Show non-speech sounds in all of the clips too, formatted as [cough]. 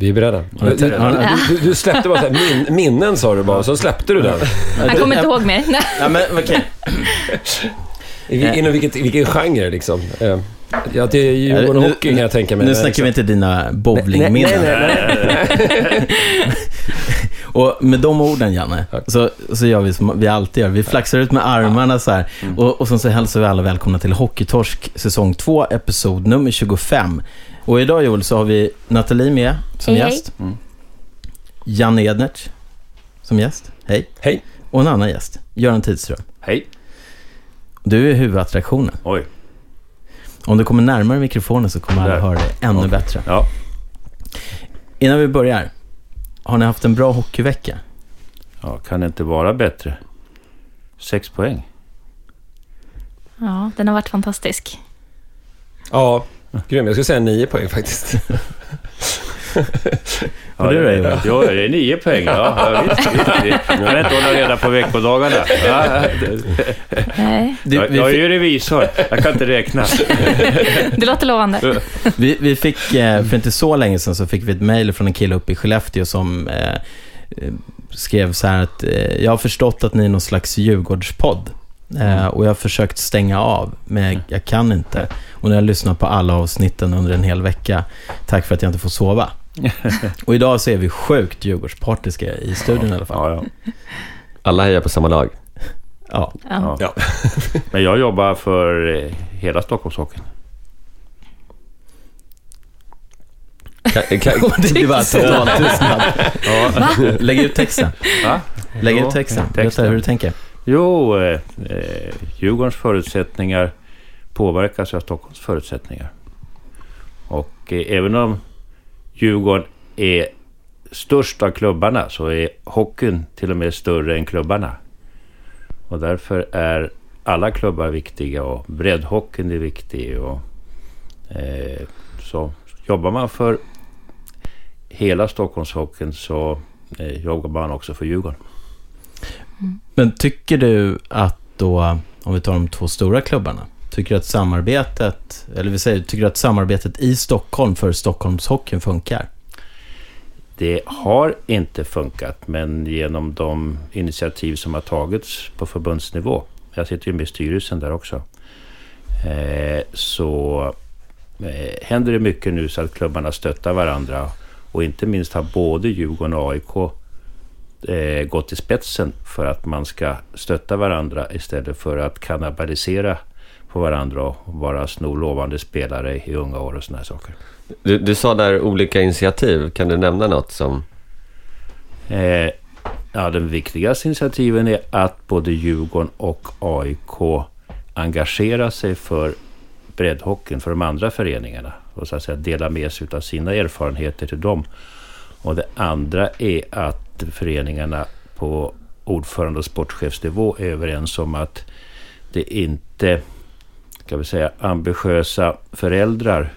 Vi är beredda. Du, du, du släppte bara så här, min, minnen sa du bara, så släppte du den. Han kommer inte ihåg mer. Ja, men. [laughs] I- Inom vilket, vilken genre liksom? Eh, Ja, det är Djurgården Nu- Hockey kan jag tänka mig. Nu snackar vi inte dina bowlingminnen. [laughs] [laughs] Och med de orden, Janne, så, så gör vi som vi alltid gör. Vi flaxar ut med armarna så här. Och, och sen så hälsar vi alla välkomna till Hockeytorsk säsong 2, episod nummer 25. Och idag, Joel, så har vi Nathalie med som Hej, hej. gäst. Janne Ednertz som gäst. Hej. Hej. Och en annan gäst, Göran Tidström. Hej. Du är huvudattraktionen. Oj. Om du kommer närmare mikrofonen så kommer alla höra dig ännu Okej. bättre. Ja. Innan vi börjar, har ni haft en bra hockeyvecka? ja, kan det inte vara bättre? Sex poäng. Ja, den har varit fantastisk. Ja, grym. Jag skulle säga nio poäng faktiskt. [laughs] Ja, du då, det, ja, det är nio poäng. Ja, ja, visst, visst. Jag kan inte hålla reda på veckodagarna. Ja, Nej, jag, jag är ju revisor. Jag kan inte räkna. det låter lovande. vi, vi fick, eh, för inte så länge sedan så fick vi ett mejl från en kille uppe i Skellefteå som eh, skrev så här att eh, jag har förstått att ni är någon slags Djurgårdspodd. Eh, och jag har försökt stänga av, men jag kan inte. Och nu har jag lyssnat på alla avsnitten under en hel vecka. Tack för att jag inte får sova. [laughs] och idag så är vi sjukt Djurgårdspartiska i studion i alla fall. Ja, ja. Alla hejar på samma lag. Ja. Ja. Ja. [laughs] Men jag jobbar för eh, hela Stockholmshockeyn. Kan, kan, [laughs] det totalt tystnad. Ja. Lägg ut texten. Va? Lägg Ja, ut texten. texten. Berätta hur du tänker. Jo, eh, eh, Djurgårdens förutsättningar påverkas av Stockholms förutsättningar. Och eh, även om Djurgården är störst av klubbarna så är hockeyn till och med större än klubbarna. Och därför är alla klubbar viktiga och breddhockeyn är viktig. Och, eh, så jobbar man för hela Stockholmshockeyn så eh, jobbar man också för Djurgården. Men tycker du att då, om vi tar de två stora klubbarna, tycker du att samarbetet, eller vi säger, tycker du att samarbetet i Stockholm för Stockholmshockeyn funkar? Det har inte funkat, men genom de initiativ som har tagits på förbundsnivå, jag sitter ju med i styrelsen där också, eh, så eh, händer det mycket nu så att klubbarna stöttar varandra. Och inte minst har både Djurgården och AIK eh, gått i spetsen för att man ska stötta varandra istället för att kannibalisera på varandra och vara sno lovande spelare i unga år och sådana här saker. Du, du sa där olika initiativ. Kan du nämna något som... Eh, ja, den viktigaste initiativen är att både Djurgården och AIK engagerar sig för breddhockeyn, för de andra föreningarna och så att säga dela med sig av sina erfarenheter till dem. Och det andra är att föreningarna på ordförande och sportchefsnivå är överens om att det inte, ska vi säga, ambitiösa föräldrar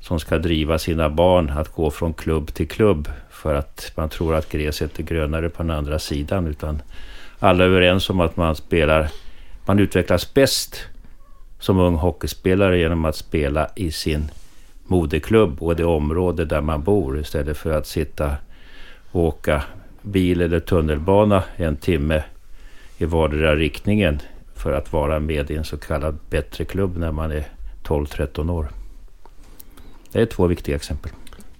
som ska driva sina barn att gå från klubb till klubb för att man tror att gräset är grönare på den andra sidan. Utan alla är överens om att man spelar, man utvecklas bäst som ung hockeyspelare genom att spela i sin moderklubb och det område där man bor istället för att sitta och åka bil eller tunnelbana en timme i vardera riktningen för att vara med i en så kallad bättre klubb när man är 12-13 år. Det är två viktiga exempel.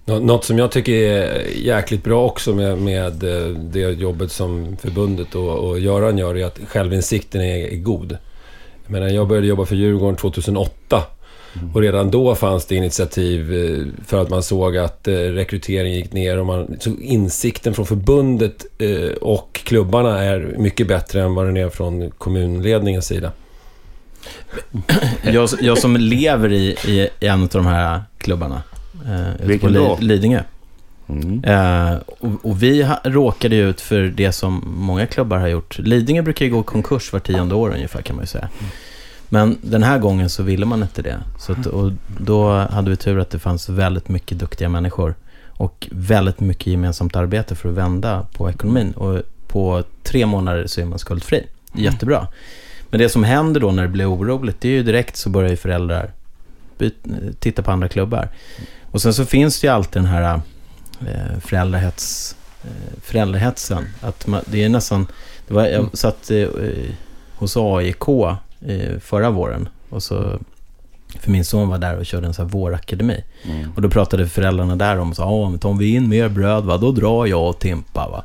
Nå- Något som jag tycker är jäkligt bra också med, med eh, det jobbet som förbundet och, och Göran gör är att självinsikten är, är god. Jag, menar, jag började jobba för Djurgården 2008 och redan då fanns det initiativ eh, för att man såg att eh, rekryteringen gick ner och man, så insikten från förbundet eh, och klubbarna är mycket bättre än vad den är från kommunledningens sida. Jag, jag som lever i, i, en av de här klubbarna, eh, ute på Vilken då? Li, Lidingö. Mm. Eh, och, och vi ha, råkade ju ut för det som många klubbar har gjort. Lidingö brukar ju gå konkurs var tionde år ungefär kan man ju säga. Men den här gången så ville man inte det. Så att, och då hade vi tur att det fanns väldigt mycket duktiga människor. Och väldigt mycket gemensamt arbete för att vända på ekonomin. Och på tre månader så är man skuldfri. Jättebra. Men det som händer då när det blir oroligt, det är ju direkt så börjar ju föräldrar titta på andra klubbar. Och sen så finns det ju alltid den här eh, föräldrahets, eh, föräldrahetsen. Att man, det är nästan, det var, jag satt eh, hos AIK förra våren och så för min son var där och körde en sån här vårakademi. Mm. Och då pratade föräldrarna där om så, men om vi in mer bröd, va, då drar jag och Timpa. Va?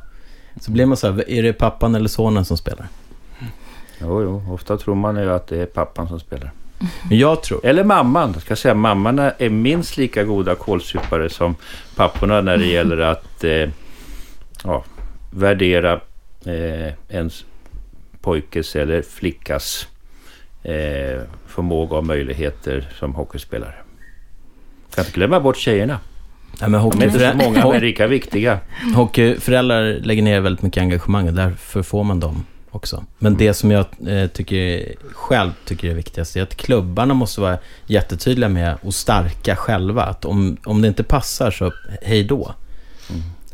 Så blir man så här, är det pappan eller sonen som spelar? Jo, jo, ofta tror man ju att det är pappan som spelar. Men jag tror, Eller mamman. Jag ska säga mammorna är minst lika goda kålsupare som papporna när det gäller att eh, ja, värdera eh, ens pojkes eller flickas eh, förmåga och möjligheter som hockeyspelare. Kan inte glömma bort tjejerna. ja, men De är inte så [laughs] många, men lika viktiga. hockeyföräldrar lägger ner väldigt mycket engagemang och därför får man dem också. Men det som jag eh, tycker, själv tycker är viktigast är att klubbarna måste vara jättetydliga med och starka själva. Att om, om det inte passar så hej då.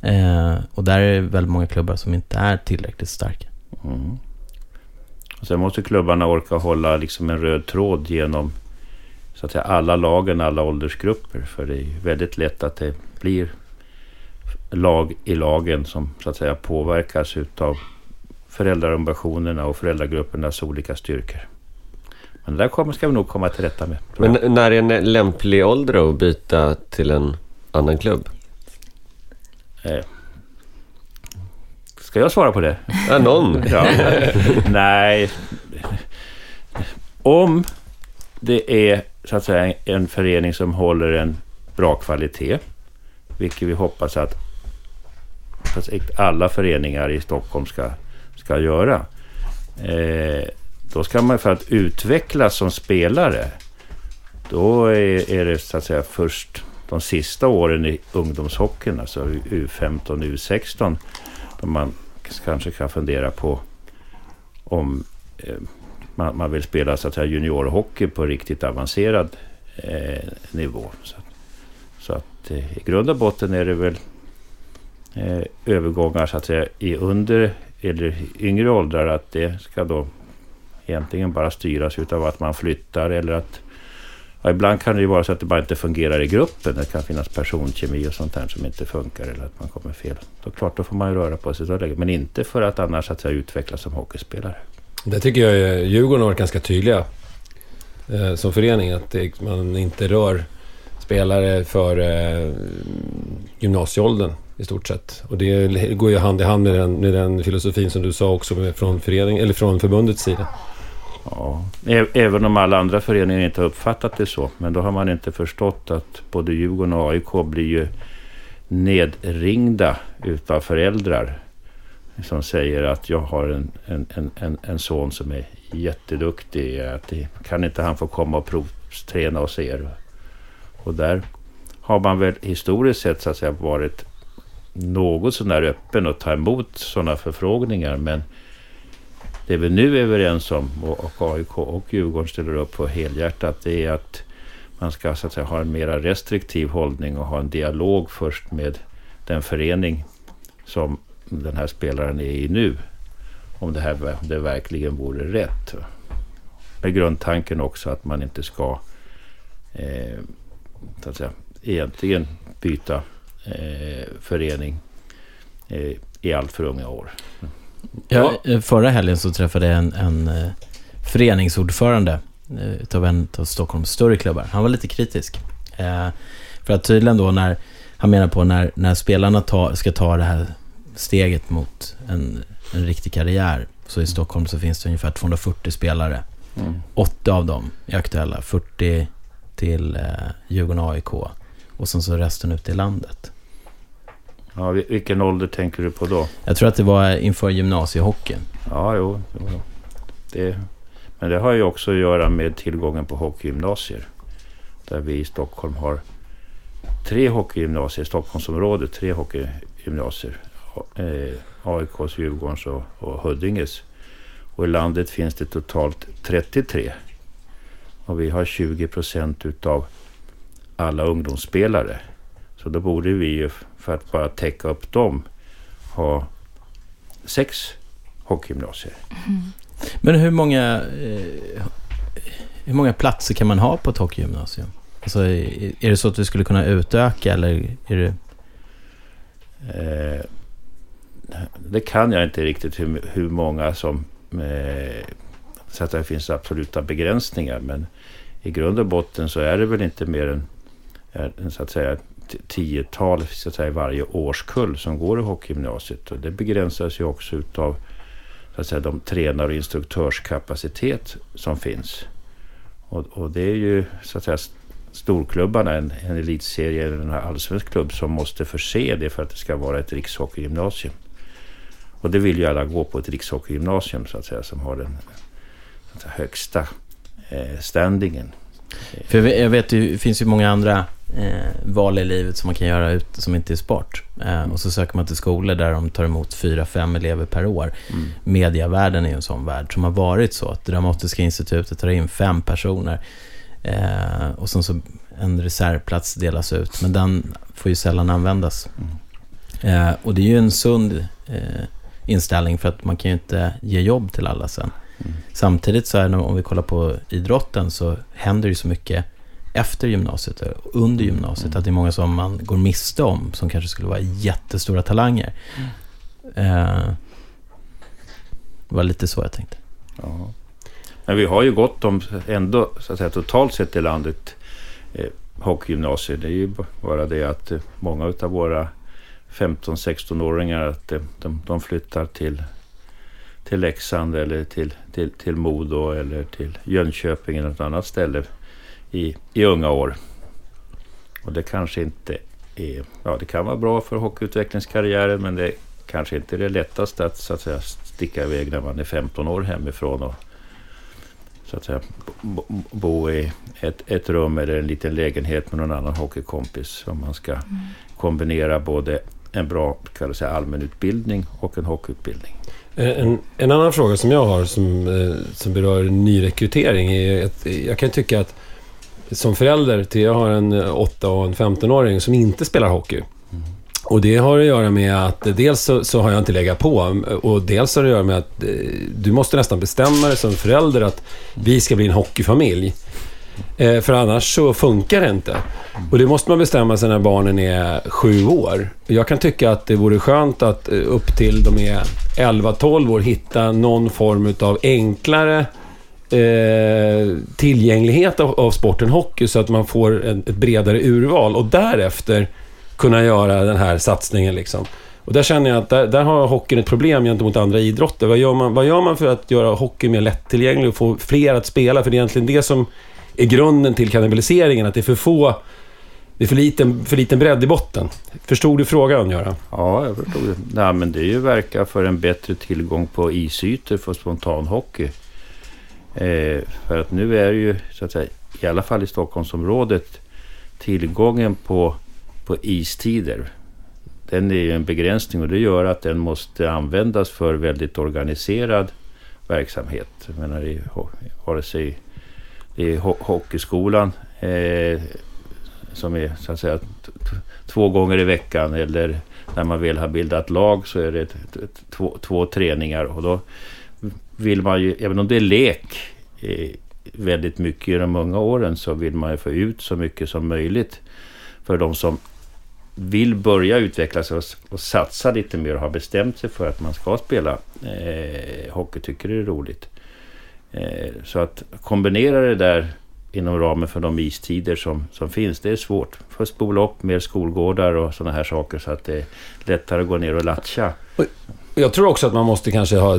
Eh, och där är det väldigt många klubbar som inte är tillräckligt starka. Mm. Och sen måste klubbarna orka hålla liksom en röd tråd genom så att säga, alla lagen, alla åldersgrupper. För det är väldigt lätt att det blir lag i lagen som så att säga påverkas utav föräldraambitionerna och föräldragruppernas olika styrkor. Men det där kommer, ska vi nog komma till rätta med. Men när är en lämplig ålder att byta till en annan klubb? Eh. Ska jag svara på det? Ja, någon. [laughs] Ja. Nej. Om det är så att säga en förening som håller en bra kvalitet, vilket vi hoppas att, alla föreningar i Stockholm ska, ska göra. Eh, då ska man för att utvecklas som spelare, då är, är det så att säga först de sista åren i ungdomshockeyn, alltså U15, U16, då man kanske kan fundera på om eh, man, man vill spela så att säga, juniorhockey på riktigt avancerad eh, nivå. Så, att- så att eh, i grund och botten är det väl eh, övergångar så att säga i under eller yngre åldrar att det ska då egentligen bara styras utav att man flyttar eller att Ja, ibland kan det ju vara så att det bara inte fungerar i gruppen. Det kan finnas personkemi och sånt där som inte funkar eller att man kommer fel. Då klart, då får man ju röra på sig. Men inte för att annars att säga, utvecklas som hockeyspelare. Det tycker jag är, Djurgården har varit ganska tydliga eh, som förening. Att det, man inte rör spelare för eh, gymnasieåldern I stort sett. Och det går ju hand i hand med den, med den filosofin som du sa också med, från, förening, eller från förbundets sida. Ja, även om alla andra föreningar inte har uppfattat det så. Men då har man inte förstått att både Djurgården och AIK blir ju nedringda utav föräldrar. Som säger att jag har en, en, en, en, son som är jätteduktig. Att det, kan inte han få komma och provträna hos er? Och där har man väl historiskt sett så att säga varit något sånär öppen och ta emot sådana förfrågningar. Men det vi nu är överens om och, och AIK och Djurgården ställer upp på helhjärtat det är att man ska så att säga, ha en mera restriktiv hållning och ha en dialog först med den förening som den här spelaren är i nu. Om det här om det verkligen vore rätt. Med grundtanken också att man inte ska eh, så att säga, egentligen byta eh, förening eh, i allt för unga år. Ja, eh, förra helgen så träffade jag en, en eh, föreningsordförande eh, utav en av Stockholms större klubbar. Han var lite kritisk. Eh, för att tydligen då när, han menar på när, när spelarna ta, ska ta det här steget mot en, en riktig karriär, så i Stockholm så finns det ungefär 240 spelare. Mm. 80 av dem är aktuella, 40 till eh, Djurgården AIK. Och sen så resten ute i landet. Ja, vil- vilken ålder tänker du på då? Jag tror att det var inför gymnasiehockeyn. Ja, jo. Det, men det har ju också att göra med tillgången på hockeygymnasier. Där vi i Stockholm har tre hockeygymnasier Stockholmsområdet. Tre hockeygymnasier. Eh, AIKs, Djurgårdens och, och Huddinges. Och i landet finns det totalt 33. Och vi har 20 procent utav alla ungdomsspelare. Så då borde vi ju, för att bara täcka upp dem, ha sex hockeygymnasier. Men hur många, eh, hur många platser kan man ha på ett hockeygymnasium? Alltså, är det så att vi skulle kunna utöka eller är det... Eh, det kan jag inte riktigt hur, hur många som... Eh, så att det finns absoluta begränsningar. Men i grund och botten så är det väl inte mer än så att säga tiotal så att säga, i varje årskull som går i hockeygymnasiet. Och det begränsas ju också utav så att säga, de tränar och instruktörskapacitet som finns. Och, och det är ju så att säga storklubbarna, en, en elitserie eller en allsvensk klubb som måste förse det för att det ska vara ett rikshockeygymnasium. Och det vill ju alla gå på ett rikshockeygymnasium så att säga som har den så att säga, högsta eh, standingen. För jag vet, jag vet ju, det finns ju många andra eh, val i livet som man kan göra ut, som inte är sport. Eh, och så söker man till skolor där de tar emot fyra, fem elever per år. Mm. Mediavärlden är en sån värld som har varit så. Att Dramatiska institutet tar in fem personer. Eh, och sen så en reservplats delas ut. Men den får ju sällan användas. Eh, och det är ju en sund eh, inställning för att man kan ju inte ge jobb till alla sen. Mm. Samtidigt så är det, om vi kollar på idrotten så händer det ju så mycket efter gymnasiet och under gymnasiet. Att det är många som man går miste om som kanske skulle vara jättestora talanger. Eh, det var lite så jag tänkte. Ja. Men vi har ju gott om ändå, så att säga, totalt sett i landet, eh, hockeygymnasier. Det är ju bara det att eh, många av våra 15-16-åringar, att eh, de, de flyttar till, till Leksand eller till, till, till Modo eller till Jönköping eller något annat ställe i, i unga år. Och det kanske inte är... Ja, det kan vara bra för hockeyutvecklingskarriären men det kanske inte är det lättaste att, så att säga, sticka iväg när man är 15 år hemifrån och så att säga, bo, bo i ett, ett rum eller en liten lägenhet med någon annan hockeykompis. Om man ska kombinera både en bra kan jag säga, allmänutbildning och en hockeyutbildning. Eh, en, en annan fråga som jag har som, eh, som berör nyrekrytering är att jag kan tycka att som förälder till, jag har en eh, 8 och en 15-åring som inte spelar hockey. Och det har att göra med att eh, dels så, så har jag inte legat på mm, och dels har det att göra med att eh, du måste nästan bestämma dig som förälder att vi ska bli en hockeyfamilj. Eh, för annars så funkar det inte. Och det måste man bestämma sig när barnen är sju år. Jag kan tycka att det vore skönt att eh, upp till de är 11-12 år hitta någon form av enklare eh, tillgänglighet av, av sporten hockey så att man får en, ett bredare urval och därefter kunna göra den här satsningen liksom. Och där känner jag att där, där har hockeyn ett problem gentemot andra idrotter. Vad gör, man, vad gör man för att göra hockey mer lättillgänglig och få fler att spela? För det är egentligen det som är grunden till kannibaliseringen, att det är för få det är för liten, för liten bredd i botten. Förstod du frågan, Göran? Ja, jag förstod det. Nej, men det är ju verka för en bättre tillgång på isytor för spontanhockey. Eh, för att nu är det ju, så att säga, i alla fall i Stockholmsområdet, tillgången på, på istider. Den är ju en begränsning och det gör att den måste användas för väldigt organiserad verksamhet. Jag menar, i, vare sig det är hockeyskolan eh, som är så att säga två gånger i veckan eller när man väl har bildat lag så är det två, två träningar och då vill man ju, även om det är lek eh, väldigt mycket i de unga åren så vill man ju få ut så mycket som möjligt för de som vill börja utveckla sig och, och satsa lite mer och har bestämt sig för att man ska spela eh, hockey, tycker det är roligt. Eh, så att kombinera det där inom ramen för de istider som, som finns. Det är svårt. Få spola upp mer skolgårdar och sådana här saker så att det är lättare att gå ner och latcha. Jag tror också att man måste kanske ha,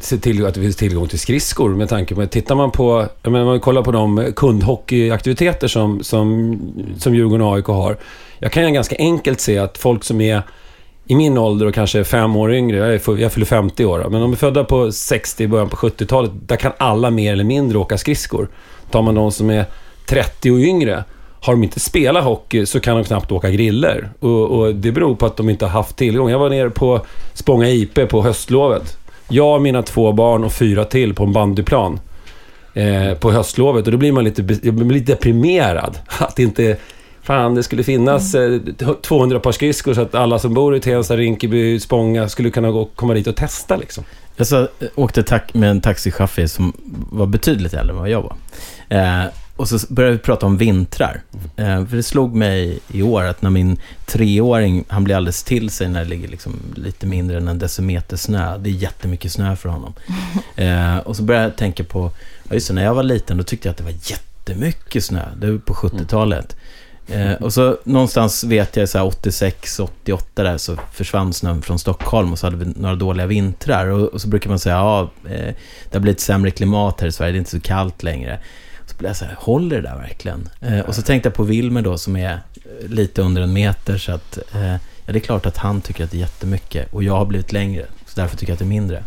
se till att det finns tillgång till skridskor med tanke på, tittar man på, jag menar, man kollar på de kundhockeyaktiviteter som, som, som Djurgården och AIK har. Jag kan ju ganska enkelt se att folk som är i min ålder och kanske fem år yngre, jag, är, jag fyller 50 år, men de är födda på 60, början på 70-talet, där kan alla mer eller mindre åka skridskor. Tar man de som är 30 och yngre, har de inte spelat hockey så kan de knappt åka griller. Och, och, det beror på att de inte har haft tillgång. Jag var nere på Spånga IP på höstlovet. Jag, mina två barn och fyra till på en bandyplan. Eh, på höstlovet. Och då blir man lite, lite deprimerad. [laughs] Att inte... Fan, det skulle finnas eh, 200 par skridskor så att alla som bor i Tensta, Rinkeby, Spånga skulle kunna gå, komma dit och testa liksom. Jag så, åkte med en taxichaufför som var betydligt äldre än vad jag var. Eh, och så började vi prata om vintrar. Eh, för det slog mig i år att när min treåring, han blir alldeles till sig när det ligger liksom lite mindre än en decimeter snö. Det är jättemycket snö för honom. [laughs] Eh, och så började jag tänka på, ja just det, när jag var liten då tyckte jag att det var jättemycket snö. Det var på 70-talet. Eh, och så någonstans vet jag, så här 86, 88 där, så försvann snön från Stockholm och så hade vi några dåliga vintrar. Och, och så brukar man säga, ja, eh, det har blivit sämre klimat här i Sverige, det är inte så kallt längre. Blev så här, håller det där verkligen? Eh, och så tänkte jag på Wilmer då, som är eh, lite under en meter, så att, eh, ja, det är klart att han tycker att det är jättemycket. Och jag har blivit längre, så därför tycker jag att det är mindre.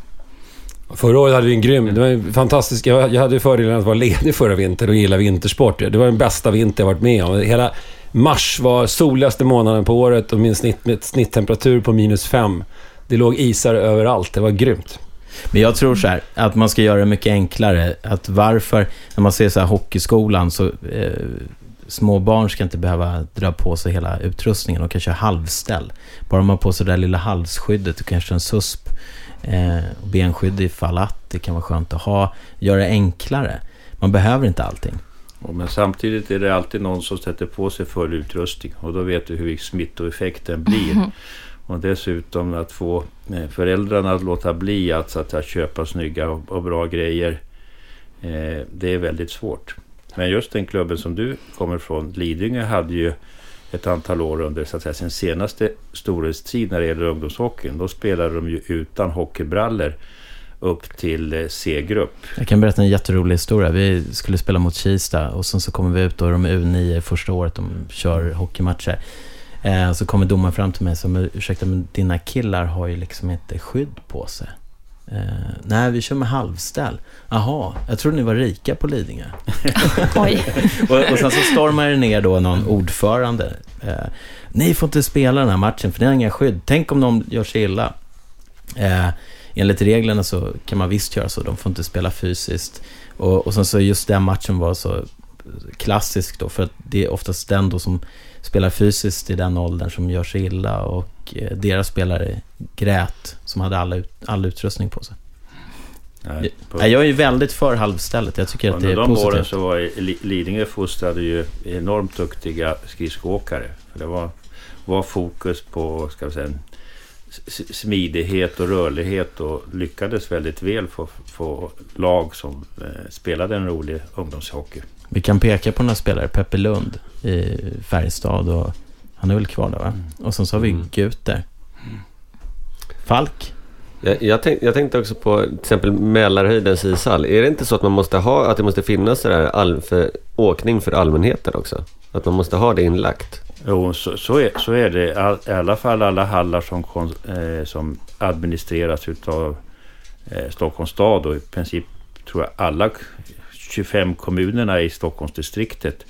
Förra året hade vi en grym... Det var fantastiskt. Jag, jag hade fördelen att vara ledig förra vintern och gilla vintersport. Det var den bästa vinter jag varit med om. Hela mars var soligaste månaden på året och min snitt, snitttemperatur på minus fem. Det låg isar överallt. Det var grymt. Men jag tror så här, att man ska göra det mycket enklare. Att varför, när man ser så här hockeyskolan, så eh, små barn ska inte behöva dra på sig hela utrustningen. De kan köra halvställ. Bara man har på sig det där lilla halsskyddet och kanske en susp eh, benskydd ifall att det kan vara skönt att ha. Göra det enklare. Man behöver inte allting. Men samtidigt är det alltid någon som sätter på sig full utrustning och då vet du hur smittoeffekten blir. [laughs] Och dessutom att få eh, föräldrarna att låta bli att, så att, köpa snygga och, bra grejer. Eh, det är väldigt svårt. Men just den klubben som du kommer från, Lidingö, hade ju ett antal år under så att säga, sin senaste storhetstid när det gäller ungdomshockeyn. Då spelade de ju utan hockeybrallor upp till eh, C-grupp. Jag kan berätta en jätterolig historia. Vi skulle spela mot Kista och sen så kommer vi ut och de är U9 första året de kör hockeymatcher. Eh, så kommer domaren fram till mig säger, ursäkta men dina killar har ju liksom inte skydd på sig. Eh, nej, vi kör med halvställ. Jaha, jag trodde ni var rika på Lidingö. [laughs] [laughs] Och, och sen så stormar det ner då någon ordförande. Eh, ni får inte spela den här matchen för ni har inga skydd. Tänk om de gör sig illa. Eh, enligt reglerna så kan man visst göra så. De får inte spela fysiskt. Och, och sen så just den matchen var så klassisk då, för att det är oftast den då som spelar fysiskt i den åldern som gör sig illa och eh, deras spelare grät som hade alla ut, all utrustning på sig. Nej, på... Jag är ju väldigt för halvstället. Jag tycker att det är de positivt. åren så var Lidingö fostrade ju enormt duktiga skridskoåkare. Det var, var fokus på ska vi säga, smidighet och rörlighet och lyckades väldigt väl få, få lag som eh, spelade en rolig ungdomshockey. Vi kan peka på några spelare, Peppe Lund i Färjestad och Han är väl kvar där va? Och sen så har vi Mm. Guter. Falk? Jag, jag, tänk, jag tänkte också på till exempel Mälarhöjdens ishall. Är det inte så att man måste ha, att det måste finnas sådär all, för, åkning för allmänheten också? Att man måste ha det inlagt? Jo, så, så, är, så är det. All, I alla fall alla hallar som, kon, eh, som administreras utav eh, Stockholms stad och i princip tror jag alla 25 kommunerna i Stockholmsdistriktet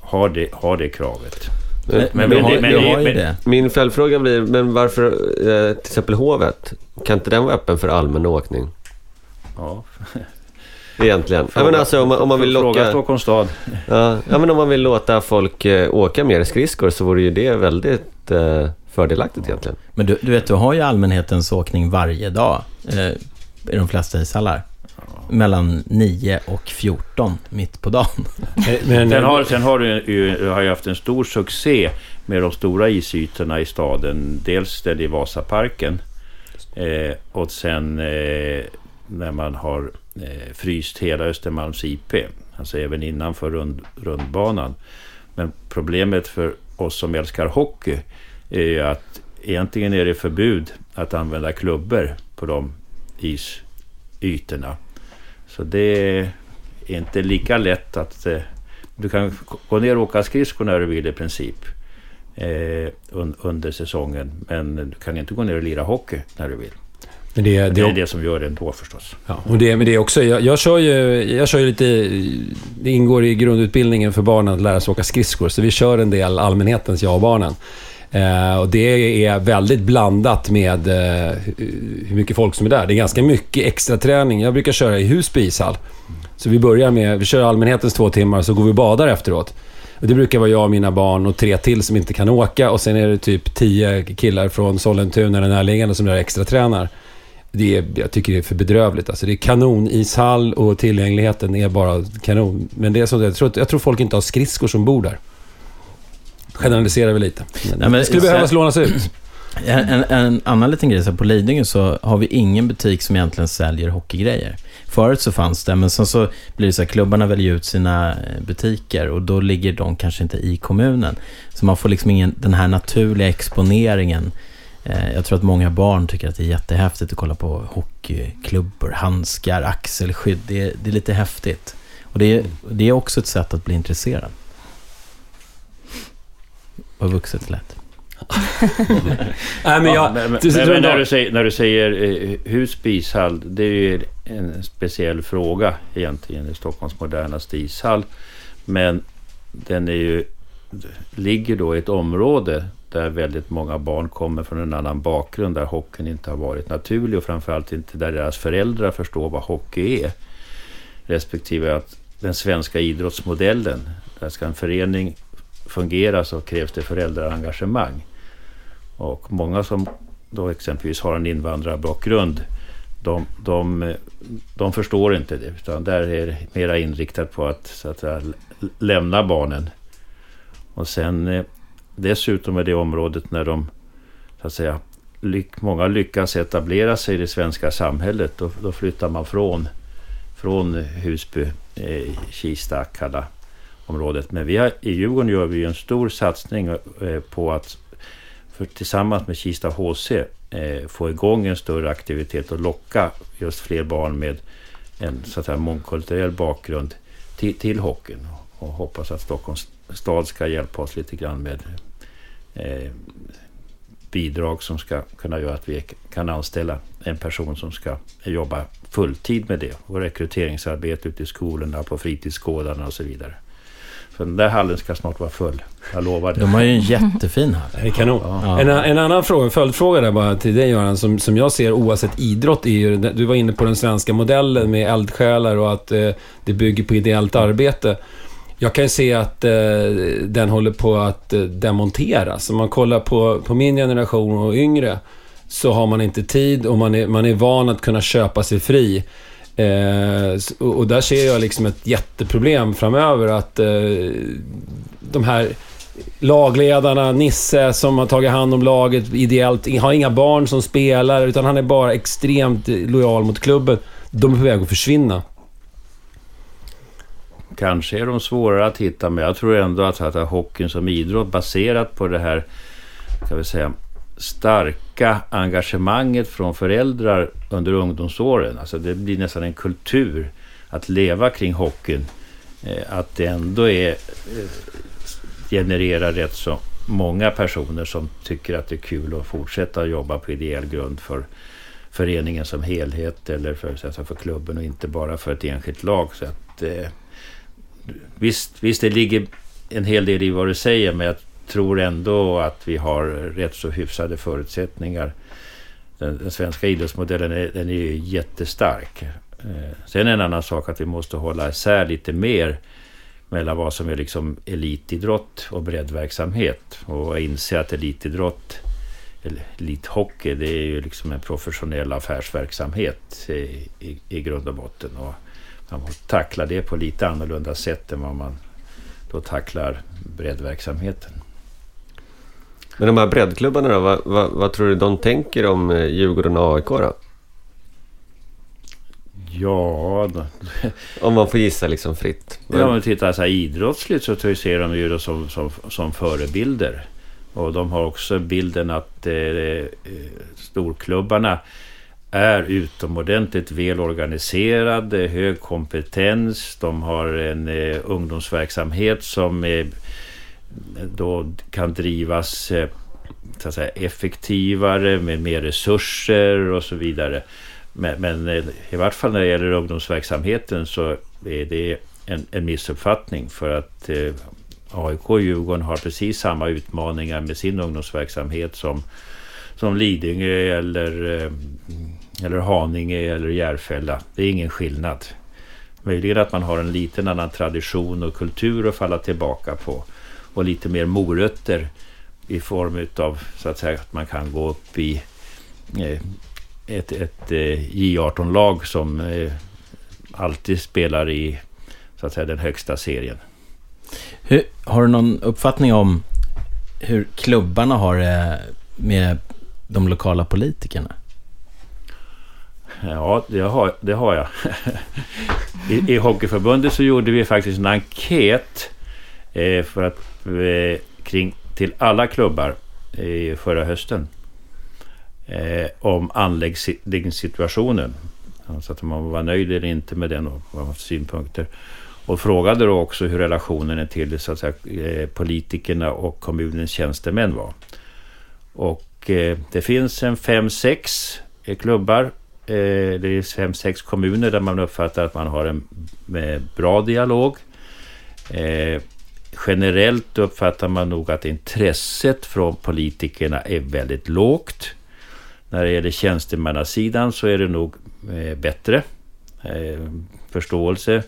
har det, har det kravet. Men, men- vi har, men- har men-. Min följdfråga blir, men varför eh, till exempel hovet? Kan inte den vara öppen för allmän åkning? Ja. Egentligen. ja, men alltså om man, om man vill Fråga locka... Stockholms stad. Ja, ja, men om man vill låta folk eh, åka mer skridskor så vore ju det väldigt eh, fördelaktigt egentligen. Men du, du vet, du har ju allmänhetens åkning varje dag eh, i de flesta ishallar. Mellan 9 och 14 mitt på dagen. Men, Sen har, sen har du ju, har ju haft en stor succé med de stora isytorna i staden. Dels den i Vasaparken eh, och sen eh, när man har eh, fryst hela Östermalms IP. Alltså även innanför rund, rundbanan. Men problemet för oss som älskar hockey är ju att egentligen är det förbud att använda klubbor på de isytorna. Så det är inte lika lätt att... Eh, du kan gå ner och åka skridskor när du vill i princip. Eh, un, under säsongen. Men du kan inte gå ner och lira hockey när du vill. men det, Det det, är det som gör det ändå förstås. Ja, och det, men det också, jag, jag, kör ju, jag kör ju lite, det ingår i grundutbildningen för barnen att lära sig åka skridskor, så vi kör en del allmänhetens jag och barnen. Eh, och det är väldigt blandat med eh, hur mycket folk som är där. Det är ganska mycket extra träning. Jag brukar köra i Husby ishall. Så vi börjar med, vi kör allmänhetens två timmar, så går vi och badar efteråt. Och det brukar vara jag och mina barn och tre till som inte kan åka och sen är det typ tio killar från Sollentuna eller närliggande som där extra tränar. Det är, jag tycker det är för bedrövligt. Alltså det är kanon, ishall och tillgängligheten är bara kanon. Men det är som jag tror, jag tror folk inte har skridskor som bor där. Generaliserar vi lite. Men Nej, men det skulle så- behövas lånas ut. [clears throat] En, en, en annan liten grej, så här, på Lidingö så har vi ingen butik som egentligen säljer hockeygrejer. Förut så fanns det, men sen så blir det så här, klubbarna väljer ut sina eh, butiker och då ligger de kanske inte i kommunen. Så man får liksom ingen, den här naturliga exponeringen. Eh, Jag tror att många barn tycker att det är jättehäftigt att kolla på hockeyklubbor, handskar, axelskydd. Det är, det är lite häftigt. Och det är, det är också ett sätt att bli intresserad. Vad vuxet lätt. [laughs] Nej, men Ja, jag... men, men, men när, du säger, när du säger eh, Husby ishall, det är ju en speciell fråga egentligen i Stockholms modernaste ishall. Men den är ju, ligger då i ett område där väldigt många barn kommer från en annan bakgrund, där hockeyn inte har varit naturlig och framförallt inte där deras föräldrar förstår vad hockey är. Respektive att den svenska idrottsmodellen, där ska en förening fungera så krävs det föräldraengagemang. Och många som då exempelvis har en invandrarbakgrund, de, de, de förstår inte det. Utan där är det mera inriktat på att, så att säga, lämna barnen. Och sen eh, dessutom är det området när de, så att säga, lyck, många lyckas etablera sig i det svenska samhället. Då, då flyttar man från, från Husby, eh, Kista, Akalla området. Men vi har, i Djurgården gör vi en stor satsning eh, på att för tillsammans med Kista HC eh, få igång en större aktivitet och locka just fler barn med en så att säga, mångkulturell bakgrund till, till hockeyn. Och hoppas att Stockholms stad ska hjälpa oss lite grann med eh, bidrag som ska kunna göra att vi kan anställa en person som ska jobba fulltid med det. Och rekryteringsarbete ute i skolorna, på fritidsgårdarna och så vidare. För den där hallen ska snart vara full. Jag lovar det. De har ju en jättefin hall. Det är kanon. Ja. En, en annan fråga, följdfråga där bara till dig Göran, som, som jag ser oavsett idrott är ju, du var inne på den svenska modellen med eldsjälar och att eh, det bygger på ideellt arbete. Jag kan ju se att eh, den håller på att eh, demonteras. Om man kollar på, på min generation och yngre så har man inte tid och man är, man är van att kunna köpa sig fri. Eh, och, och där ser jag liksom ett jätteproblem framöver att eh, de här lagledarna, Nisse som har tagit hand om laget ideellt, har inga barn som spelar utan han är bara extremt lojal mot klubben. De är på väg att försvinna. kanske är de svårare att hitta, men jag tror ändå att, att hockeyn som idrott baserat på det här, kan vi säga, starka engagemanget från föräldrar under ungdomsåren. Alltså det blir nästan en kultur att leva kring hockeyn. Eh, att det ändå är, eh, genererar rätt så många personer som tycker att det är kul att fortsätta jobba på ideell grund för föreningen som helhet eller för, alltså för klubben och inte bara för ett enskilt lag. Så att, eh, visst, visst, det ligger en hel del i vad du säger, men jag tror ändå att vi har rätt så hyfsade förutsättningar. Den, den svenska idrottsmodellen är, den är ju jättestark. Eh, sen är en annan sak att vi måste hålla isär lite mer mellan vad som är liksom elitidrott och breddverksamhet. Och inse att elitidrott, eller elithockey, det är ju liksom en professionell affärsverksamhet i, i, i grund och botten. Och man måste tackla det på lite annorlunda sätt än vad man då tacklar breddverksamheten. Men de här breddklubbarna då, vad, vad, vad tror du de tänker om eh, Djurgården och AIK då? Ja, då, Om man får gissa liksom fritt. Ja, om man tittar så här idrottsligt så ser de ju som, som, som förebilder. Och de har också bilden att eh, eh, storklubbarna är utomordentligt väl organiserade, hög kompetens. De har en eh, ungdomsverksamhet som eh, då kan drivas eh, så att säga, effektivare med mer resurser och så vidare. Men, men eh, i vart fall när det gäller ungdomsverksamheten så är det en, en missuppfattning för att eh, AIK och Djurgården har precis samma utmaningar med sin ungdomsverksamhet som, som Lidingö eller, eh, eller Haninge eller Järfälla. Det är ingen skillnad. Möjligen att man har en liten annan tradition och kultur att falla tillbaka på. Och lite mer morötter i form av så att säga att man kan gå upp i eh, ett, ett eh, J18-lag som eh, alltid spelar i så att säga, den högsta serien. Hur, har du någon uppfattning om hur klubbarna har det med de lokala politikerna? Ja, det har, det har jag. [laughs] I, I Hockeyförbundet så gjorde vi faktiskt en enkät eh, för att, Eh, kring, till alla klubbar eh, förra hösten eh, om anläggningssituationen. Alltså att man var nöjd eller inte med den och vad man för synpunkter. Och frågade då också hur relationen till så att säga, eh, politikerna och kommunens tjänstemän var. Och eh, det finns en fem, sex eh, klubbar. Eh, det är fem, sex kommuner där man uppfattar att man har en bra dialog. Eh, generellt uppfattar man nog att intresset från politikerna är väldigt lågt. När det gäller tjänstemannasidan så är det nog eh, bättre eh, förståelse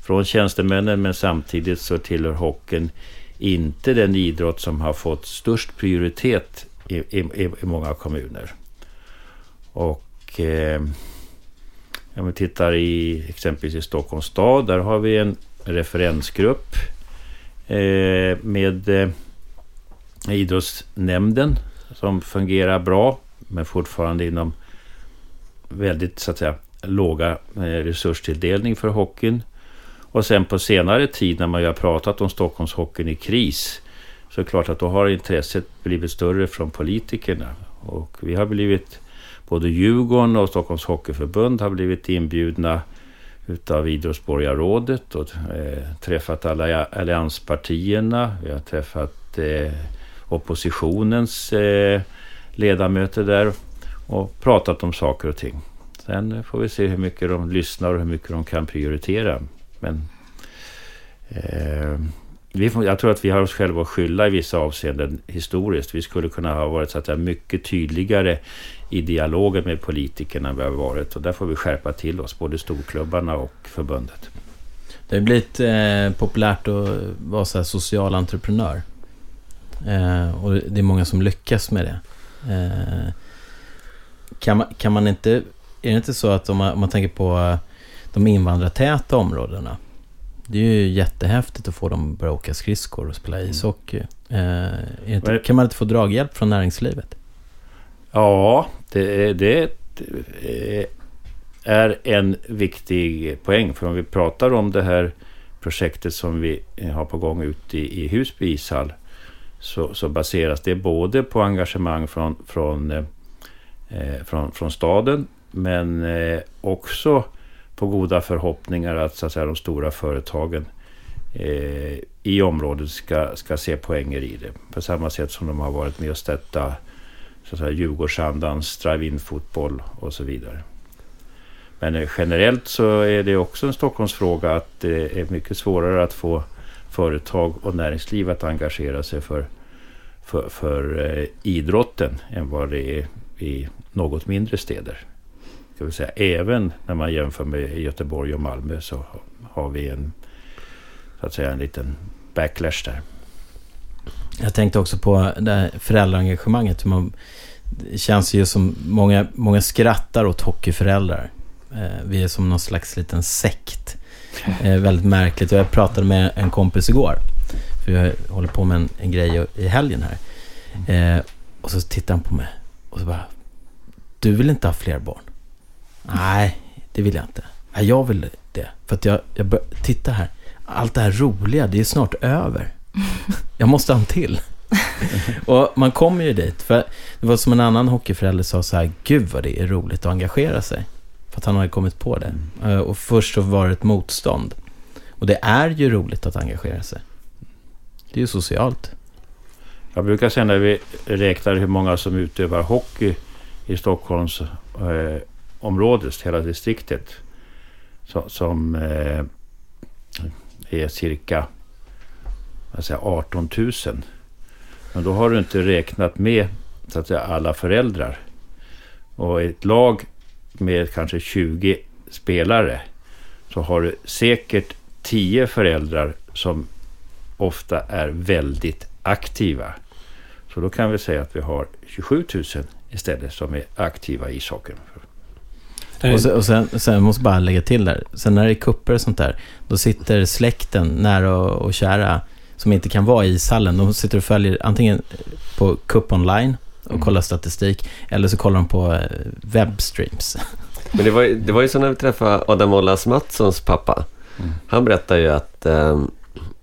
från tjänstemännen men samtidigt så tillhör hockeyn inte den idrott som har fått störst prioritet i, i, i många kommuner. Och eh, om vi tittar i exempelvis i Stockholms stad, där har vi en referensgrupp Eh, med eh, idrottsnämnden som fungerar bra men fortfarande inom väldigt så att säga låga eh, resurstilldelning för hockeyn. Och sen på senare tid när man ju har pratat om Stockholmshockeyn i kris så är det klart att då har intresset blivit större från politikerna. Och vi har blivit, både Djurgården och Stockholms Hockeyförbund har blivit inbjudna utav Idrottsborgarrådet och eh, träffat alla allianspartierna. Vi har träffat eh, oppositionens eh, ledamöter där och pratat om saker och ting. Sen eh, får vi se hur mycket de lyssnar och hur mycket de kan prioritera. Men eh, vi jag tror att vi har oss själva att skylla i vissa avseenden historiskt. Vi skulle kunna ha varit så att säga, mycket tydligare i dialogen med politikerna vi har varit. Och där får vi skärpa till oss, både storklubbarna och förbundet. Det har blivit eh, populärt att vara så här social entreprenör. Eh, och det är många som lyckas med det. Eh, kan, man, kan man inte... Är det inte så att om man, om man tänker på de invandrartäta områdena. Det är ju jättehäftigt att få dem att börja åka skridskor och spela mm. ishockey. Eh, inte, kan man inte få draghjälp från näringslivet? Ja, det, det är en viktig poäng. För om vi pratar om det här projektet som vi har på gång ute i, i Husby ishall så, så baseras det både på engagemang från, från, eh, eh, från, från staden men eh, också på goda förhoppningar att, så att säga, de stora företagen eh, i området ska, ska se poänger i det. På samma sätt som de har varit med och stötta så att säga, Djurgårdsandans drive-in fotboll och så vidare. Men eh, generellt så är det också en Stockholmsfråga att det är mycket svårare att få företag och näringsliv att engagera sig för, för, för eh, idrotten än vad det är i något mindre städer. Ska vi säga. Även när man jämför med Göteborg och Malmö så har vi en, så att säga, en liten backlash där. Jag tänkte också på det här föräldraengagemanget. Man, det känns ju som många, många skrattar åt hockeyföräldrar. Eh, vi är som någon slags liten sekt. [laughs] Eh, väldigt märkligt. Jag pratade med en kompis igår. För jag håller på med en, en grej i helgen här. Eh, och så tittar han på mig och så bara... Du vill inte ha fler barn? Nej, det vill jag inte. Nej, jag vill det. För att jag, jag titta här. Allt det här roliga, det är snart över. [laughs] Jag måste ha en till. [laughs] och man kommer ju dit. För det var som en annan hockeyförälder sa så här. Gud vad det är roligt att engagera sig. För att han hade kommit på det. Eh, Och först så var det ett motstånd. Och det är ju roligt att engagera sig. Det är ju socialt. Jag brukar säga när vi räknar hur många som utövar hockey i Stockholms eh, området, hela distriktet, så, som eh, är cirka vad säger, 18 000. Men då har du inte räknat med så att säga, alla föräldrar. Och i ett lag med kanske 20 spelare så har du säkert 10 föräldrar som ofta är väldigt aktiva. Så då kan vi säga att vi har 27 000 istället som är aktiva i ishockeyn. Och sen, och sen, sen måste jag bara lägga till där. Sen när det är kupper och sånt där, då sitter släkten nära och, och kära som inte kan vara i ishallen. De sitter och följer antingen på Cup online och kollar statistik, eller så kollar de på eh, webbstreams. [laughs] Men det var, ju- det var ju så när vi träffade Adam Ollas Mattssons pappa. Han berättade ju att, ehm,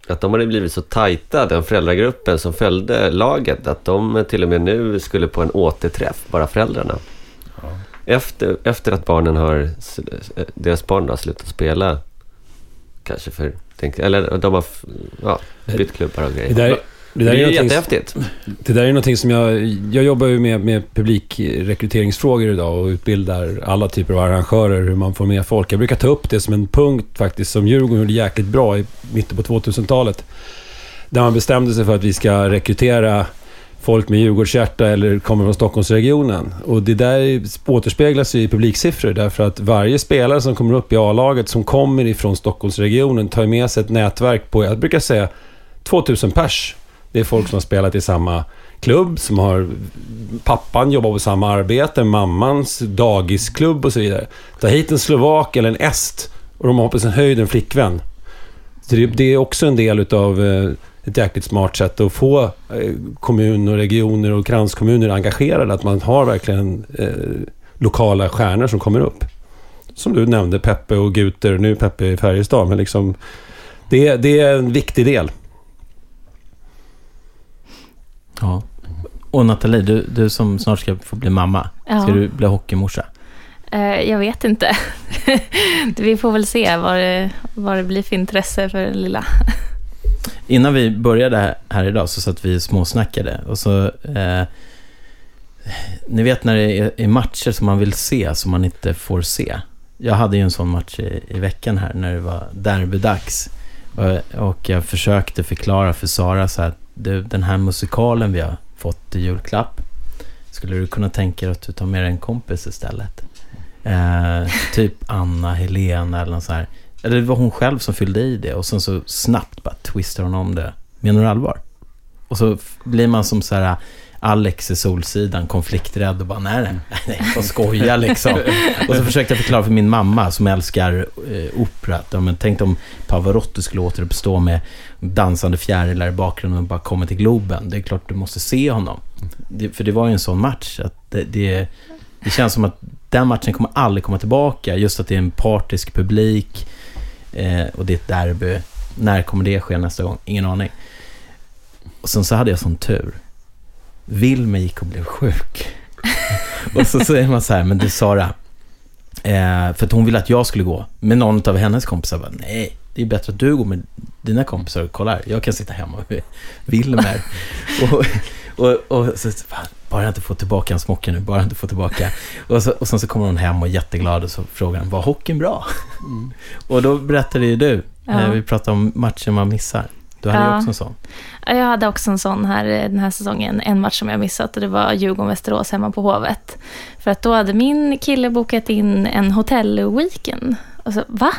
att de hade blivit så tajta, den föräldragruppen som följde laget, att de till och med nu skulle på en återträff, bara föräldrarna. Efter, efter att barnen har, deras barn har slutat spela, kanske för, tänk, eller de har ja, bytt klubbar och Det grejer. där, det Det där är är någonting- jättehäftigt. Det där är någonting som jag... Jag jobbar ju med, med publikrekryteringsfrågor idag och utbildar alla typer av arrangörer hur man får med folk. Jag brukar ta upp det som en punkt faktiskt som Djurgården gjorde jäkligt bra i mitten på 2000-talet. Där man bestämde sig för att vi ska rekrytera folk med Djurgårdshjärta eller kommer från Stockholmsregionen. Och det där återspeglas ju i publiksiffror därför att varje spelare som kommer upp i A-laget som kommer ifrån Stockholmsregionen tar med sig ett nätverk på, jag brukar säga 2000 pers. Det är folk som har spelat i samma klubb, som har... Pappan jobbar på samma arbete, mammans dagisklubb och så vidare. Ta hit en slovak eller en est och de har på sin höjd en flickvän. Det, det är också en del utav eh, ett jäkligt smart sätt att få eh, kommun och regioner och kranskommuner engagerade. Att man har verkligen eh, lokala stjärnor som kommer upp. Som du nämnde, Peppe och Guter. Nu är Peppe i Färjestad, men liksom... Det, det är en viktig del. Ja. Och Nathalie, du, du som snart ska få bli mamma. Ja. Ska du bli hockeymorsa? Eh, jag vet inte. [laughs] Vi får väl se vad det, vad det blir för intresse för den lilla. Innan vi började här, idag så satt vi och småsnackade. Och så... Eh, ni vet när det är, är matcher som man vill se, som man inte får se. Jag hade ju en sån match i, i veckan här när det var derbydags. Och, och jag försökte förklara för Sara så här, du, den här musikalen vi har fått i julklapp. Skulle du kunna tänka dig att du tar med dig en kompis istället? Eh, typ Anna, Helena eller något så här. Eller det var hon själv som fyllde i det och sen så snabbt bara twistar hon om det. Menar du allvar? Och så blir man som så här Alex i Solsidan, konflikträdd och bara nej, nej, nej, jag skojar liksom. och så försökte jag förklara för min mamma som älskar eh, opera. Att, ja, men tänk om Pavarotti skulle återuppstå med dansande fjärilar i bakgrunden och bara komma till Globen. Det är klart du måste se honom. Det, för det var ju en sån match. Att det, det, det känns som att den matchen kommer aldrig komma tillbaka. Just att det är en partisk publik eh, och det är ett derby. när kommer det ske nästa gång? Ingen aning. Och sen så hade jag sån tur. Wilmer gick och blev sjuk. [laughs] och så säger man så här, men du Sara, eh, för att hon ville att jag skulle gå. Men någon av hennes kompisar bara, nej, det är bättre att du går med dina kompisar och kollar. Jag kan sitta hemma med Wilmer. [laughs] och, och, och så, fan, bara jag inte får tillbaka en smocka nu, bara jag inte får tillbaka. Och, så, och sen så kommer hon hem och är jätteglad och så frågar hon, var hockeyn bra? Mm. [laughs] och då berättade ju du, ja. eh, vi pratade om matcher man missar. Du hade ja. ju också en sån. Jag hade också en sån här eh, den här säsongen. En match som jag missat och det var Djurgården-Västerås hemma på Hovet. För att då hade min kille bokat in en hotellweekend. Och så, va?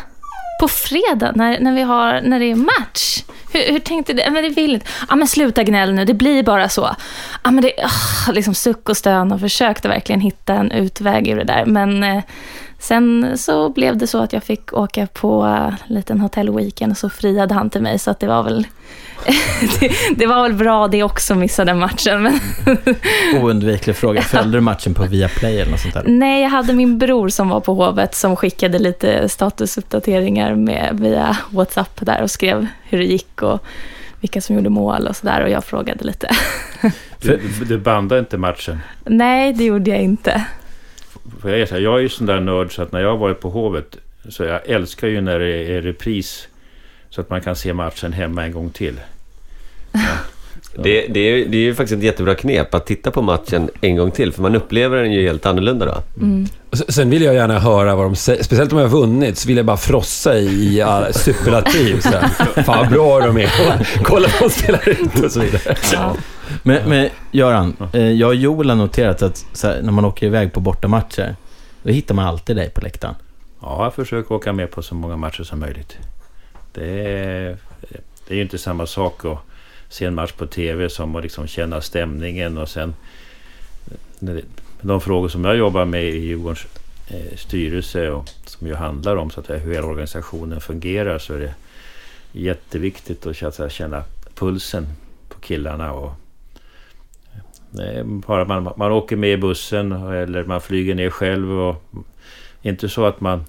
På fredag när, när, vi har, när det är match? Hur, hur tänkte du? Men det vill inte. Ja, men sluta gnäll nu, det blir bara så. Ja, men det, oh, liksom suck och stön och försökte verkligen hitta en utväg ur det där. Men eh, Sen så blev det så att jag fick åka på en liten hotellweekend och så friade han till mig så att det var väl [laughs] det, det, var väl bra det också, missa den matchen. Men Oundviklig fråga. Följde du matchen på Viaplay eller något sånt där? Nej, jag hade min bror som var på Hovet som skickade lite statusuppdateringar med, via WhatsApp där och skrev hur det gick och vilka som gjorde mål och sådär och jag frågade lite. Du, du bandade inte matchen? Nej, det gjorde jag inte. För jag, är så här, jag är ju sån där nörd så att när jag har varit på Hovet så jag älskar ju när det är repris så att man kan se matchen hemma en gång till. Ja. [laughs] Det, det, är, det är ju faktiskt ett jättebra knep att titta på matchen en gång till, för man upplever den ju helt annorlunda då. Mm. Sen vill jag gärna höra vad de säger, speciellt om jag har vunnit, så vill jag bara frossa i [laughs] superlativ. Fan vad bra de är, [laughs] kolla vad de spelar ut och så vidare. Ja. Men, men Göran, eh, jag och Joel har noterat att här, när man åker iväg på bortamatcher, då hittar man alltid dig på läktaren. Ja, jag försöker åka med på så många matcher som möjligt. Det är, det är ju inte samma sak att se en match på TV som att liksom känna stämningen och sen... De frågor som jag jobbar med i Djurgårdens eh, styrelse och som ju handlar om så att hur hela organisationen fungerar så är det jätteviktigt att känna pulsen på killarna och eh, bara man, man åker med i bussen eller man flyger ner själv. Och, inte så att man,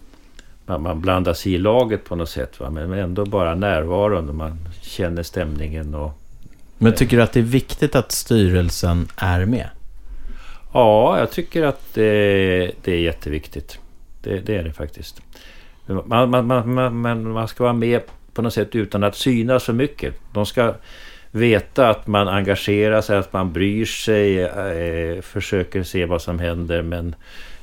man, man blandar sig i laget på något sätt. Va? Men ändå bara närvaron och man känner stämningen. Och, men tycker du att det är viktigt att styrelsen är med? Ja, jag tycker att det, det är jätteviktigt. Det, det, är det faktiskt. Man, man, man, man, man ska vara med på något sätt utan att synas så mycket. De ska veta att man engagerar sig, att man bryr sig, eh, försöker se vad som händer men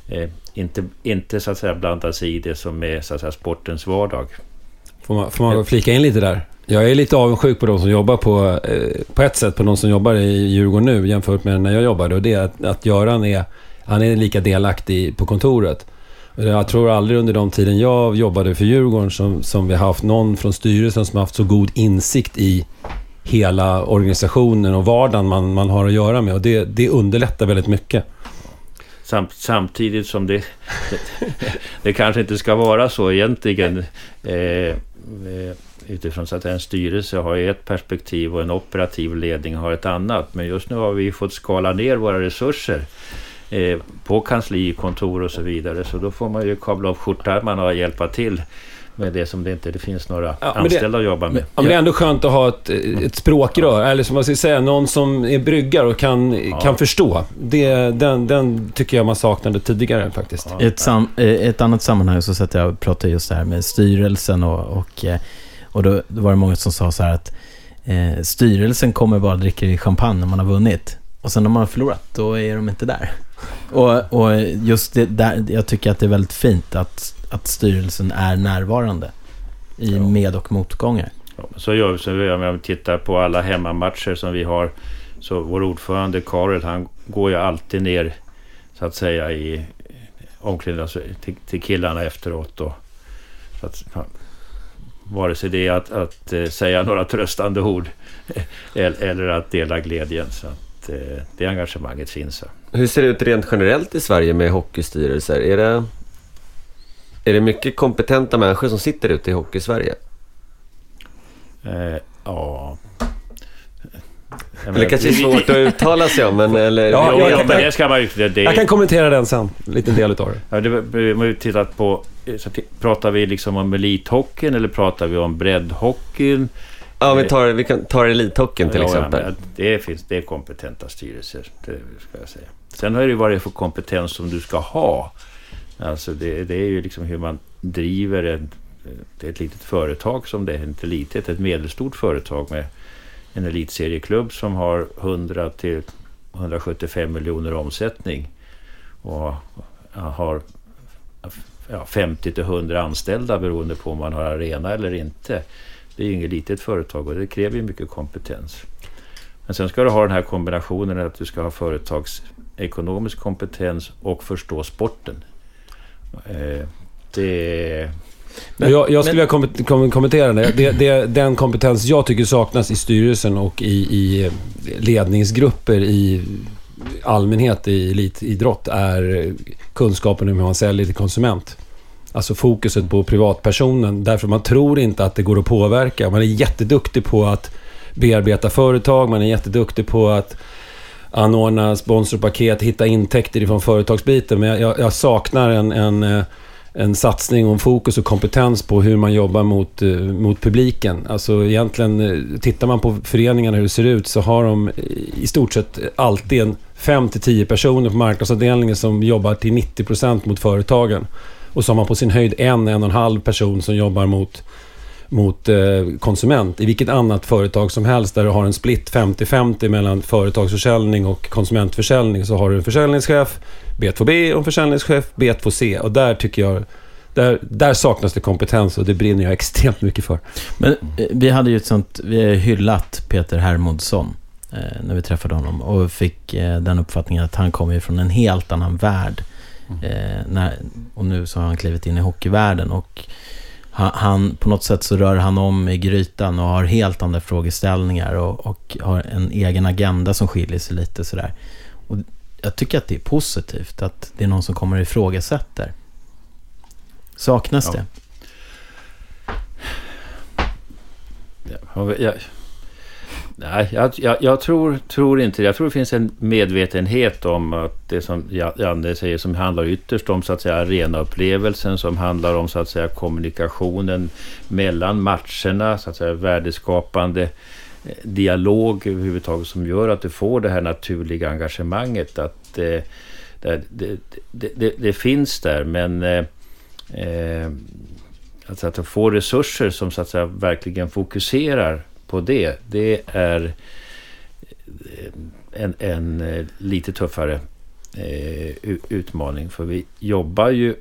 eh, inte, inte så att säga blanda sig i det som är så att säga, sportens vardag. Får man, får man flika in lite där? Jag är lite avundsjuk på de som jobbar på, eh, på ett sätt på de som jobbar i Djurgården nu jämfört med när jag jobbade. Och det är att, att Göran är, han är lika delaktig på kontoret. Jag tror aldrig under de tiden jag jobbade för Djurgården som, som vi har haft någon från styrelsen som har haft så god insikt i hela organisationen och vardagen man, man har att göra med. Och det, det underlättar väldigt mycket. Samt, samtidigt som det, det, [laughs] det, kanske inte ska vara så egentligen. Eh, eh utifrån så att en styrelse har ett perspektiv och en operativ ledning har ett annat. Men just nu har vi fått skala ner våra resurser eh, på kansli, kontor och så vidare. Så då får man ju kabla upp skjortärmarna och hjälpa till med det som det inte det finns några ja, anställda det, att jobba med. Men, ja, men det är ändå skönt att ha ett, ett språkrör, eller som man ska säga, någon som är bryggar och kan, ja. kan förstå. Det, den, den tycker jag man saknade tidigare faktiskt. I ett, sam, ett annat sammanhang så satt jag och pratade just det här med styrelsen och, och, eh, och då, då var det många som sa så här att eh, styrelsen kommer bara dricka champagne när man har vunnit. Och sen när man har förlorat, då är de inte där. Och, och just det där, jag tycker att det är väldigt fint att att styrelsen är närvarande i ja. med och motgångar. Ja, så gör vi, så om vi tittar på alla hemmamatcher som vi har. Så vår ordförande Karel, han går ju alltid ner så att säga i omklädningsrummet till, till killarna efteråt. Och, så att, vare sig det är att, att äh, säga några tröstande ord [laughs] eller att dela glädjen. Så att äh, det engagemanget finns. Hur ser det ut rent generellt i Sverige med hockeystyrelser? Är det är det mycket kompetenta människor som sitter ute i Hockey-Sverige? Eh, ja... Det kanske är svårt att uttala sig om, men... Eller, Ja, Ja, jag ja, men det ska man ju... Det, det, Jag kan kommentera den sen, en liten del utav det. Ja, det vi har ju tittat på... Så pratar vi liksom om elithockeyn eller pratar vi om breddhockeyn? ja, vi, tar, vi kan ta elithockeyn till Ja, exempel. Ja, det, finns, det är kompetenta styrelser, det ska jag säga. Sen har det ju vad det är för kompetens som du ska ha. Alltså det, det är ju liksom hur man driver ett, ett litet företag som det är, inte litet, ett medelstort företag med en elitserieklubb som har 100 till 175 miljoner omsättning och har ja, 50 till 100 anställda beroende på om man har arena eller inte. Det är ju inget litet företag och det kräver ju mycket kompetens. Men sen ska du ha den här kombinationen att du ska ha företagsekonomisk kompetens och förstå sporten. Eh, det... Men, jag, jag skulle vilja kom, kom, kommentera det. Det, det. Den kompetens jag tycker saknas i styrelsen och i, i ledningsgrupper i allmänhet i elitidrott är kunskapen om hur man säljer till konsument. Alltså fokuset på privatpersonen. Därför man tror inte att det går att påverka. Man är jätteduktig på att bearbeta företag, man är jätteduktig på att anordna sponsorpaket, hitta intäkter ifrån företagsbiten. Men jag, jag, saknar en, en, eh, en satsning och en fokus och kompetens på hur man jobbar mot, eh, mot publiken. Alltså egentligen, eh, tittar man på föreningarna hur det ser ut så har de i stort sett alltid en 5-10 personer på marknadsavdelningen som jobbar till 90% mot företagen. Och så har man på sin höjd en, en och en halv person som jobbar mot mot eh, konsument. I vilket annat företag som helst där du har en split 50-50 mellan företagsförsäljning och konsumentförsäljning så har du en försäljningschef, B2B och en försäljningschef, B2C. Och där tycker jag, där, där saknas det kompetens och det brinner jag extremt mycket för. Men eh, vi hade ju ett sånt, vi har hyllat Peter Hermodsson eh, när vi träffade honom och fick eh, den uppfattningen att han kommer från en helt annan värld. Eh, när, och nu så har han klivit in i hockeyvärlden och han, han, på något sätt så rör han om i grytan och har helt andra frågeställningar och, och har en egen agenda som skiljer sig lite sådär. Och jag tycker att det är positivt att det är någon som kommer och ifrågasätter. Saknas Ja. det? Ja, jag, nej, jag, jag, jag tror, tror inte det. Jag tror det finns en medvetenhet om att det som Janne säger som handlar ytterst om så att säga arenaupplevelsen som handlar om så att säga kommunikationen mellan matcherna, så att säga värdeskapande dialog överhuvudtaget som gör att du får det här naturliga engagemanget. Att det, det, det, det, det finns där men eh, eh, Alltså att få resurser som så att säga verkligen fokuserar på det, det är eh, en, en eh, lite tuffare eh, utmaning. För vi jobbar ju...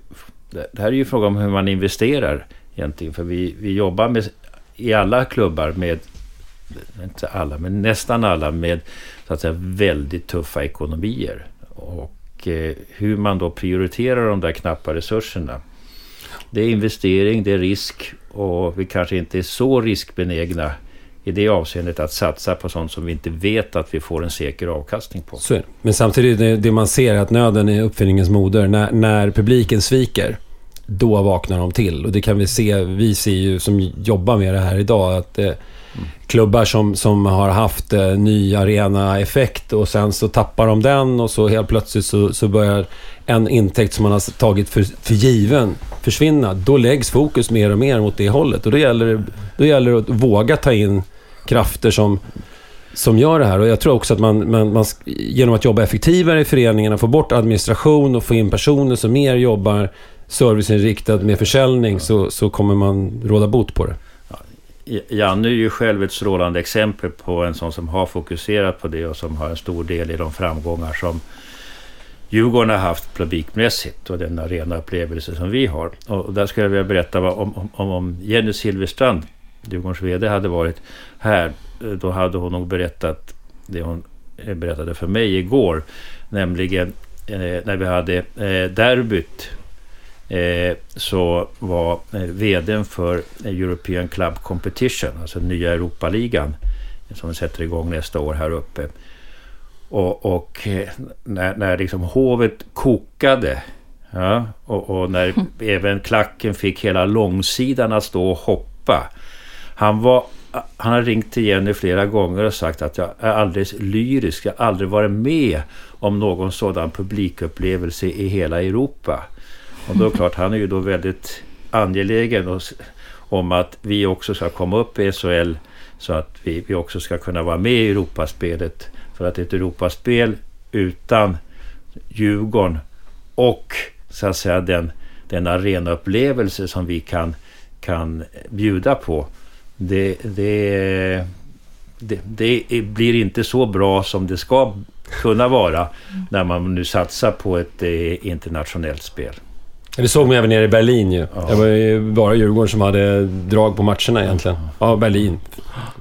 Det här är ju fråga om hur man investerar egentligen. För vi, vi jobbar med, i alla klubbar med, inte alla, men nästan alla med så att säga väldigt tuffa ekonomier. Och eh, hur man då prioriterar de där knappa resurserna. Det är investering, det är risk och vi kanske inte är så riskbenägna i det avseendet att satsa på sånt som vi inte vet att vi får en säker avkastning på. Så är det. Men samtidigt, det, det man ser är att nöden är uppfinningens moder. När, när publiken sviker, då vaknar de till. Och det kan vi se, vi ser ju som jobbar med det här idag, att eh, klubbar som, som har haft eh, ny arena-effekt och sen så tappar de den och så helt plötsligt så, så börjar en intäkt som man har tagit för, för given försvinna. Då läggs fokus mer och mer mot det hållet. Och då gäller det, då gäller det att våga ta in krafter som som gör det här. Och jag tror också att man, man, man genom att jobba effektivare i föreningarna, få bort administration och få in personer som mer jobbar serviceinriktat med försäljning så, så kommer man råda bot på det. Janne är ju själv ett strålande exempel på en sån som har fokuserat på det och som har en stor del i de framgångar som Djurgården har haft publikmässigt och den arenaupplevelse som vi har. Och där skulle jag vilja berätta om, om, om Jenny Silverstrand, Djurgårdens VD, hade varit här. eh, Då hade hon nog berättat det hon eh, berättade för mig igår. Nämligen eh, när vi hade eh, derbyt eh, så var eh, VDn för European Club Competition, alltså nya Europaligan, som sätter igång nästa år här uppe. Och, och eh, när, när liksom hovet kokade ja, och, och när [laughs] även klacken fick hela långsidan att stå och hoppa. Han var han har ringt till Jenny flera gånger och sagt att jag är alldeles lyrisk. Jag har aldrig varit med om någon sådan publikupplevelse i hela Europa. Och då är det klart, han är ju då väldigt angelägen om att vi också ska komma upp i SHL så att vi, vi också ska kunna vara med i Europaspelet. För att ett Europaspel utan Djurgården och så att säga den, den arenaupplevelse som vi kan, kan bjuda på. Det, det, det, det blir inte så bra som det ska kunna vara när man nu satsar på ett eh, internationellt spel. Det såg man även nere i Berlin ju. Ja. Det var ju bara Djurgården som hade drag på matcherna egentligen. Ja, Berlin.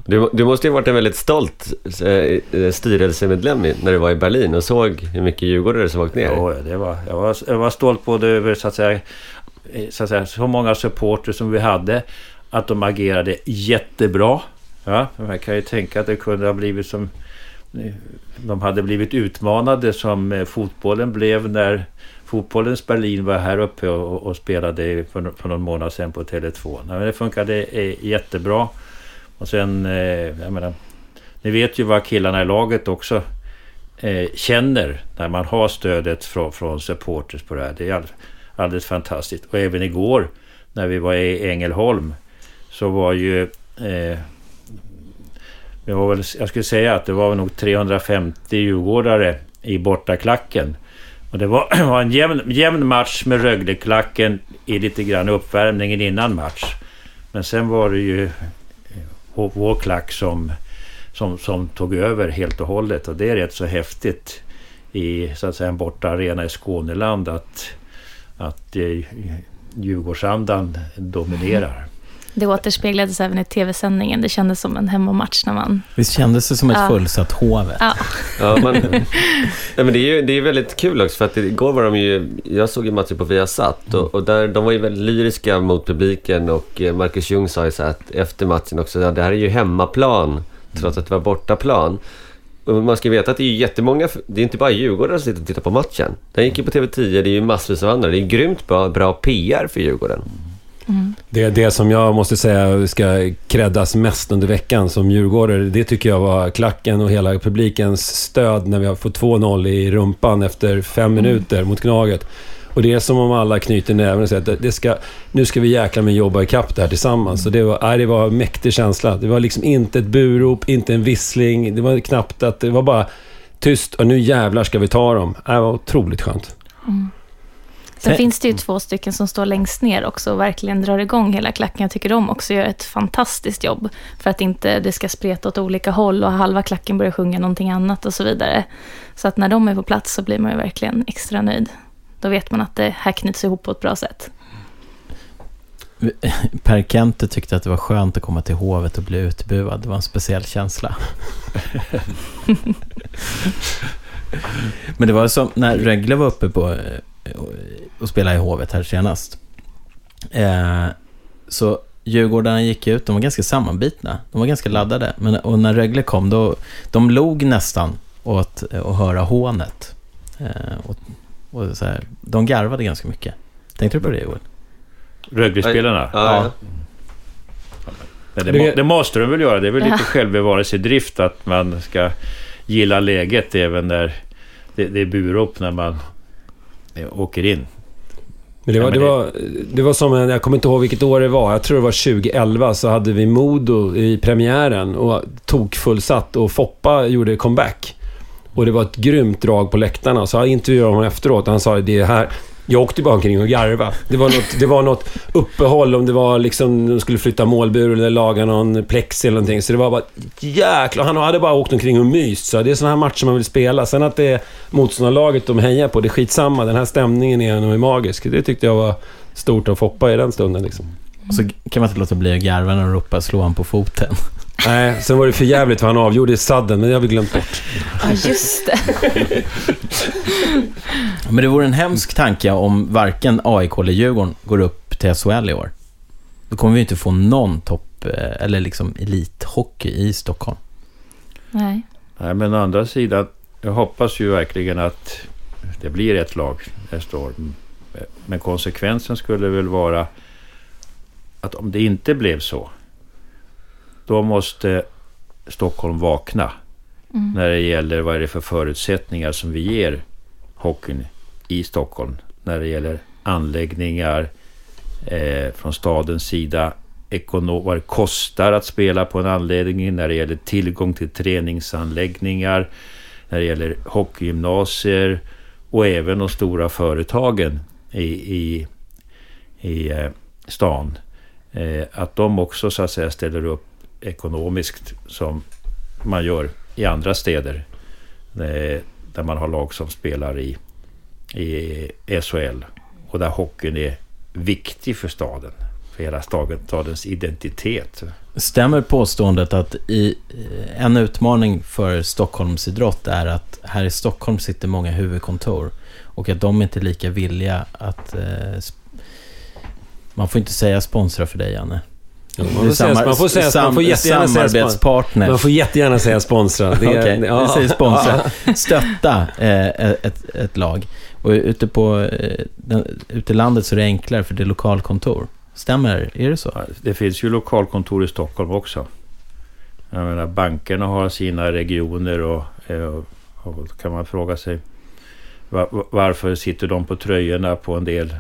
Du, du måste ju varit en väldigt stolt eh, styrelsemedlem när du var i Berlin och såg hur mycket djurgårdare som åkt ner. Ja, det var, jag, var, jag var stolt både över så att säga, eh, så, att säga, så många supporters som vi hade. Att de agerade jättebra. Ja, man kan ju tänka att det kunde ha blivit som... De hade blivit utmanade som eh, fotbollen blev när fotbollens Berlin var här uppe och, och spelade för, för någon månad sedan på Tele2. Nej, det funkade eh, jättebra. Och sen, eh, jag menar, ni vet ju vad killarna i laget också eh, känner när man har stödet från, från supporters på det här. Det är alldeles, alldeles fantastiskt. Och även igår när vi var i Ängelholm så var ju... Eh, var väl, jag skulle säga att det var nog 350 djurgårdare i bortaklacken. Och det var, [clears throat] var en jämn, jämn match med Rögleklacken i lite grann uppvärmningen innan match. Men sen var det ju eh, vår klack som, som, som tog över helt och hållet. Och det är rätt så häftigt i så att säga, en borta arena i Skåneland att, att eh, Djurgårdsandan dominerar. Det återspeglades även i tv-sändningen. Det kändes som en hemmamatch när man... Visst kändes det som ett ja. fullsatt Hovet? Ja. ja, men, [laughs] ja, men det är ju det är väldigt kul också för att igår var de ju... Jag såg ju matchen på Viasat och, och där, de var ju väldigt lyriska mot publiken och eh, Marcus Ljung sa ju så att efter matchen också, ja, det här är ju hemmaplan trots att det var bortaplan. Och man ska veta att det är jättemånga, det är inte bara Djurgården som sitter och tittar på matchen. Den gick ju på TV10, det är ju massvis av andra. Det är grymt bra, bra PR för Djurgården. Mm. Det det som jag måste säga ska kreddas mest under veckan som djurgårdare. Det tycker jag var klacken och hela publikens stöd när vi har fått 2-0 i rumpan efter fem mm. minuter mot Gnaget. Och det är som om alla knyter näven och säger att det ska, nu ska vi jäkla med jobba ikapp det här tillsammans. Och det var, nej, det var en mäktig känsla. Det var liksom inte ett burop, inte en vissling. Det var knappt att det var bara tyst och nu jävlar ska vi ta dem. Det var otroligt skönt. Mm. Sen Nej. finns det ju två stycken som står längst ner också och verkligen drar igång hela klacken. Jag tycker de också gör ett fantastiskt jobb för att inte det ska spreta åt olika håll och halva klacken börjar sjunga någonting annat och så vidare. Så att när de är på plats så blir man ju verkligen extra nöjd. Då vet man att det här knyts ihop på ett bra sätt. [laughs] Per Kente tyckte att det var skönt att komma till hovet och bli utbuad. Det var en speciell känsla. [laughs] [laughs] Men det var som när Rögle var uppe på och spelade i Hovet här senast. Eh, så Djurgårdarna gick ut, de var ganska sammanbitna. De var ganska laddade. Men, och när Rögle kom, då, de log nästan åt att höra hånet. Eh, och, och så här, de garvade ganska mycket. Tänkte du på det, Joel? Rögle-spelarna? Ja. ja. Det, det, måste de väl göra. Det är väl lite självbevarelsedrift att man ska gilla läget även när det, det är burop när man åker in. Men det, var, det, var, det var som en, jag kommer inte ihåg vilket år det var, jag tror det var 2011, så hade vi Modo i premiären och tog fullsatt och Foppa gjorde comeback. Och det var ett grymt drag på läktarna. Så jag intervjuade honom efteråt och han sa det här, jag åkte bara omkring och garva. Det var något, det var något uppehåll, om det var liksom de skulle flytta målbur eller laga någon plexi eller någonting. Så det var bara jäkla... Han hade bara åkt omkring och myst. Så det är sådana här matcher man vill spela. Sen att det är motståndarlaget de hejar på, det är skitsamma. Den här stämningen är nog magisk. Det tyckte jag var stort att Foppa i den stunden liksom. Och så kan man inte låta bli att garva när de ropar slå han på foten. Nej, sen var det för jävligt för han avgjorde i sadden, men det har vi glömt bort. Ja, just det. [laughs] men det vore en hemsk tanke om varken AIK eller Djurgården går upp till SHL i år. Då kommer vi inte få någon topp, eh, eller liksom elithockey i Stockholm. Nej. Nej, men å andra sidan, jag hoppas ju verkligen att det blir ett lag nästa år. Men konsekvensen skulle väl vara att om det inte blev så, då måste Stockholm vakna. När det gäller vad är det för förutsättningar som vi ger hockeyn i Stockholm. När det gäller anläggningar eh, från stadens sida. Vad det kostar att spela på en anläggning. När det gäller tillgång till träningsanläggningar. När det gäller hockeygymnasier. Och även de stora företagen i, i, i eh, stan. Eh, att de också så att säga ställer upp ekonomiskt som man gör i andra städer. Eh, där man har lag som spelar i, i SHL. Och där hockeyn är viktig för staden. För hela stadens identitet. Stämmer påståendet att i, eh, en utmaning för Stockholmsidrott är att här i Stockholm sitter många huvudkontor och att de inte är lika villiga att... Eh, man får inte säga sponsra för dig, Janne. Man får samar- man får säga- man får sam- jättegärna säga spon- samarbetspartner. Man får jättegärna säga sponsra. Det är- Okej, [laughs] ja. vi säger sponsra. Stötta eh, ett, ett lag. Och ute, på, eh, den, ute i landet så är det enklare för det är lokalkontor. Stämmer Är det så? Det finns ju lokalkontor i Stockholm också. Jag menar, bankerna har sina regioner och, eh, och, och då kan man fråga sig va- varför sitter de på tröjorna på en del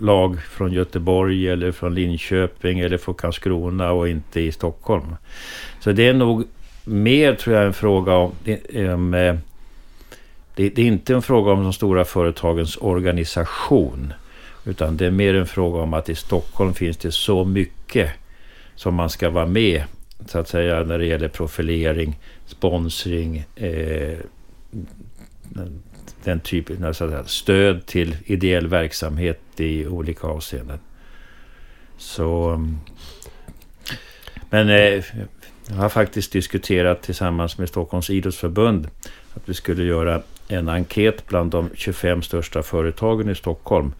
lag från Göteborg eller från Linköping eller från Karlskrona och inte i Stockholm. Så det är nog mer tror jag en fråga om... Det, om, eh, det, det är inte en fråga om de stora företagens organisation. Utan det är mer en fråga om att i Stockholm finns det så mycket som man ska vara med så att säga när det gäller profilering, sponsring, eh, den typen av så säga, stöd till ideell verksamhet i olika avseenden. Så... Mm. Men eh, jag har faktiskt diskuterat tillsammans med Stockholms idrottsförbund att vi skulle göra en enkät bland de 25 största företagen i Stockholm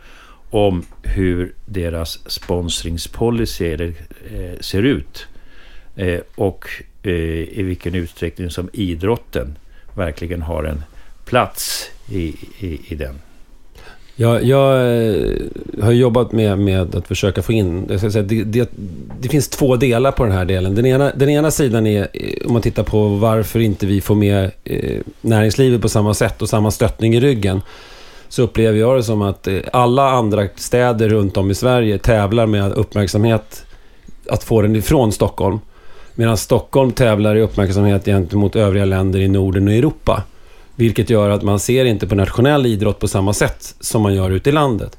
om hur deras sponsringspolicy eh, ser ut. Eh, och eh, i vilken utsträckning som idrotten verkligen har en plats i, i, i den. Jag, jag har jobbat med, med att försöka få in... Jag ska säga, det, det, det finns två delar på den här delen. Den ena, den ena sidan är, eh, om man tittar på varför inte vi får med eh, näringslivet på samma sätt och samma stöttning i ryggen. Så upplever jag det som att eh, alla andra städer runt om i Sverige tävlar med uppmärksamhet att få den ifrån Stockholm. Medan Stockholm tävlar i uppmärksamhet gentemot övriga länder i Norden och Europa. Vilket gör att man ser inte på nationell idrott på samma sätt som man gör ute i landet.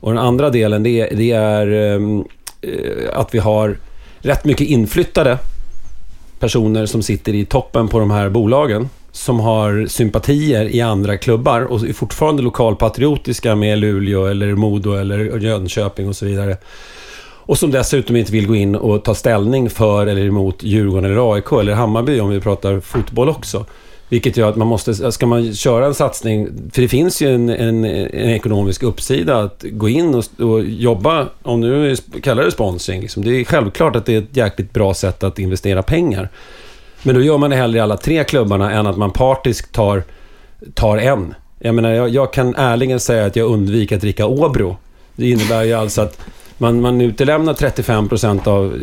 Och den andra delen det är, det är ehm, eh, att vi har rätt mycket inflyttade personer som sitter i toppen på de här bolagen. Som har sympatier i andra klubbar och är fortfarande lokalpatriotiska med Luleå eller Modo eller Jönköping och så vidare. Och som dessutom inte vill gå in och ta ställning för eller emot Djurgården eller AIK eller Hammarby om vi pratar fotboll också. Vilket gör att man måste, ska man köra en satsning, för det finns ju en, en, en ekonomisk uppsida att gå in och, och jobba, om nu kallar det sponsring, liksom. det är självklart att det är ett jäkligt bra sätt att investera pengar. Men då gör man det hellre i alla tre klubbarna än att man partiskt tar, tar en. Jag menar, jag, jag kan ärligen säga att jag undviker att dricka Åbro. Det innebär ju alltså att man, man utelämnar 35 procent av...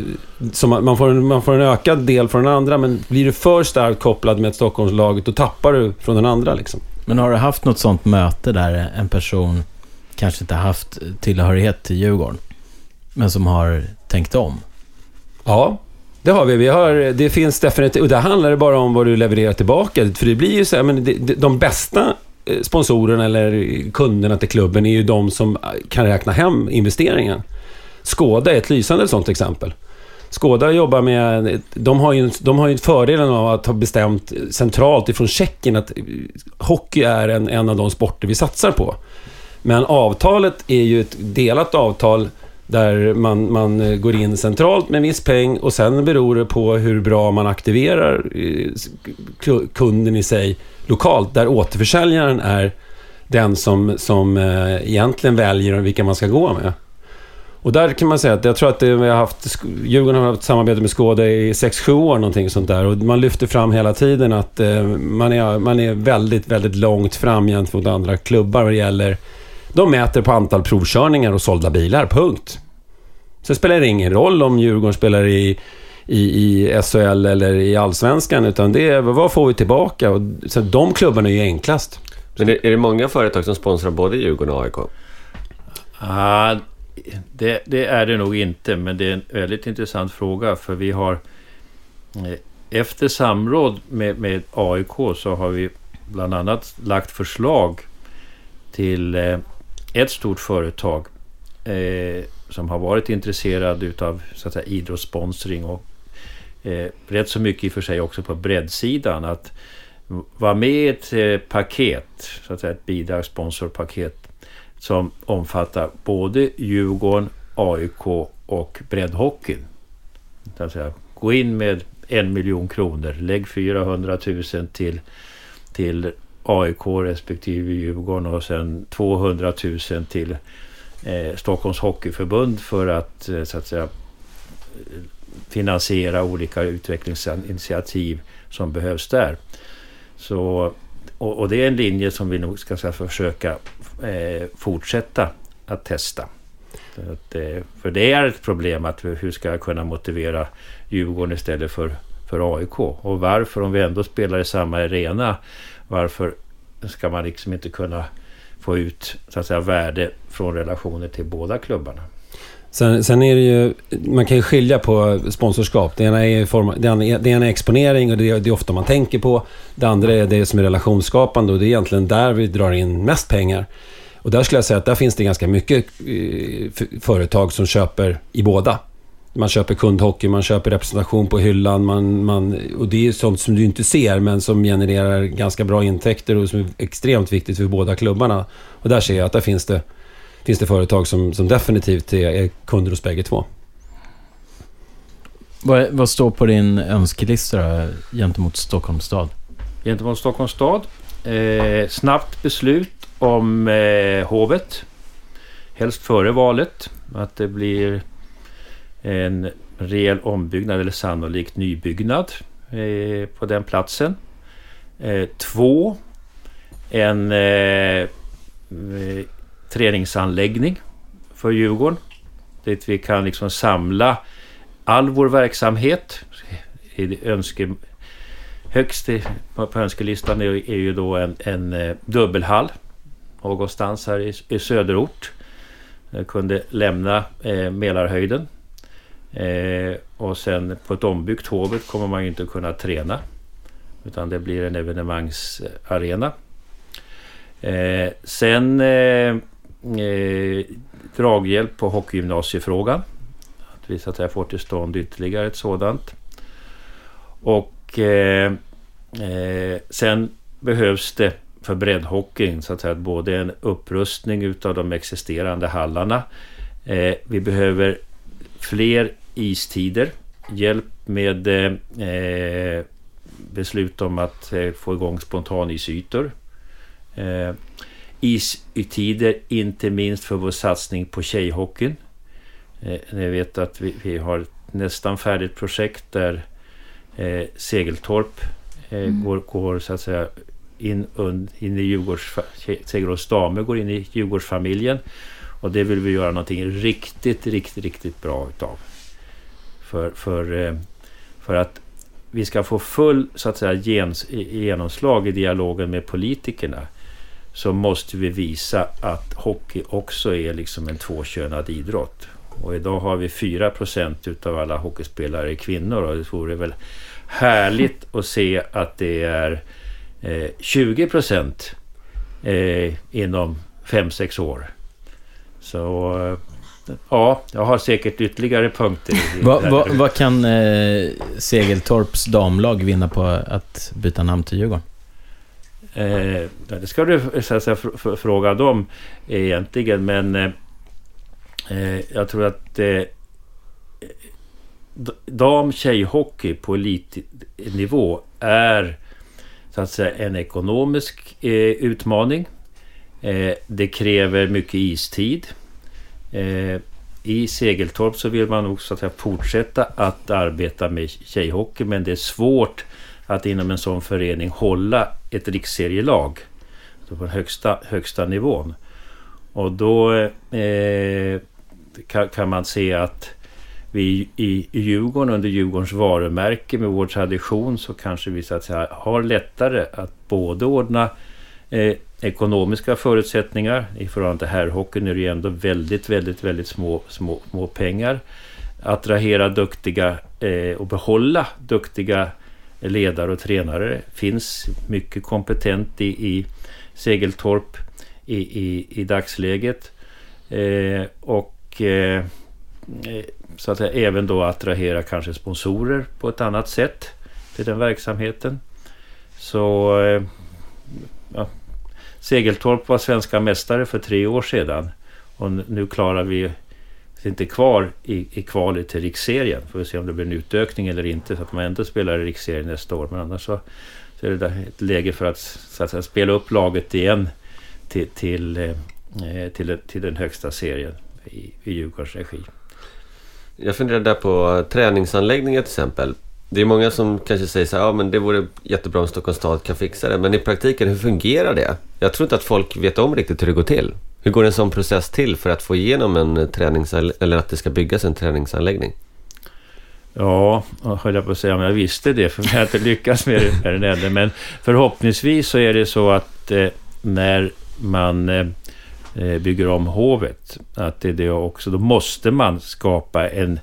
Så man, man, får en, man får en ökad del från den andra, men blir du för starkt kopplad med ett Stockholmslag, då tappar du från den andra liksom. Men har du haft något sånt möte där en person kanske inte haft tillhörighet till Djurgården, men som har tänkt om? Ja, det har vi. vi har, det finns definitivt... Och där handlar det bara om vad du levererar tillbaka. För det blir ju så här, men det, de bästa eh, sponsorerna eller kunderna till klubben är ju de som kan räkna hem investeringen. Skåda är ett lysande sådant exempel. Skåda jobbar med... De har ju, de har ju fördelen av att ha bestämt centralt ifrån Tjeckien att hockey är en, en av de sporter vi satsar på. Men avtalet är ju ett delat avtal där man, man går in centralt med en viss peng och sen beror det på hur bra man aktiverar eh, kunden i sig lokalt. Där återförsäljaren är den som, som eh, egentligen väljer vilka man ska gå med. Och där kan man säga att jag tror att det, vi har haft, Djurgården har haft samarbete med Skåda i 6-7 år någonting sånt där. Och man lyfter fram hela tiden att eh, man, är, man är väldigt, väldigt långt fram gentemot andra klubbar vad det gäller... De mäter på antal provkörningar och sålda bilar, punkt. Sen spelar det ingen roll om Djurgården spelar i, i, i SHL eller i Allsvenskan. Utan det är vad får vi tillbaka? Och, så de klubbarna är ju enklast. Men är, är det många företag som sponsrar både Djurgården och AIK? Ah, det, det är det nog inte, men det är en väldigt intressant fråga. För vi har... Eh, efter samråd med, med AIK så har vi bland annat lagt förslag till eh, ett stort företag eh, som har varit intresserad utav så att säga, idrottssponsring och eh, rätt så mycket i och för sig också på breddsidan. Att vara med i ett eh, paket, så att säga ett bidragssponsorpaket som omfattar både Djurgården, AIK och breddhockeyn. Säga, gå in med en miljon kronor, lägg 400 000 till, till AIK respektive Djurgården och sen 200 000 till eh, Stockholms Hockeyförbund för att, eh, så att säga, finansiera olika utvecklingsinitiativ som behövs där. Så, och, och det är en linje som vi nog ska, ska försöka eh, fortsätta att testa. Att, eh, för det är ett problem att hur ska jag kunna motivera Djurgården istället för, för AIK? Och varför, om vi ändå spelar i samma arena, varför ska man liksom inte kunna få ut så att säga, värde från relationer till båda klubbarna? Sen, sen är det ju, man kan ju skilja på sponsorskap. Det ena är, form, det ena, det ena är exponering och det är, det är ofta man tänker på. Det andra är det som är relationsskapande och det är egentligen där vi drar in mest pengar. Och där skulle jag säga att där finns det ganska mycket eh, företag som köper i båda. Man köper kundhockey, man köper representation på hyllan. Man, man, och det är sånt som du inte ser men som genererar ganska bra intäkter och som är extremt viktigt för båda klubbarna. Och där ser jag att där finns det, finns det företag som, som definitivt är, är kunder hos bägge två. Vad, vad står på din önskelista då, gentemot Stockholms stad? Gentemot Stockholms stad. Eh, snabbt beslut om eh, hovet. Helst före valet. Att det blir en rejäl ombyggnad eller sannolikt nybyggnad eh, på den platsen. Eh, två, en eh, träningsanläggning för Djurgården. Dit vi kan liksom samla all vår verksamhet. I önske, högst på, önskelistan är, är ju då en, en eh, dubbelhall någonstans här i, i söderort. Jag kunde lämna eh, Mälarhöjden. Eh, och sen på ett ombyggt Hovet kommer man ju inte kunna träna. Utan det blir en evenemangsarena. Eh, sen eh, eh, draghjälp på hockeygymnasiefrågan. Att vi så att säga får till stånd ytterligare ett sådant. Och eh, eh, sen behövs det för breddhockeyn så att säga både en upprustning utav de existerande hallarna. Eh, vi behöver fler istider. Hjälp med eh, beslut om att eh, få igång spontanisytor. Eh, Istider, inte minst för vår satsning på tjejhockeyn. Eh, ni vet att vi, vi har ett nästan färdigt projekt där eh, Segeltorp eh, Mm. går, går så att säga in, un, in i Djurgårds... Segeltorps damer går in i Djurgårdsfamiljen. Och det vill vi göra någonting riktigt, riktigt, riktigt bra utav. För, för, eh, för att vi ska få full så att säga, gens, genomslag i dialogen med politikerna så måste vi visa att hockey också är liksom en tvåkönad idrott. Och idag har vi 4% utav alla hockeyspelare är kvinnor och det vore väl härligt [laughs] att se att det är eh, 20 eh, inom 5-6 år. Så eh, ja, jag har säkert ytterligare punkter. Vad vad- vad kan eh, Segeltorps damlag vinna på att byta namn till Djurgården? Eh, det ska du eh, så att säga, fr- fr- fråga dem egentligen, men eh, eh jag tror att eh, dam tjejhockey på elitnivå är så att säga en ekonomisk eh, utmaning. Eh, det kräver mycket istid. Eh, I Segeltorp så vill man nog att säga, fortsätta att arbeta med tjejhockey men det är svårt att inom en sån förening hålla ett riksserielag alltså på den högsta, högsta nivån. Och då eh, kan, kan man se att vi i, i Djurgården under Djurgårdens varumärke med vår tradition så kanske vi så att säga har lättare att både ordna eh, ekonomiska förutsättningar. I förhållande till herrhockeyn är det ju ändå väldigt, väldigt, väldigt små, små, små pengar. Attrahera duktiga eh, och behålla duktiga ledare och tränare. finns mycket kompetent i, i Segeltorp i, i, i dagsläget. Eh, och eh, eh, så att säga, även då attrahera kanske sponsorer på ett annat sätt till den verksamheten. Så eh, ja, Segeltorp var svenska mästare för tre år sedan och nu klarar vi inte kvar i, i kvalet till riksserien. Får vi se om det blir en utökning eller inte så att man ändå spelar i riksserien nästa år. Men annars så, så är det ett läge för att, så att säga, spela upp laget igen till, till, eh, till, till den högsta serien i, i Djurgårdens regi. Jag funderar där på träningsanläggningar till exempel. Det är många som kanske säger så här, ja men det vore jättebra om Stockholms stad kan fixa det. Men i praktiken, hur fungerar det? Jag tror inte att folk vet om riktigt hur det går till. Hur går en sån process till för att få igenom en träningsanläggning, eller att det ska byggas en träningsanläggning? Ja, jag höll jag på att säga om jag visste det, för jag har inte lyckats med det med den. Men förhoppningsvis så är det så att eh, när man eh, eh, bygger om hovet, att det är det också, då måste man skapa en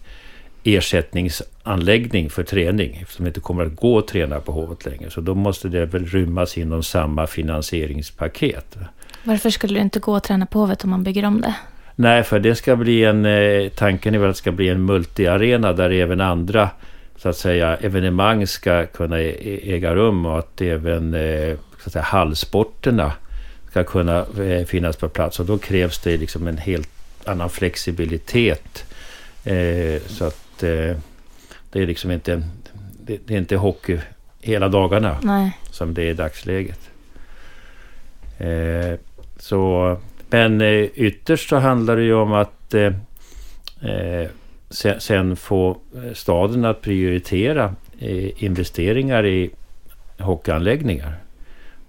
ersättningsanläggning för träning eftersom det inte kommer att gå att träna på Hovet längre. Så då måste det väl rymmas inom samma finansieringspaket. Varför skulle det inte gå att träna på Hovet om man bygger om det? Nej, för det ska bli en... Eh, tanken är väl att det ska bli en multiarena där även andra så att säga evenemang ska kunna äga rum och att även eh, så att säga, hallsporterna ska kunna eh, finnas på plats. Och då krävs det liksom en helt annan flexibilitet. så att det är liksom inte, det, är inte hockey hela dagarna Nej. som det är i dagsläget. Så, men eh, ytterst så handlar det ju om att eh, eh sen, sen, få eh, staden att prioritera eh, investeringar i hockeyanläggningar.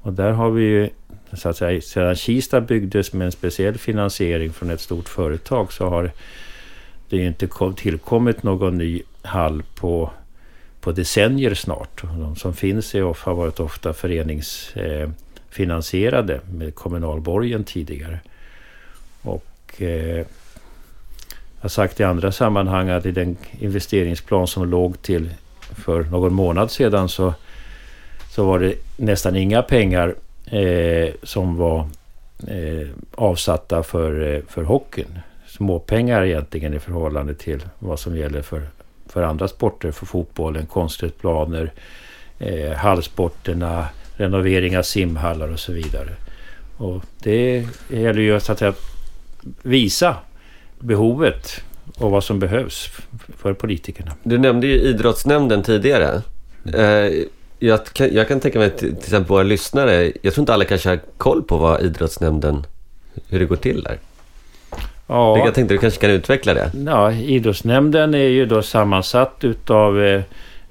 Och där har vi ju, så att säga, sedan Kista byggdes med en speciell finansiering från ett stort företag så har det ju inte tillkommit någon ny hall på, på decennier snart. De som finns är, har varit ofta förenings eh, finansierade med kommunalborgen tidigare. Och eh, jag har sagt i andra sammanhang att i den investeringsplan som låg till för någon månad sedan så, så var det nästan inga pengar eh, som var eh, avsatta för, eh, för hockeyn småpengar egentligen i förhållande till vad som gäller för, för andra sporter, för fotbollen, konstgräsplaner, eh, hallsporterna, renovering av simhallar och så vidare. Och det gäller ju att visa behovet och vad som behövs för politikerna. Du nämnde ju idrottsnämnden tidigare. Eh, jag, kan, jag kan tänka mig till, till exempel våra lyssnare, jag tror inte alla kanske har koll på vad idrottsnämnden, hur det går till där. Ja. Jag tänkte du kanske kan utveckla det? Ja, idrottsnämnden är ju då sammansatt utav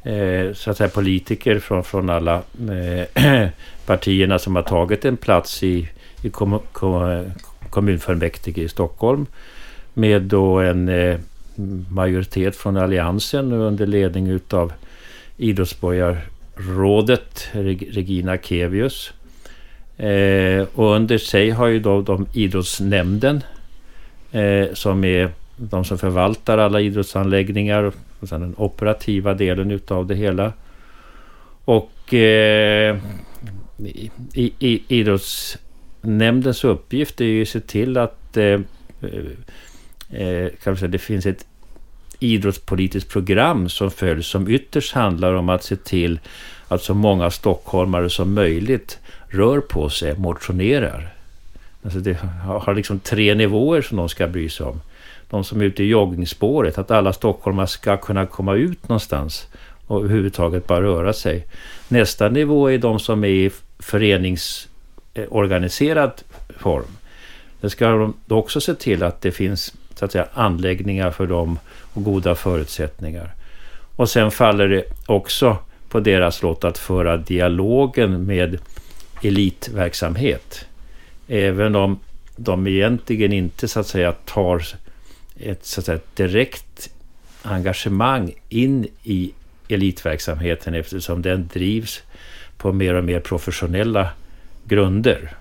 eh, så att säga politiker från, från alla eh, [clears throat] partierna som har tagit en plats i, i kom, kom, kommunfullmäktige i Stockholm. Med då en eh, majoritet från Alliansen under ledning utav idrottsborgarrådet Regina Kevius. Eh, och under sig har ju då de idrottsnämnden eh, som är de som förvaltar alla idrottsanläggningar och sen den operativa delen utav det hela. Och eh, i, i, idrottsnämndens uppgift är ju att se till att eh, eh, kan säga, det finns ett idrottspolitiskt program som följs som ytterst handlar om att se till att så många stockholmare som möjligt rör på sig, motionerar. Alltså det har liksom tre nivåer som de ska bry sig om. De som är ute i joggingspåret, att alla stockholmare ska kunna komma ut någonstans och överhuvudtaget bara röra sig. Nästa nivå är de som är i föreningsorganiserad form. Det ska de också se till att det finns så att säga, anläggningar för dem och goda förutsättningar. Och sen faller det också på deras lott att föra dialogen med elitverksamhet. Även om de egentligen inte så att säga tar ett så att säga, direkt engagemang in i elitverksamheten eftersom den drivs på mer och mer professionella grunder.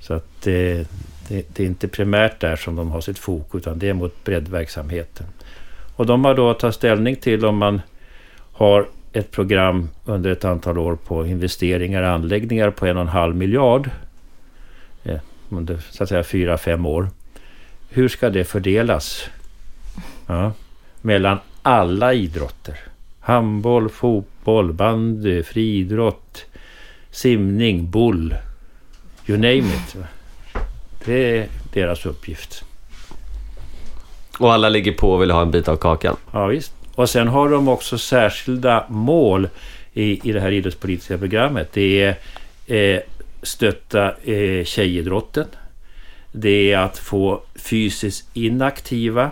Så att det, det, det är inte primärt där som de har sitt fokus utan det är mot breddverksamheten. Och de har då att ta ställning till om man har ett program under ett antal år på investeringar och anläggningar på en och en halv miljard. Eh, under så att säga fyra, fem år. Hur ska det fördelas? Ja, mellan alla idrotter. Handboll, fotboll, bandy, friidrott, simning, boll. You name it. Det är deras uppgift. Och alla ligger på och vill ha en bit av kakan. Ja, visst. Och sen har de också särskilda mål i, i det här idrottspolitiska programmet. Det är eh, stötta eh, tjejidrotten. Det är att få fysiskt inaktiva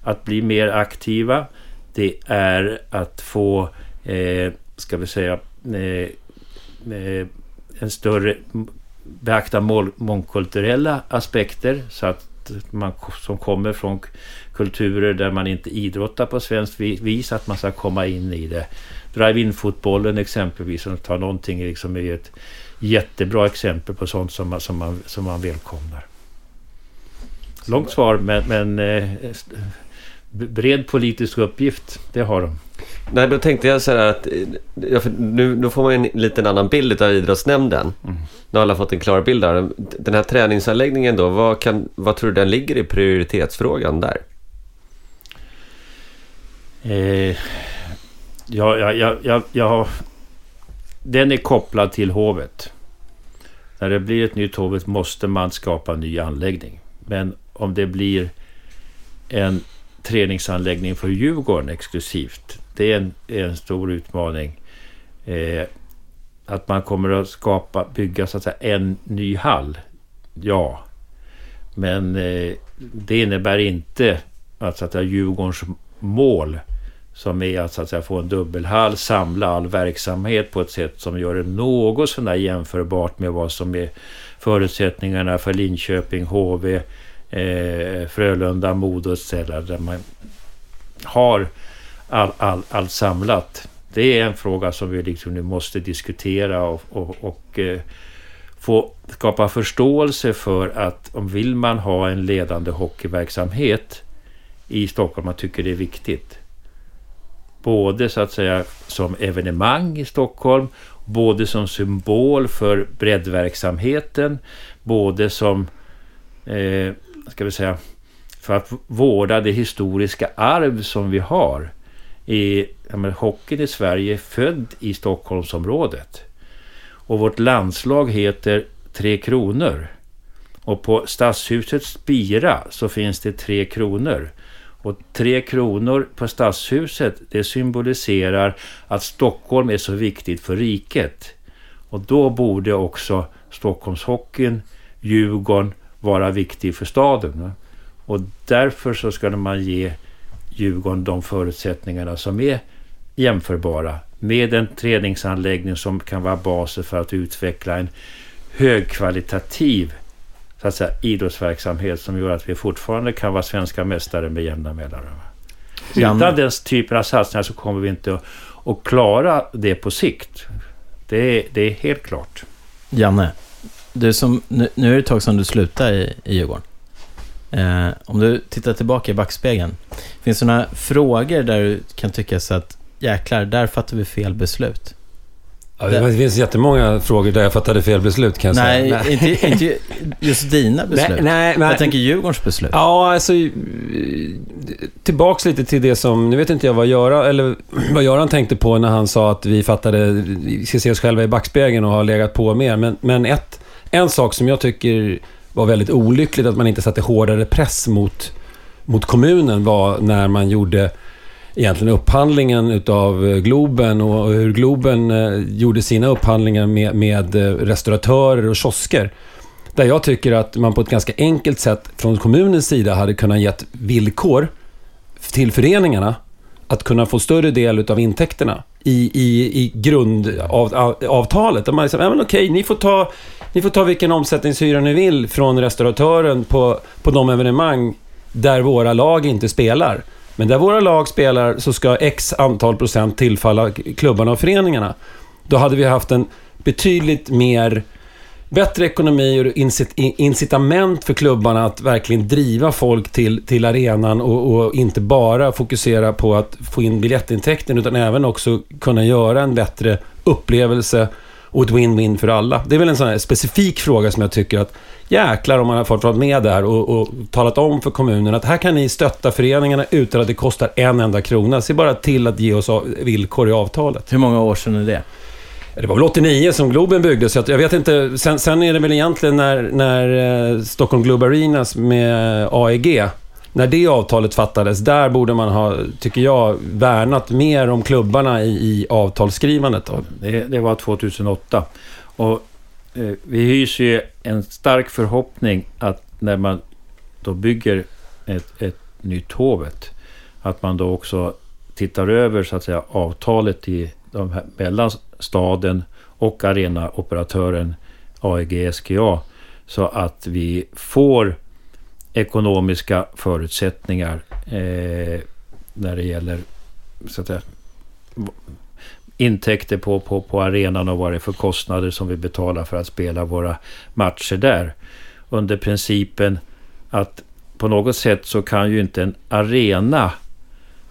att bli mer aktiva. Det är att få, eh, ska vi säga, eh, eh en större beakta mål, mångkulturella aspekter så att man som kommer från kulturer där man inte idrottar på svenskt vis, att man ska komma in i det. Drive-in-fotbollen exempelvis, som tar någonting liksom är ett jättebra exempel på sånt som man, som man, som man välkomnar. Långt svar, men, men eh, bred politisk uppgift, det har de. Nej, då tänkte jag så här att ja, nu, nu får man en liten annan bild av idrottsnämnden. Mm. Nu har alla fått en klar bild där. Den här träningsanläggningen då, vad, kan, vad tror du den ligger i prioritetsfrågan där? Eh, ja, ja, ja, ja, ja, den är kopplad till hovet. När det blir ett nytt hovet måste man skapa en ny anläggning. Men om det blir en träningsanläggning för Djurgården exklusivt. Det är en, en stor utmaning. Eh, att man kommer att skapa, bygga så att säga, en ny hall. Ja. Men eh, det innebär inte att, så att säga, Djurgårdens mål som är att, så att säga, få en dubbelhall, samla all verksamhet på ett sätt som gör det något sånär jämförbart med vad som är förutsättningarna för Linköping, HV, eh, Frölunda, Modo etc. Där man har allt all, all samlat. Det är en fråga som vi liksom nu måste diskutera och, och, och eh, få skapa förståelse för att om vill man ha en ledande hockeyverksamhet i Stockholm, man tycker det är viktigt. Både så att säga som evenemang i Stockholm, både som symbol för breddverksamheten, både som eh, ska vi säga, för att vårda det historiska arv som vi har. I, menar, hockeyn i Sverige är född i Stockholmsområdet. Och vårt landslag heter Tre Kronor. Och på Stadshusets spira så finns det Tre Kronor. Och Tre Kronor på Stadshuset det symboliserar att Stockholm är så viktigt för riket. Och då borde också Stockholmshockeyn, Djurgården vara viktig för staden. Och därför så ska man ge Djurgården de förutsättningarna som är jämförbara med en träningsanläggning som kan vara basen för att utveckla en högkvalitativ så att säga, idrottsverksamhet som gör att vi fortfarande kan vara svenska mästare med jämna mellanrum. Utan den typen av satsningar så kommer vi inte att, att klara det på sikt. Det är, det är helt klart. Janne, du som, nu, nu är det ett tag sedan du slutade i, i Djurgården. Eh, om du tittar tillbaka i backspegeln, finns det några frågor där du kan tycka så att jäklar, där fattade vi fel beslut? Ja, det finns jättemånga frågor där jag fattade fel beslut kan jag nej, säga. Nej, inte, inte [laughs] just dina beslut. Nej, nej, men, jag tänker Djurgårdens beslut. Ja, alltså... Tillbaks lite till det som... Nu vet inte jag vad Göran, eller [clears throat] vad Göran tänkte på när han sa att vi fattade... Vi ska se oss själva i backspegeln och har legat på mer. Men, men ett, en sak som jag tycker var väldigt olyckligt att man inte satte hårdare press mot, mot kommunen var när man gjorde egentligen upphandlingen utav eh, Globen och hur Globen eh, gjorde sina upphandlingar med, med eh, restauratörer och kiosker. Där jag tycker att man på ett ganska enkelt sätt från kommunens sida hade kunnat gett villkor till föreningarna att kunna få större del utav intäkterna i, i, i grundavtalet. Där man säger, ja men okej, ni får, ta, ni får ta vilken omsättningshyra ni vill från restauratören på, på de evenemang där våra lag inte spelar. Men där våra lag spelar så ska x antal procent tillfalla klubbarna och föreningarna. Då hade vi haft en betydligt mer bättre ekonomi och incit incitament för klubbarna att verkligen driva folk till, till arenan och, och, inte bara fokusera på att få in biljettintäkten utan även också kunna göra en bättre upplevelse och ett win-win för alla. Det är väl en sån här specifik fråga som jag tycker att jäklar om man har fått vara med där och, och talat om för kommunen att här kan ni stötta föreningarna utan att det kostar en enda krona. Se bara till att ge oss villkor i avtalet. Hur många år sedan är det? Det var väl 89 som Globen byggdes, så jag vet inte. Sen, sen är det väl egentligen när, när eh, Stockholm Globe Arenas med AEG, när det avtalet fattades, där borde man ha, tycker jag, värnat mer om klubbarna i, i avtalsskrivandet. Det, det var 2008. Och eh, vi hyser ju en stark förhoppning att när man då bygger ett, ett nytt hovet, att man då också tittar över så att säga avtalet i de här, mellan staden och arenaoperatören AEG SGA så att vi får ekonomiska förutsättningar eh, när det gäller så att säga, intäkter på, på, på arenan och vad det är för kostnader som vi betalar för att spela våra matcher där. Under principen att på något sätt så kan ju inte en arena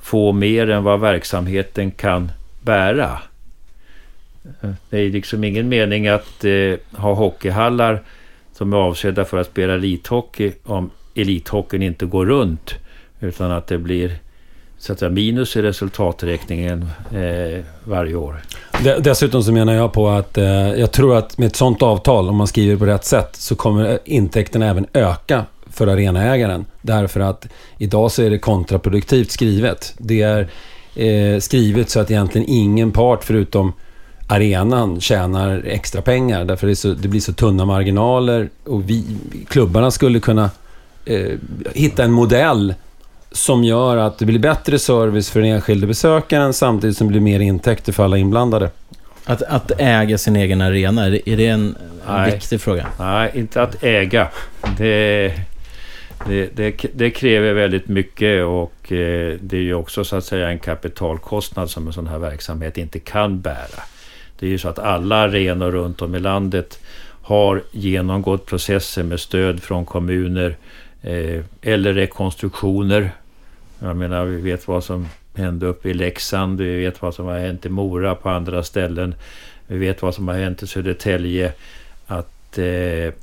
få mer än vad verksamheten kan bära. Det är liksom ingen mening att eh, ha hockeyhallar som är avsedda för att spela elithockey om elithockeyn inte går runt. Utan att det blir så att säga, minus i resultaträkningen eh, varje år. Dessutom så menar jag på att eh, jag tror att med ett sånt avtal, om man skriver på rätt sätt, så kommer intäkterna även öka för arenaägaren. Därför att idag så är det kontraproduktivt skrivet. Det är eh, skrivet så att egentligen ingen part förutom arenan tjänar extra pengar. Därför det, så, det blir så tunna marginaler och vi, klubbarna skulle kunna eh, hitta en modell som gör att det blir bättre service för den enskilde besökaren samtidigt som det blir mer intäkter för alla inblandade. Att, att äga sin egen arena, är det en, en viktig fråga? Nej, inte att äga. Det, det, det, det, kräver väldigt mycket och eh, det är ju också så att säga en kapitalkostnad som en sån här verksamhet inte kan bära. Det är ju så att alla arenor runt om i landet har genomgått processer med stöd från kommuner Eh, eller rekonstruktioner. Jag menar, vi vet vad som hände uppe i Leksand, vi vet vad som har hänt i Mora på andra ställen. Vi vet vad som har hänt i Södertälje. Att eh,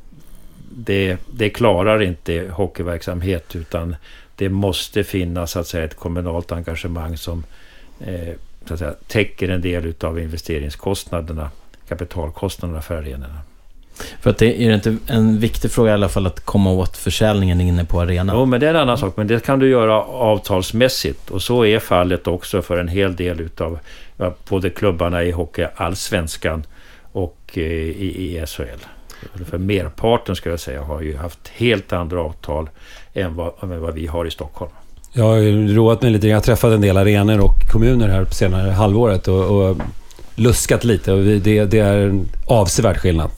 det, det klarar inte hockeyverksamhet utan det måste finnas så att säga, ett kommunalt engagemang som eh, så att säga, täcker en del av investeringskostnaderna, kapitalkostnaderna för arenorna. För att det är inte en viktig fråga i alla fall att komma åt försäljningen inne på arenan? Jo, men det är en annan sak. Men det kan du göra avtalsmässigt. Och så är fallet också för en hel del utav både klubbarna i Hockey Allsvenskan och eh, i, i SHL. För merparten ska jag säga har ju haft helt andra avtal än vad, än vad vi har i Stockholm. Jag har roat mig lite. Jag har träffat en del arenor och kommuner här på senare halvåret och, och luskat lite. Och det, det är en avsevärd skillnad.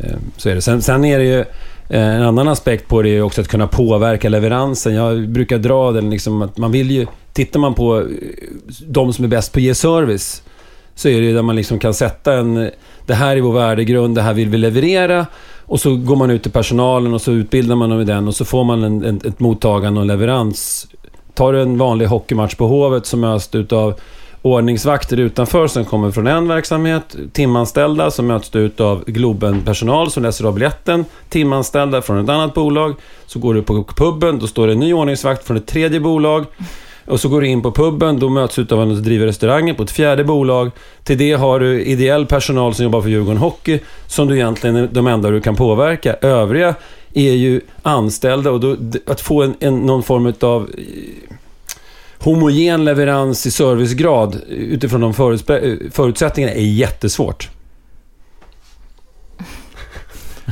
Eh, så är det. Sen, sen är det ju eh, en annan aspekt på det är också att kunna påverka leveransen. Jag brukar dra den liksom att man vill ju... Tittar man på eh, de som är bäst på att ge service så är det ju där man liksom kan sätta en... Det här är vår värdegrund, det här vill vi leverera. Och så går man ut till personalen och så utbildar man dem i den och så får man en, en, ett mottagande och en leverans. Tar du en vanlig hockeymatch på Hovet som möts utav ordningsvakter utanför som kommer från en verksamhet, timanställda som möts ut av Globen-personal som läser av biljetten, timanställda från ett annat bolag. Så går du på puben, då står det en ny ordningsvakt från ett tredje bolag. Och så går du in på puben, då möts du av en som driver restaurangen på ett fjärde bolag. Till det har du ideell personal som jobbar för Djurgården Hockey, som du egentligen är de enda du kan påverka. Övriga är ju anställda och då, att få en, en, någon form av homogen leverans i servicegrad utifrån de eh, förutsättningarna är jättesvårt.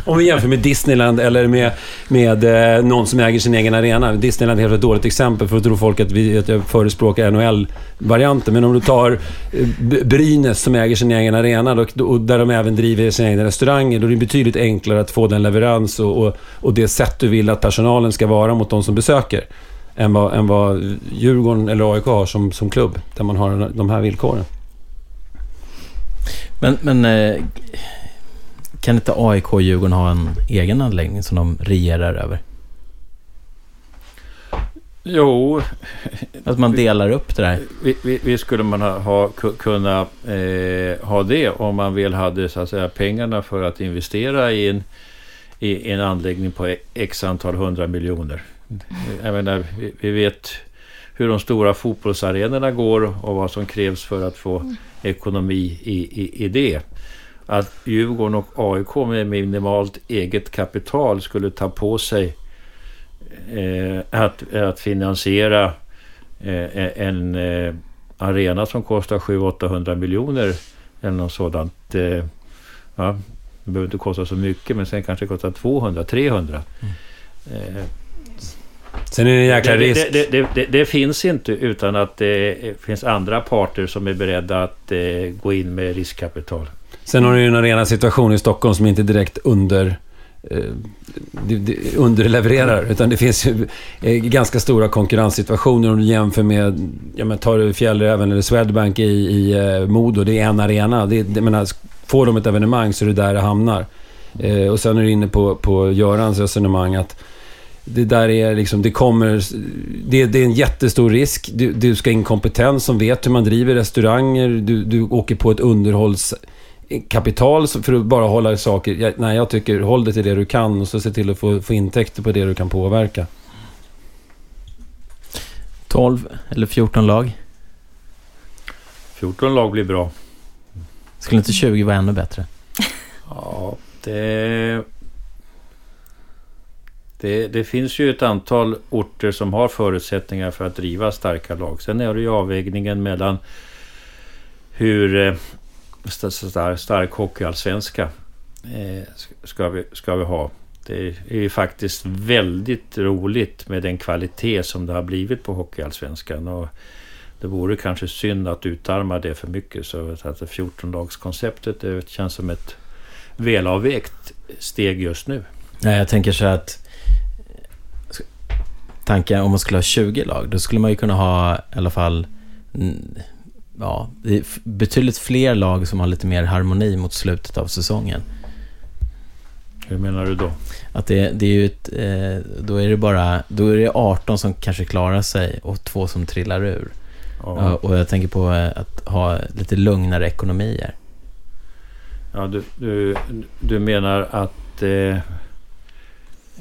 Om vi jämför med Disneyland eller med, med eh, någon som äger sin egen arena. Disneyland är ett dåligt exempel för då tror folk att, vi, att jag förespråkar NHL-varianten. Men om du tar eh, Brynäs som äger sin egen arena då, och där de även driver sina egna restauranger. Då är det betydligt enklare att få den leverans och, och, och det sätt du vill att personalen ska vara mot de som besöker än vad, än vad Djurgården eller AIK har som, som klubb. Där man har de här villkoren. Men, men eh, kan inte AIK och Djurgården ha en egen anläggning som de regerar över? Jo, Att man delar upp det där. visst skulle man ha, ha kunna eh, ha det om man väl hade så att säga, pengarna för att investera i en, i en anläggning på x antal hundra miljoner. Jag menar, vi, vi vet hur de stora fotbollsarenorna går och vad som krävs för att få ekonomi i, i, i det. Att Djurgården och AIK med minimalt eget kapital skulle ta på sig eh, att, att finansiera eh, en eh, arena som kostar 700-800 miljoner eller något sådant. Eh, ja, det behöver inte kosta så mycket men sen kanske det kostar 200-300. Mm. Sen är det en jäkla risk. Det, det, det, det, finns inte utan att det finns andra parter som är beredda att eh, gå in med riskkapital. Sen har du ju en arenasituation i Stockholm som inte direkt under eh, underlevererar. Utan det finns ju eh, ganska stora konkurrenssituationer om du jämför med, ja men tar du Fjällräven eller Swedbank i, i Modo, det är en arena. Det, det, menar, får de ett evenemang så är det där det hamnar. Och sen är du inne på, på Görans resonemang att det där är liksom, det kommer... Det, det är en jättestor risk. Du, du ska in kompetens som vet hur man driver restauranger. Du, du åker på ett underhållskapital för att bara hålla saker... Jag, nej, jag tycker håll det till det du kan och så se till att få, få intäkter på det du kan påverka. 12 eller 14 lag? 14 lag blir bra. Skulle inte 20 vara ännu bättre? Ja, det det, det, finns ju ett antal orter som har förutsättningar för att driva starka lag. Sen är det ju avvägningen mellan hur eh, stark, stark hockeyallsvenska eh, ska, vi, ska vi ha. Det är ju faktiskt väldigt roligt med den kvalitet som det har blivit på hockeyallsvenskan. Och det vore kanske synd att utarma det för mycket. Så att 14-lagskonceptet känns som ett välavvägt steg just nu. Nej, jag tänker så att tanken om man skulle ha 20 lag, då skulle man ju kunna ha i alla fall ja, betydligt fler lag som har lite mer harmoni mot slutet av säsongen. Hur menar du då? Att det, det är ju ett, eh, då är det bara, då är det 18 som kanske klarar sig och två som trillar ur. Ja. Och jag tänker på eh, att ha lite lugnare ekonomier. Ja, du, du, du menar att eh,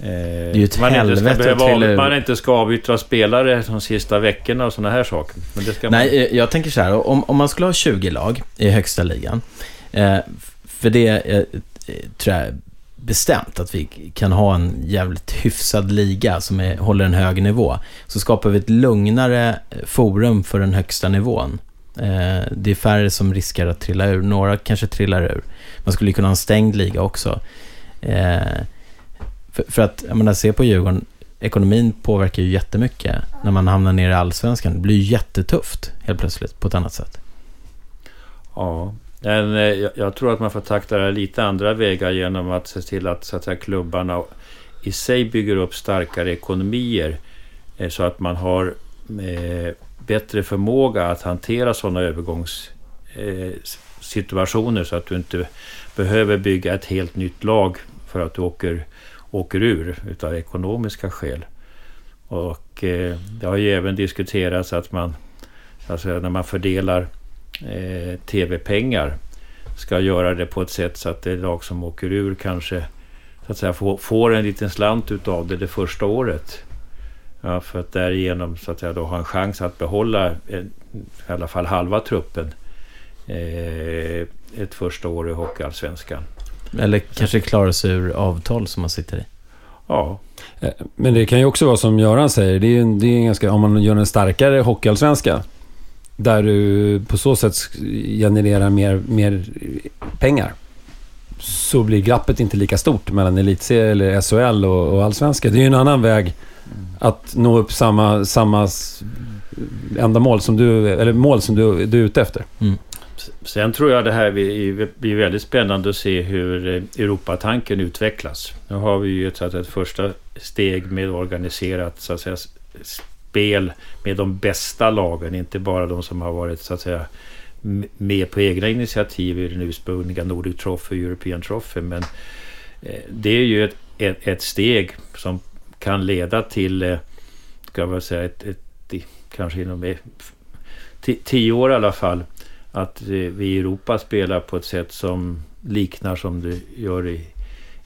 det är ju ett man helvete inte ska behöva, Man inte ska avyttra spelare de sista veckorna och sådana här saker. Ska Nej, man... Eh, jag tänker så här. Om, om man skulle ha 20 lag i högsta ligan. Eh, för det eh, tror jag bestämt att vi kan ha en jävligt hyfsad liga som är, håller en hög nivå. Så skapar vi ett lugnare forum för den högsta nivån. Eh, det är färre som riskerar att trilla ur. Några kanske trillar ur. Man skulle kunna ha en stängd liga också. För, för att, jag menar, se på Djurgården, ekonomin påverkar ju jättemycket när man hamnar ner i allsvenskan. Det blir ju jättetufft helt plötsligt på ett annat sätt. Ja, men eh, jag, jag tror att man får takta det lite andra vägar genom att se till att, så att säga, klubbarna i sig bygger upp starkare ekonomier eh, så att man har eh, bättre förmåga att hantera sådana övergångssituationer eh, så att du inte behöver bygga ett helt nytt lag för att du åker åker ur utav ekonomiska skäl. Och eh, det har ju även diskuterats att man, alltså när man fördelar eh, tv-pengar, ska göra det på ett sätt så att det lag som åker ur kanske så att säga, får, får en liten slant utav det det första året. Ja, för att därigenom så att säga, då ha en chans att behålla en, i alla fall halva truppen eh, ett första år i Hockeyallsvenskan. Eller kanske klara sig ur avtal som man sitter i. Ja. Eh, men det kan ju också vara som Göran säger, det är, det är ganska, om man gör en starkare hockeyallsvenska, där du på så sätt genererar mer, mer pengar, så blir glappet inte lika stort mellan elitserie eller SHL och, och allsvenska. Det är ju en annan väg att nå upp samma, samma ändamål som du, eller mål som du, du är ute efter. Mm. Sen tror jag det här blir väldigt spännande att se hur eh, Europatanken utvecklas. Nu har vi ju ett, ett första steg med organiserat så att säga, spel med de bästa lagen, inte bara de som har varit så att säga med på egna initiativ i den ursprungliga Nordic Trophy och European Trophy. Men eh, det är ju ett, ett, ett steg som kan leda till, eh, ska jag väl säga, ett, ett, kanske inom tio år i alla fall, att vi i Europa spelar på ett sätt som liknar som det gör i,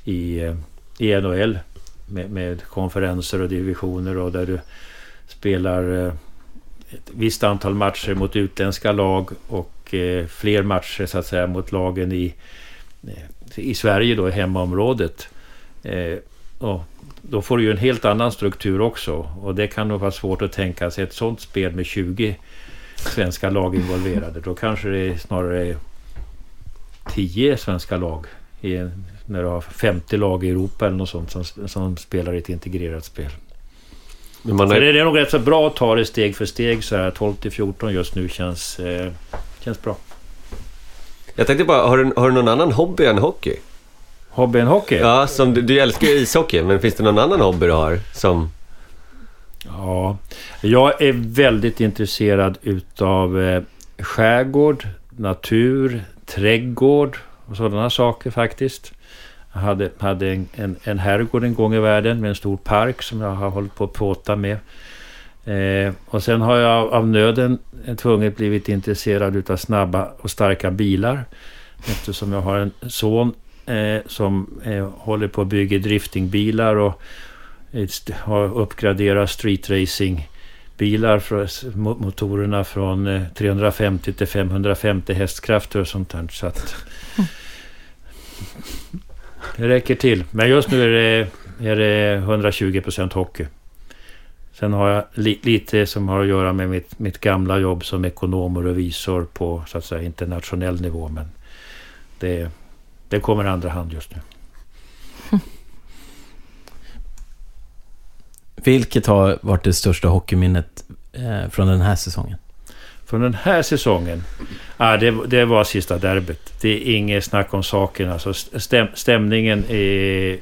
i, eh, i NHL med, med konferenser och divisioner och där du spelar eh, ett visst antal matcher mot utländska lag och eh, fler matcher så att säga mot lagen i, i Sverige då, i hemmaområdet. Och då får du ju en helt annan struktur också och det kan nog vara svårt att tänka sig ett sånt spel med 20 svenska lag involverade. Då kanske det är snarare är 10 svenska lag i när du har 50 lag i Europa eller något sånt som, som spelar i ett integrerat spel. Men man har, det är nog rätt så bra att ta det steg för steg så här. 12 till 14 just nu känns, eh, känns bra. jag tänkte bara, har du, har du någon annan hobby än hockey? Hobbyn hockey? Ja, som du, du älskar ju ishockey, men finns det någon annan hobby du har som... Ja, jag är väldigt intresserad utav eh, skärgård, natur, trädgård och sådana saker faktiskt. Jag hade, hade en, en, en herrgård en gång i världen med en stor park som jag har hållit på att påta med. Eh, och sen har jag av nöden tvunget blivit intresserad utav snabba och starka bilar. Eftersom jag har en son eh, som eh, håller på att bygga driftingbilar och har uppgraderat streetracingbilar för s- mo- motorerna från eh, 350 till 550 hästkrafter och sånt där. Så att [laughs] det räcker till. Men just nu är det, är det 120% hockey. Sen har jag li, lite som har att göra med mitt, mitt gamla jobb som ekonom och revisor på så att säga internationell nivå. Men det, det kommer i andra hand just nu. Vilket har varit det största hockeyminnet eh, från den här säsongen? Från den här säsongen, ah, det, det var sista derbyt. Det är inget snack om saken. Alltså stäm, stämningen i,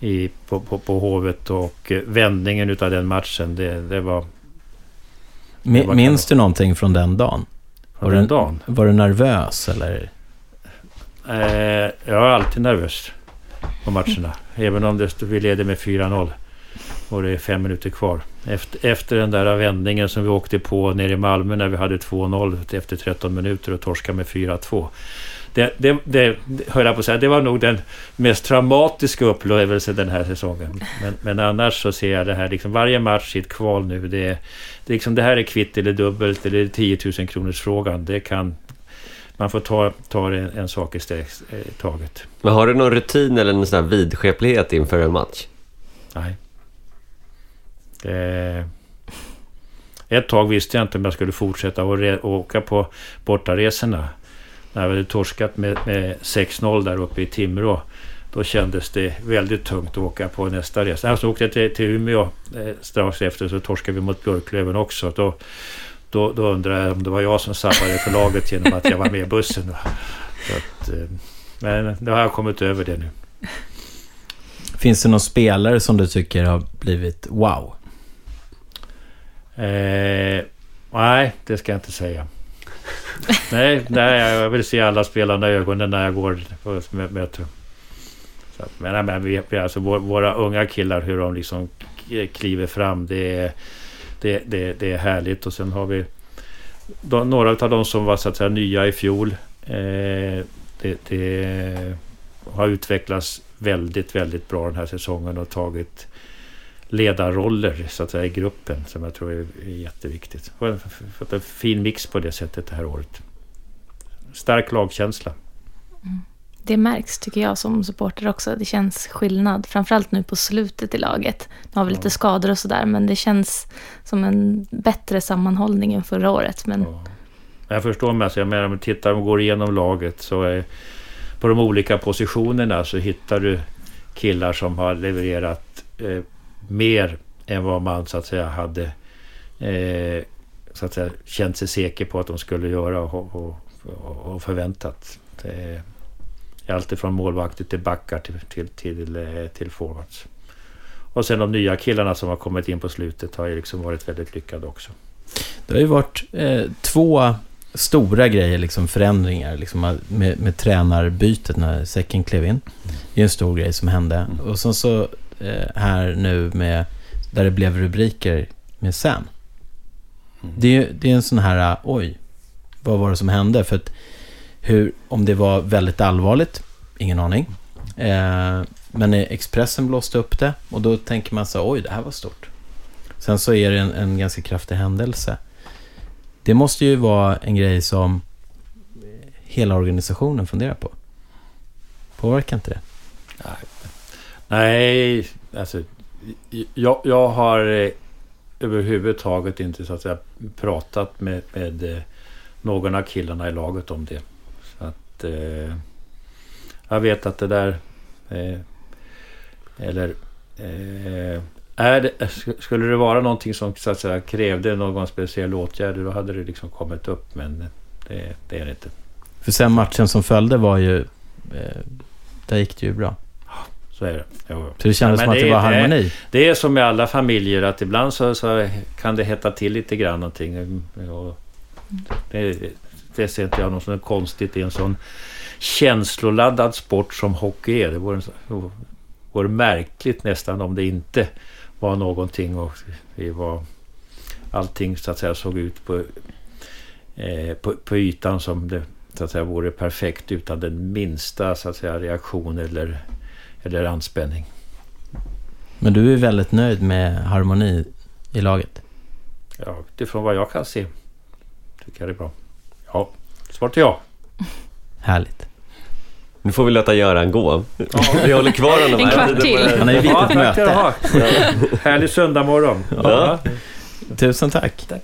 i, på, på, på Hovet och eh, vändningen utav den matchen, det, det var... Det var Minns du någonting från den dagen? Från Var den det- dagen. Var du nervös eller? Eh, jag är alltid nervös på matcherna. Även om det, vi leder med 4-0 och det är fem minuter kvar. Efter, efter den där vändningen som vi åkte på nere i Malmö när vi hade 2-0 efter 13 minuter och torskade med 4-2. Det, det, det, höll jag på att säga, det var nog den mest traumatiska upplevelsen den här säsongen. Men, men annars så ser jag det här, liksom varje match i ett kval nu, det, är- det, är liksom, det här är kvitt eller dubbelt eller 10 000 kronors frågan. Det kan, man får ta, ta en, en sak i steg, eh, taget. Men har du någon rutin eller någon sån vidskeplighet inför en match? Nej. Eh, Ett tag visste jag inte om jag skulle fortsätta att re- åka på bortaresorna. När vi hade torskat med, med 6-0 där uppe i Timrå. Då kändes det väldigt tungt att åka på nästa resa. Så åkte jag till, till Umeå eh, strax efter så torskade vi mot Björklöven också. Då, då, då undrar jag om det var jag som sabbade för laget genom att jag var med i bussen. då. Så att, eh, men nu har jag kommit över det nu. Finns det någon spelare som du tycker har blivit wow? Eh, nej, det ska jag inte säga. [laughs] nej, nej, jag vill se alla spelarna i ögonen när jag går på möte. Så men, men vi, alltså, vår, våra unga killar, hur de liksom kliver fram, det är, det, det, det är härligt. Och sen har vi de, några av de som var så att säga nya i fjol. Eh, det, det har utvecklats väldigt, väldigt bra den här säsongen och tagit ledarroller så att säga, i gruppen som jag tror är, jätteviktigt. Och en- fått en fin mix på det sättet det här året. Stark lagkänsla. Det märks tycker jag som supporter också. Det känns skillnad. Framförallt nu på slutet i laget. Nu har vi lite skador och sådär. Men det känns som en bättre sammanhållning än förra året. Men Ja. Jag förstår mig, alltså, jag menar om du tittar och går igenom laget så är på de olika positionerna så hittar du killar som har levererat eh, mer än vad man så att säga hade eh, så att säga, känt sig säker på att de skulle göra och, och, och, förväntat. Det är allt från målvakter till backar till, till, till, eh, till forwards. Och sen de nya killarna som har kommit in på slutet har ju liksom varit väldigt lyckade också. Det har ju varit eh, två stora grejer, liksom förändringar, liksom, med, med tränarbytet när Säcken klev in. Det är en stor grej som hände. Mm. Och sen så här nu med, där det blev rubriker med Sam. Mm. Det, är, det är en sån här, oj, vad var det som hände? För att hur, om det var väldigt allvarligt, ingen aning. Eh, men Expressen blåste upp det och då tänker man så oj, det här var stort. Sen så är det en, en ganska kraftig händelse. Det måste ju vara en grej som hela organisationen funderar på. Påverkar inte det? Nej, alltså jag, jag har eh, överhuvudtaget inte så att säga pratat med, med eh, någon av killarna i laget om det. Så att eh, jag vet att det där eh, eller eh, är det, eh, skulle det vara någonting som så att säga krävde någon speciell åtgärd då hade det liksom kommit upp men det, det är det inte. För sen matchen som följde var ju... Eh, där gick det ju bra. Så är det. Jo, jo. Så det kändes Ja, som att det, det- var harmoni. det- Det är som med alla familjer att ibland så, så kan det hetta till lite grann någonting. Och det, det ser inte jag något som är konstigt i en sån känsloladdad sport som hockey är. Det vore, vore märkligt nästan om det inte var någonting och det var allting så att säga såg ut på, eh, på, på ytan som det så att säga vore perfekt utan den minsta så att säga reaktion eller, eller anspänning. Men du är väldigt nöjd med harmoni i laget. Ja, utifrån vad jag kan se tycker jag det är bra. Ja, svaret är ja. [laughs] Härligt. Nu får vi låta Göran gå. [laughs] Vi håller kvar honom En här. kvart till. Han är ju Ja, tack du möte. [laughs] Härlig söndagmorgon. Ja. Tusen tack. Kommer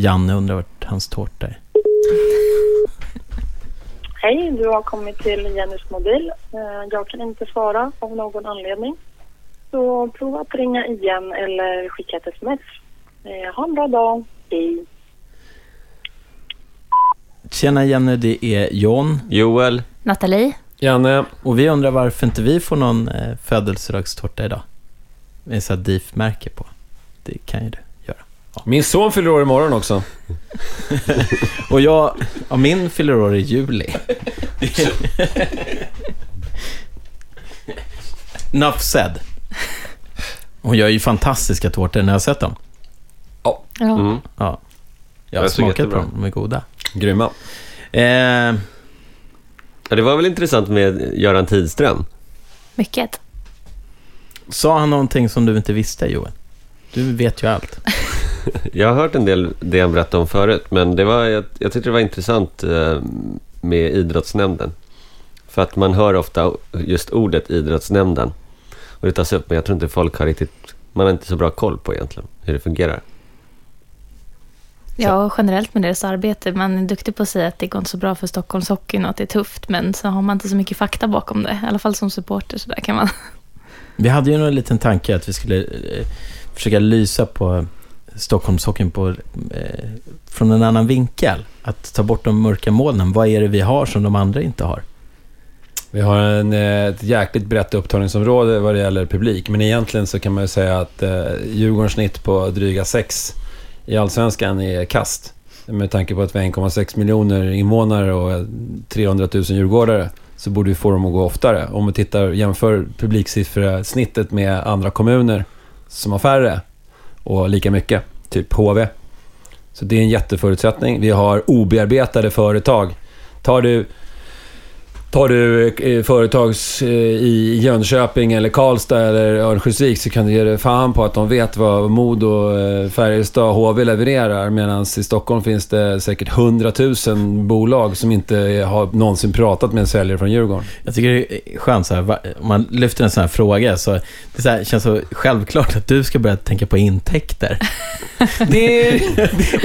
Janne undrar vart hans tårta är. [laughs] Hej, du har kommit till Jennys mobil. Eh, Jag kan inte svara av någon anledning. Så prova att ringa igen eller skicka ett sms. Eh, Ha en bra dag. Hej. Tjena Jenny, det är John. Joel, Nathalie? Janne, Och vi undrar varför inte vi får någon eh, födelsedagstårta idag. Med här DIF-märke på. Det kan ju du. Min son fyller år imorgon också. [laughs] Och jag, ja, min fyller år i juli. Enough said. Hon gör ju fantastiska tårtor när jag har sett dem. Ja. mm. Ja. Jag har Jag smakat på dem, de är goda. Grymma. Eh, ja, det var väl intressant med Göran Tidström? Mycket. sa han någonting som du inte visste, Johan? Du vet ju allt. [laughs] [laughs] Jag har hört en del det han berättade om förut, men det var, jag, jag tyckte det var intressant eh, med idrottsnämnden. För att man hör ofta just ordet idrottsnämnden. Och det tas upp, men jag tror inte folk har riktigt, man har inte så bra koll på egentligen hur det fungerar. Ja, generellt med deras arbete. Man är duktig på att säga att det går inte så bra för Stockholmshockeyn och att det är tufft. Men så har man inte så mycket fakta bakom det. I alla fall som supporter så där kan man. Vi hade ju en liten tanke att vi skulle eh, försöka lysa på Stockholmshockeyn på, eh, från en annan vinkel. Att ta bort de mörka molnen. Vad är det vi har som de andra inte har? Vi har en, eh, ett jäkligt brett upptagningsområde vad det gäller publik. Men egentligen så kan man ju säga att eh, Djurgårdens snitt på dryga sex i Allsvenskan är kast. Med tanke på att vi har 1,6 miljoner invånare och eh, 300 000 djurgårdare så borde vi få dem att gå oftare. Om vi tittar, jämför publiksiffror-snittet med andra kommuner som har färre och lika mycket, typ HV. Så det är en jätteförutsättning. Vi har obearbetade företag. Tar du Tar du eh, företags eh, i Jönköping eller Karlstad eller Örnsköldsvik så kan du ge dig fan på att de vet vad Modo, eh, Färjestad, HV levererar. Medan i Stockholm finns det säkert 100 000 bolag som inte har någonsin pratat med en säljare från Djurgården. Jag tycker det är skönt så här, om man lyfter en sån här fråga så det så här, känns så självklart att du ska börja tänka på intäkter. [laughs] Det,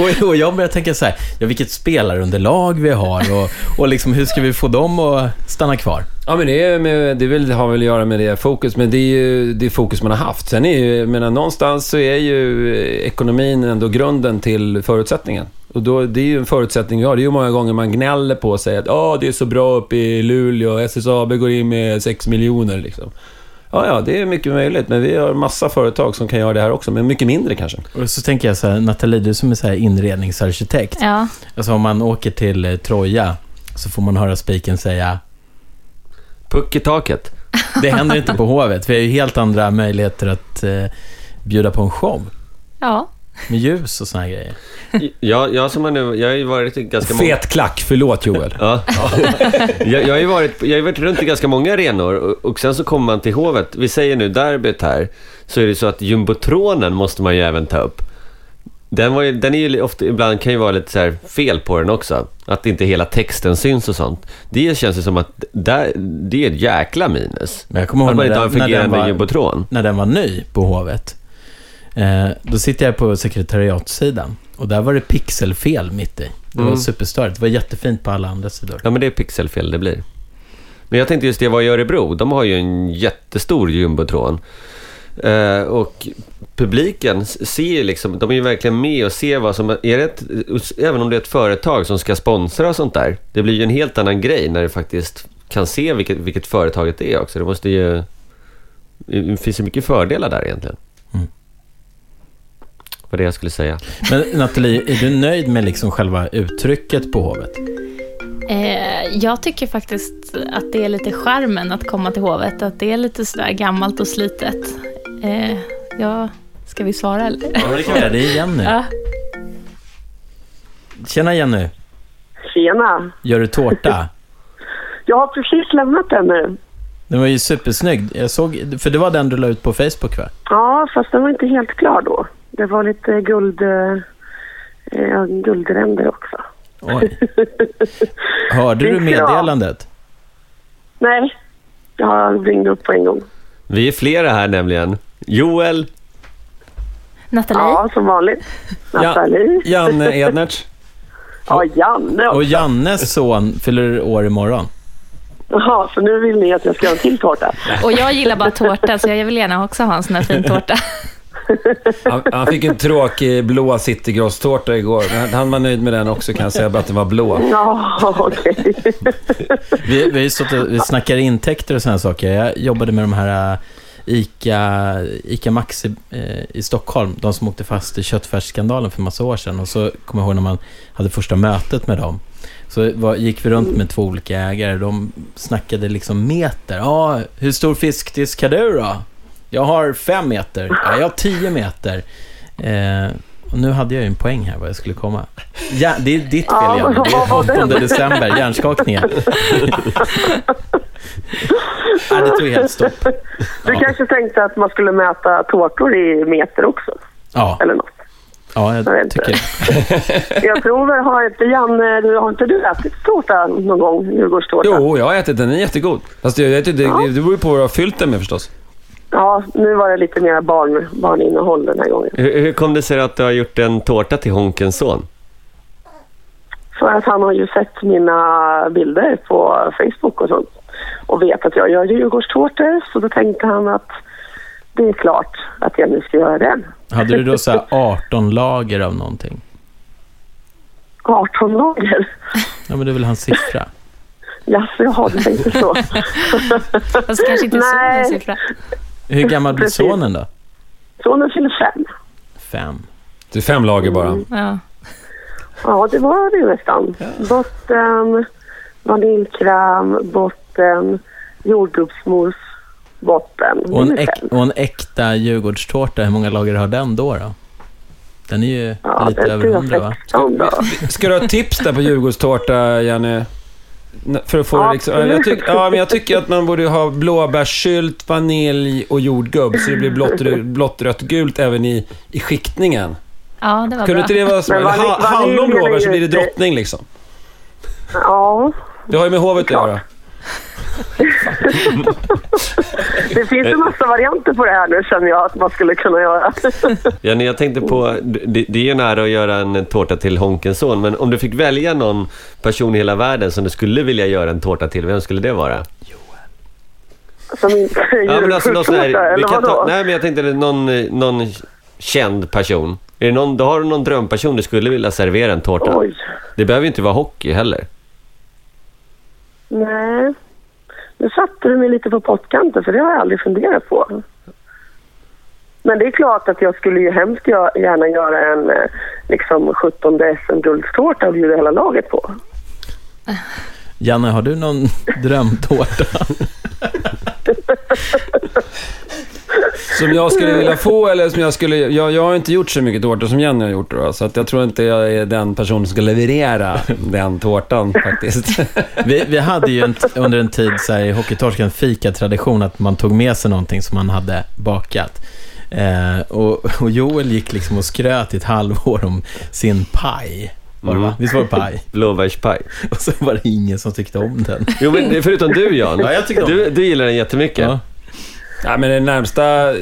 [laughs] och, och jag börjar tänka så här, ja vilket spelarunderlag vi har och, och liksom hur ska vi få dem att stanna kvar? Ja, men det, är med, det har väl att göra med det fokus, men det är ju det fokus man har haft. Sen är ju, menar, någonstans så är ju ekonomin ändå grunden till förutsättningen. Och då, det är ju en förutsättning vi har. Det är ju många gånger man gnäller på och säger att ah, det är så bra uppe i Luleå, SSAB går in med 6 miljoner liksom. Ja, ja, det är mycket möjligt, men vi har massa företag som kan göra det här också, men mycket mindre kanske. Och så tänker jag så här, Nathalie, du som är så här inredningsarkitekt. Ja, Alltså om man åker till eh, Troja så får man höra spiken säga Puck i taket. det händer inte på [laughs] Hovet. Vi har ju helt andra möjligheter att eh, bjuda på en show. ja. Med ljus och såna här grejer. Jag, jag, som har nu, jag har ju varit i ganska många... Fet klack, förlåt Joel. Ja. [laughs] jag, jag, har ju varit, jag har varit runt i ganska många arenor och, och sen så kommer man till Hovet. Vi säger nu derbyt här, så är det så att jumbotronen måste man ju även ta upp. Den, var ju, den är ju ofta, ibland kan ju vara lite så här fel på den också. Att inte hela texten syns och sånt. Det känns ju som att där, det är ett jäkla minus. Men jag kommer ihåg Att man när inte har den, en fungerande var, jumbotron. när den var ny på Hovet. Eh, då sitter jag på sekretariatssidan. Och där var det pixelfel mitt i. Det var Mm. superstörigt. Det var jättefint på alla andra sidor. Ja, men det är pixelfel det blir. Men jag tänkte just det, var i Örebro. De har ju en jättestor jumbotron. Eh, och publiken ser ju liksom, de är ju verkligen med och ser vad som, är det ett, även om det är ett företag som ska sponsra och sånt där. Det blir ju en helt annan grej när du faktiskt kan se vilket, vilket företaget är också. Det måste ju, det finns ju mycket fördelar där egentligen. Mm. Vad det jag skulle säga. Men Nathalie, är du nöjd med liksom själva uttrycket på Hovet? Eh, jag tycker faktiskt att det är lite charmen att komma till hovet. Att det är lite sådär gammalt och slitet. Eh, ja, ska vi svara eller? Ja, det kan vi göra. Det är Jenny. Ja. Tjena Jenny. Tjena! Gör du tårta? [laughs] Jag har precis lämnat den nu. Den var ju supersnygg. Jag såg, för det var den du la ut på Facebook va? Ja, fast den var inte helt klar då. Det var lite guld, eh, guldränder också. Oj. Hörde du [laughs] meddelandet? Nej, jag ringde upp på en gång. Vi är flera här nämligen. Joel, Nathalie? Ja, som vanligt. Nathalie. Janne [laughs] Ednertz. Ja, Janne Och också. Jannes son fyller år imorgon. Jaha, så nu vill ni att jag ska ha en till tårta? Och jag gillar bara tårta, så jag vill gärna också ha en sån här fin tårta. Han, han fick en tråkig blå citygross-tårta igår. Men Han var nöjd med den också kan jag säga, bara att den var blå. Ja, okej. [laughs] Vi, vi, och, vi snackar intäkter och sådana saker. Jag jobbade med de här ICA, ICA Maxi eh, i Stockholm. De som åkte fast i köttfärsskandalen för massa år sedan. Och så kommer jag ihåg när man hade första mötet med dem. Så var, gick vi runt med två olika ägare. De snackade liksom meter. Ja, hur stor fiskdisk har du då? Jag har fem meter. Ja, jag har tio meter. Eh, och nu hade jag ju en poäng här vad jag skulle komma. Ja, det är ditt fel, Ja, Janne. Det är vad var 8 det? december, hjärnskakningen. [laughs] [laughs] Nej, det tog helt stopp. Du Ja. kanske tänkte att man skulle mäta tårtor i meter också? Ja, Eller något. ja Jag jag vet inte. tycker [laughs] Jag tror väl, har inte Janne, du- har inte du ätit tårta någon gång? Djurgårdstårta? Jo, jag har ätit den. Den är jättegod. Fast jag inte, det, det beror ju på vad du har fyllt den med förstås. Ja, nu var det lite mer barn, barninnehåll den här gången. hur, hur kom det sig att du har gjort en tårta till Honkens son? För att han har ju sett mina bilder på Facebook och sånt. Och vet att jag gör Djurgårdstårtor. Så då tänkte han att det är klart att jag nu ska göra den. Hade du då så här 18 lager av någonting? 18 lager. Ja, men det är väl hans siffra? Jaså, jaha, du tänkte så. [laughs] Fast kanske inte en siffra. Hur gammal blir Precis. sonen då? Sonen fyller fem. Fem. Det är fem lager bara. Ja. Ja, det var det nästan. Botten, vaniljkräm, botten, jordgubbsmos, botten. Och en, äk, och en äkta Djurgårdstårta, hur många lager har den då? då? Den är ju Ja, lite över tror jag hundra va? 16 då. Ska du ha tips där på Djurgårdstårta, Jenny? För att få det liksom, jag, tyck, ja, men jag tycker att man borde ha blåbärssylt, vanilj och jordgubb så det blir blått, [laughs] blått rött, gult även i, i skiktningen. Ja, det var Kunde bra. inte det vara så? Hallon blåbär så blir det drottning liksom. Ja, Det har ju med hovet att göra. [laughs] det finns en massa varianter på det här nu känner jag att man skulle kunna göra. [laughs] Jenny, jag tänkte på, det, det är ju nära att göra en tårta till Honkens son, men om du fick välja någon person i hela världen som du skulle vilja göra en tårta till, vem skulle det vara? Som Ja, men alltså någon sån här, vi kan ta, nej, men jag tänkte någon, någon känd person. Är det någon, då har du någon drömperson du skulle vilja servera en tårta? Oj. Det behöver inte vara hockey heller. Nej, nu satte du mig lite på pottkanten för det har jag aldrig funderat på. Men det är klart att jag skulle ju hemskt gärna göra en eh, liksom 17 SM-guldstårta och bjuda hela laget på. Janne, har du någon [laughs] drömtårta? [laughs] Som jag skulle vilja få eller som jag skulle... Jag, jag har inte gjort så mycket tårta som Jenny har gjort då, så att jag tror inte jag är den personen som ska leverera den tårtan faktiskt. [laughs] Vi, vi hade ju en, under en tid så här, i Hockeytorsken fika-tradition att man tog med sig någonting som man hade bakat. Eh, och, och Joel gick liksom och skröt i ett halvår om sin paj. Var det? Mm. Visst var det paj? [laughs] Blåbärspaj. Och så var det ingen som tyckte om den. Jo, men förutom du Jan. Ja, jag tycker om du, du gillar den jättemycket. Ja. Ja, men den närmsta eh,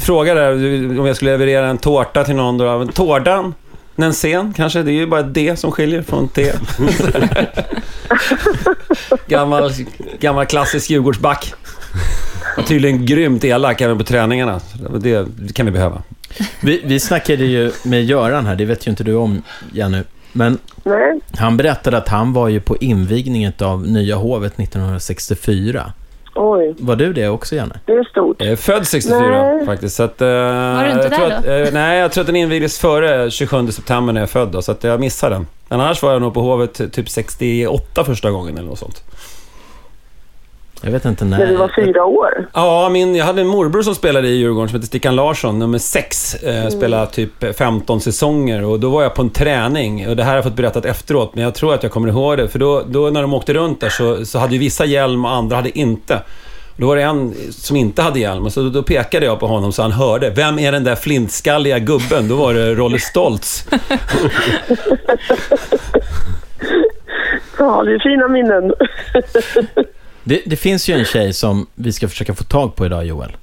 fråga där, om jag skulle leverera en tårta till någon då. Men Tårdan? En sen kanske? Det är ju bara ett D som skiljer från T. [laughs] gammal, gammal klassisk Djurgårdsback. Och tydligen grymt elak även på träningarna. Det, det kan vi behöva. Vi, vi snackade ju med Göran här, det vet ju inte du om, Janne. Men Nej, han berättade att han var ju på invigningen av Nya Hovet 1964. Oj, Var du det också, Janne? det är stort. Jag är född 64 Nej. faktiskt. Så att, eh, Var du inte där att, eh, nej, jag tror att den invigdes före 27 september när jag är född. Då, så att jag missade den. Men annars var jag nog på Hovet typ 68 första gången eller något sånt. Jag vet inte När du var när. fyra år. Ja, min, jag hade en morbror som spelade i Djurgården som hette Stickan Larsson, nummer 6. Eh, spelade typ 15 säsonger och då var jag på en träning. Och det här har jag fått berättat efteråt, men jag tror att jag kommer ihåg det. För då, då när de åkte runt där så, så hade ju vissa hjälm och andra hade inte. Då var det en som inte hade hjälm och så då, då pekade jag på honom så han hörde. Vem är den där flintskalliga gubben? Då var det Rolle Stoltz. [laughs] Ja, det är fina minnen. [laughs] Det, det finns ju en tjej som vi ska försöka få tag på idag, Joel.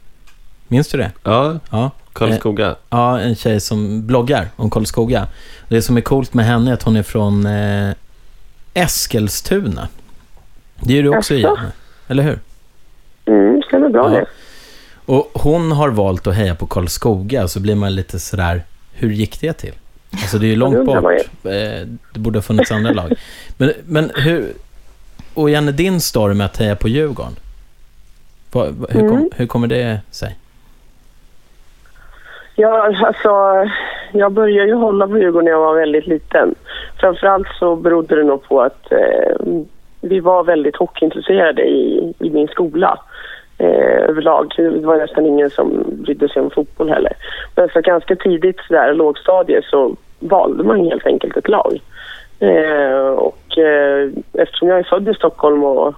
Minns du det? Ja, Ja. Karlskoga. Ja, en tjej som bloggar om Karlskoga. Det som är coolt med henne är att hon är från eh, Eskilstuna. Det är du också igen, eller hur? Mm, stämmer bra Ja. det. Och hon har valt att heja på Karlskoga, så blir man lite sådär, hur gick det till? Alltså det är ju långt bort. Eh, Det borde ha funnits andra lag. Men, men hur... Och Janne, din story med att heja på Djurgården. Hur, kom, Mm. hur kommer det sig? Ja, alltså, jag började ju hålla på Djurgården när jag var väldigt liten. Framförallt så berodde det nog på att eh, vi var väldigt hockeyintresserade i, i min skola eh, överlag. Det var nästan ingen som brydde sig om fotboll heller. Men så ganska tidigt där, lågstadiet, så valde man helt enkelt ett lag. Eh, och eh, eftersom jag är född i Stockholm och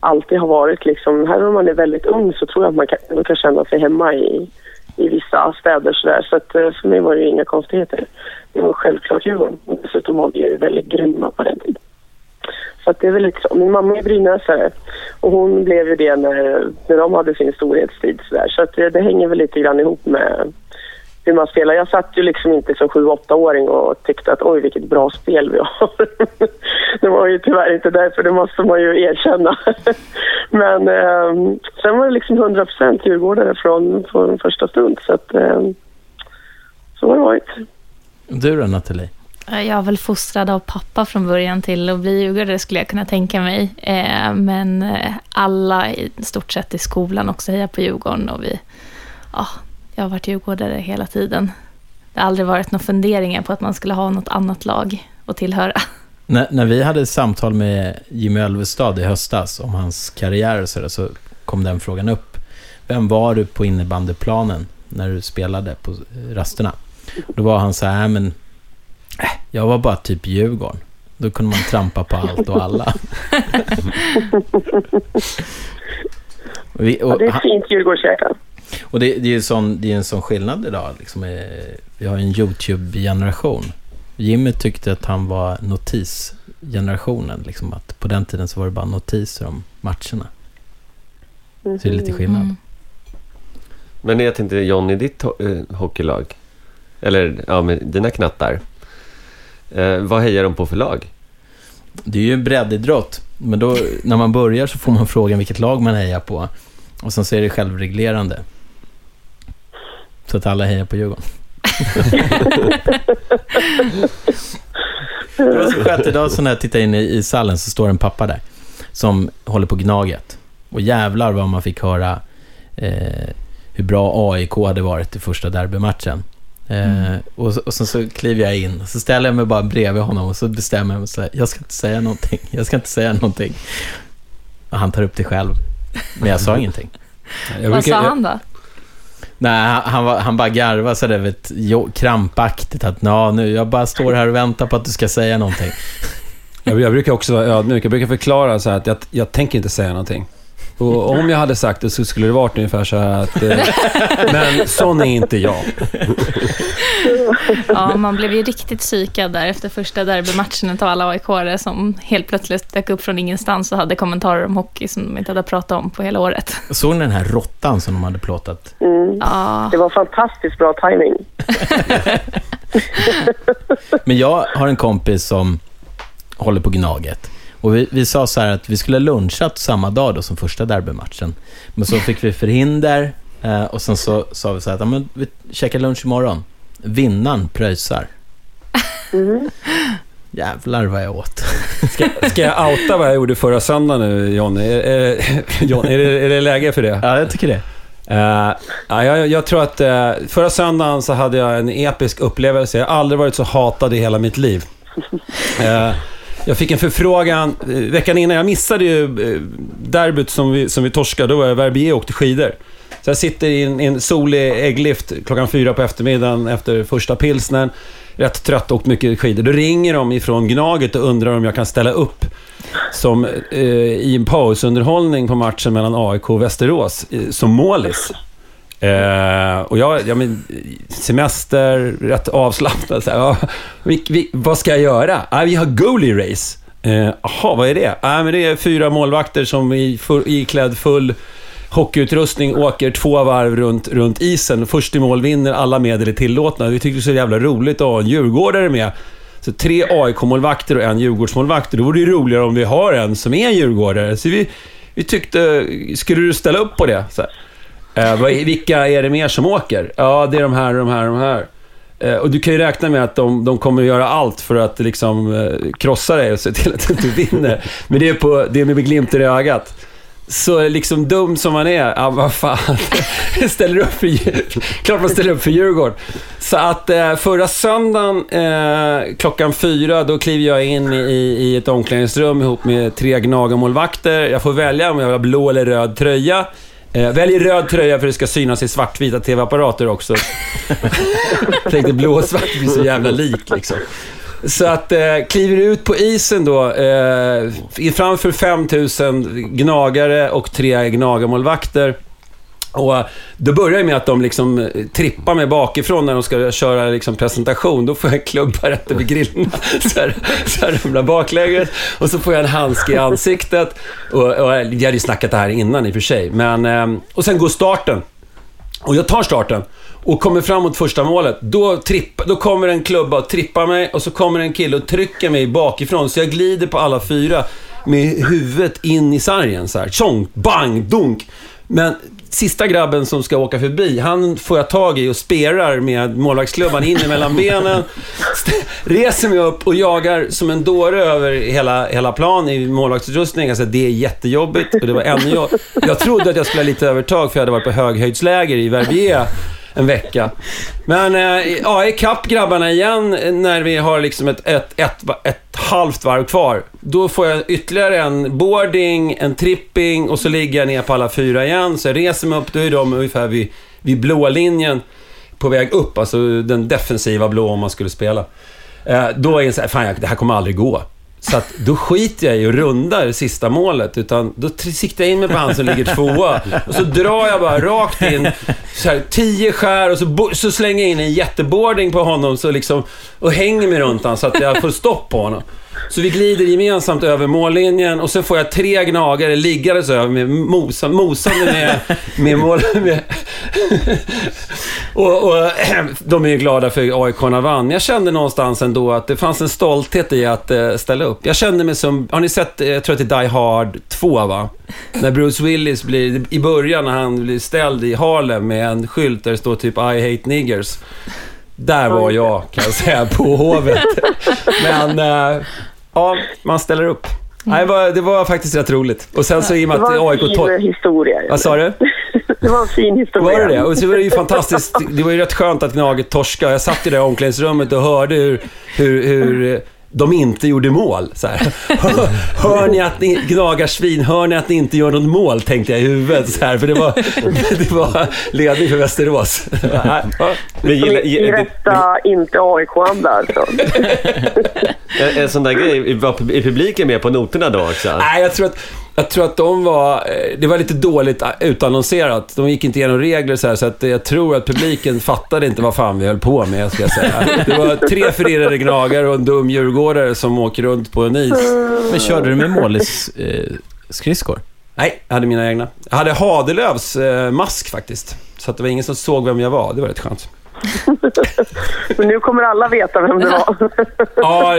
alltid har varit liksom, här när man är väldigt ung så tror jag att man kan, kan känna sig hemma i, i vissa städer sådär. Så att eh, för mig var det ju inga konstigheter. Det var självklart Djurgården. Dessutom var vi ju väldigt grymma på den tiden. Så att det är väl lite så. Min mamma är brynäsare och hon blev ju det när, när de hade sin storhetstid sådär. Så att det, det hänger väl lite grann ihop med hur man spelar. Jag satt ju liksom inte som sju åttaåring och tyckte att oj vilket bra spel vi har. [laughs] det var ju tyvärr inte därför, det måste man ju erkänna. [laughs] Men eh, sen var det liksom 100 procent djurgårdare från, från första stund. Så att eh, så har det varit. Du då, Nathalie? Jag var väl fostrad av pappa från början till att bli djurgårdare skulle jag kunna tänka mig. Eh, Men eh, alla i stort sett i skolan också hejar på Djurgården och vi, ja, jag har varit djurgårdare hela tiden. det har aldrig varit några funderingar på att man skulle ha något annat lag att tillhöra. När, när vi hade samtal med Jimmy Ölvestad i höstas om hans karriär och så, där, så kom den frågan upp. Vem var du på innebandyplanen när du spelade på rasterna? Då var han så här, men äh, jag var bara typ Djurgården. Då kunde man trampa på allt och alla. [laughs] Vi, Ja, och, det är han- fint Djurgårdshjärta. Och det, det är ju sån, det är en sån skillnad idag. Liksom, eh, vi har en YouTube-generation. Jimmy tyckte att han var notisgenerationen. Liksom, att på den tiden så var det bara notiser om matcherna. Så det är lite skillnad. Mm. Men jag tänkte John, i ditt ho- eh, hockeylag, eller ja, med dina knattar, eh, vad hejar de på för lag? Det är ju en breddidrott. Men då, när man börjar så får man frågan vilket lag man hejar på. Och sen så är det självreglerande. Så att alla hejar på Djurgården. Det var så skönt idag så när jag tittar in i, i salen så står en pappa där. Som håller på Gnaget. Och jävlar vad man fick höra eh, hur bra AIK hade varit i första derbymatchen. Eh, och, så- och sen så kliver jag in, så ställer jag mig bara bredvid honom och så bestämmer jag mig så här, jag ska inte säga någonting, jag ska inte säga någonting. Och han tar upp det själv. Men jag sa ingenting. Jag Vad brukar- sa han då? Nej, han, han, var, han bara garvade sådär vet, krampaktigt att Nå, nu, jag bara står här och väntar på att du ska säga någonting. Jag, jag brukar också vara ödmjuk. Jag brukar förklara så här att jag, jag tänker inte säga någonting. Och om jag hade sagt det så skulle det varit ungefär så här att... Eh, [laughs] men sån är inte jag. Ja, man blev ju riktigt psykad där efter första derbymatchen av alla aik som helt plötsligt dök upp från ingenstans och hade kommentarer om hockey som de inte hade pratat om på hela året. Såg ni den här råttan som de hade plåtat? Mm. Ja, Det var fantastiskt bra timing. [laughs] Men jag har en kompis som håller på Gnaget. Och vi, vi sa så här att vi skulle ha lunchat samma dag då som första derbymatchen. Men så fick vi förhinder eh, och sen så sa vi så här att men vi käkar lunch imorgon. Vinnaren pröjsar. Jävlar vad jag åt. Ska, ska jag outa vad jag gjorde förra söndagen nu, John? Är, är, John, är, det, är det läge för det? Ja, jag tycker det. Eh, ja, jag, jag tror att eh, förra söndagen så hade jag en episk upplevelse. Jag har aldrig varit så hatad i hela mitt liv. Eh, jag fick en förfrågan eh, veckan innan. Jag missade ju eh, derbyt som vi, som vi torskade. Då var jag i Verbier och åkte skidor. Så jag sitter i en, i en solig ägglift klockan fyra på eftermiddagen efter första pilsnern. Rätt trött, åkt mycket skidor. Då ringer de ifrån Gnaget och undrar om jag kan ställa upp som eh, i en pausunderhållning på matchen mellan AIK och Västerås eh, som målis. Eh, och jag, ja, men, semester, rätt avslappnad. Så här, ja, vi, vi, vad ska jag göra? Ah, vi har goalie race. Eh, Jaha, vad är det? Ah, men det är fyra målvakter som i full, iklädd full hockeyutrustning åker två varv runt, runt isen. Först i mål vinner, alla medel är tillåtna. Vi tyckte det var så jävla roligt att ha en djurgårdare med. Så tre AIK-målvakter och en Djurgårdsmålvakt. Då vore det ju roligare om vi har en som är en djurgårdare. Så vi, vi tyckte, skulle du ställa upp på det? Så här. Eh, vilka är det mer som åker? Ja, det är de här, de här, de här. Eh, och du kan ju räkna med att de, de kommer att göra allt för att liksom eh, krossa dig och se till att du inte vinner. Men det är, på, det är med glimten i ögat. Så liksom dum som man är, ja vad fan. [laughs] ställer upp för, klart man ställer upp för Djurgården. Så att eh, förra söndagen eh, klockan fyra, då kliver jag in i, i ett omklädningsrum ihop med tre Gnagarmålvakter. Jag får välja om jag vill ha blå eller röd tröja. Eh, välj röd tröja för det ska synas i svartvita TV-apparater också. [laughs] Tänkte blå och svart blir så jävla lik liksom. Så att eh, kliver ut på isen då, eh, framför 5000 gnagare och tre gnagarmålvakter. Och eh, det börjar med att de liksom eh, trippar mig bakifrån när de ska köra liksom presentation. Då får jag en klubba rätt över grillarna. [laughs] Så här, så här ramlar baklänges. Och så får jag en handske i ansiktet. Och, och eh, jag hade ju snackat det här innan i och för sig. Men, och sen går starten. Och jag tar starten och kommer fram mot första målet. Då, tripp, då kommer en klubba och trippar mig och så kommer en kille och trycker mig bakifrån. Så jag glider på alla fyra med huvudet in i sargen så här. Tjong, bang, dunk. Men sista grabben som ska åka förbi, han får jag tag i och sperar med målvaktsklubban in mellan benen. [laughs] Reser mig upp och jagar som en dåre över hela, hela plan i målvaktsutrustning. Alltså det är jättejobbigt och det var ännu jag. [laughs] Jag trodde att jag skulle ha lite övertag för jag hade varit på höghöjdsläger i Verbier en vecka. Men eh, ja, ikapp grabbarna igen när vi har liksom ett, ett, ett, ett halvt varv kvar. Då får jag ytterligare en boarding, en tripping och så ligger jag ner på alla fyra igen. Så jag reser mig upp, då är de ungefär vid, vid blåa linjen på väg upp, alltså den defensiva blå om man skulle spela. Eh, då är jag så här, fan det här kommer aldrig gå. Så att då skiter jag i att runda det sista målet, utan då siktar jag in mig på han som ligger tvåa. Och så drar jag bara rakt in, så här, tio skär och så, så slänger jag in en jätteboarding på honom så liksom, och hänger mig runt honom så att jag får stopp på honom. Så vi glider gemensamt över mållinjen och sen får jag tre gnagare liggandes över med mosande med, med mål... Med, och, och [clears throat] de är ju glada för AIK vann. Jag kände någonstans ändå att det fanns en stolthet i att eh, ställa upp. Jag kände mig som, har ni sett, eh, jag tror att det är Die Hard 2 va? När Bruce Willis blir, i början när han blir ställd i Harlem med en skylt där det står typ I hate niggers. Där var jag, kan jag säga, på Hovet. Men, eh, ja, man ställer upp. Nej, det, var, det var faktiskt rätt roligt. Och sen så i och med Det att var en AIK... fin to- historia. Vad sa du? [laughs] Det var en fin historia. Var det det? Och så var det ju fantastiskt. Det var ju rätt skönt att Gnaget torskade. Jag satt i det där omklädningsrummet och hörde hur, hur, hur de inte gjorde mål. Så här. Hör, hör ni att ni, gnagarsvin, hör ni att ni inte gör något mål? Tänkte jag i huvudet. Så här, för det var, [laughs] det var ledning för Västerås. Ja, Men gillar, I, I gillar, rätta inte AIK-anda alltså. [laughs] en, en sån där grej, var i publiken med på noterna då också? Nej, jag tror att jag tror att de var... eh, Det var lite dåligt utannonserat. De gick inte igenom regler så här, så att jag tror att publiken fattade inte vad fan vi höll på med, ska jag säga. Det var tre förirrade gnagare och en dum djurgårdare som åker runt på en is. Men körde du med målis eh? Nej, jag hade mina egna. Jag hade Hadelövs eh, mask faktiskt. Så att det var ingen som såg vem jag var. Det var rätt skönt. Men nu kommer alla veta vem det var. Ja,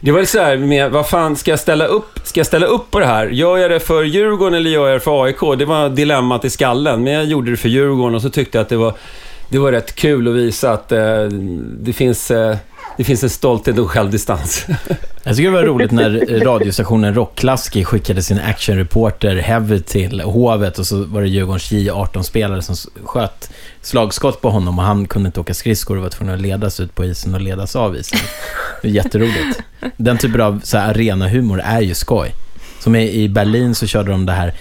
det- var ju så här med, vad fan, ska jag ställa upp, ska jag ställa upp på det här? Gör jag det för Djurgården eller gör jag det för AIK? Det var dilemmat i skallen, men jag gjorde det för Djurgården och så tyckte jag att det var, det var rätt kul att visa att eh, det, finns, eh, det finns en stolthet och självdistans. [laughs] Jag tycker det var roligt när radiostationen Rockklaski skickade sin actionreporter Heavy till Hovet och så var det Djurgårdens J18-spelare som sköt slagskott på honom och han kunde inte åka skridskor och var tvungen att ledas ut på isen och ledas av isen. Det är jätteroligt. Den typen av så här, arenahumor är ju skoj. Som i, i Berlin så körde de det här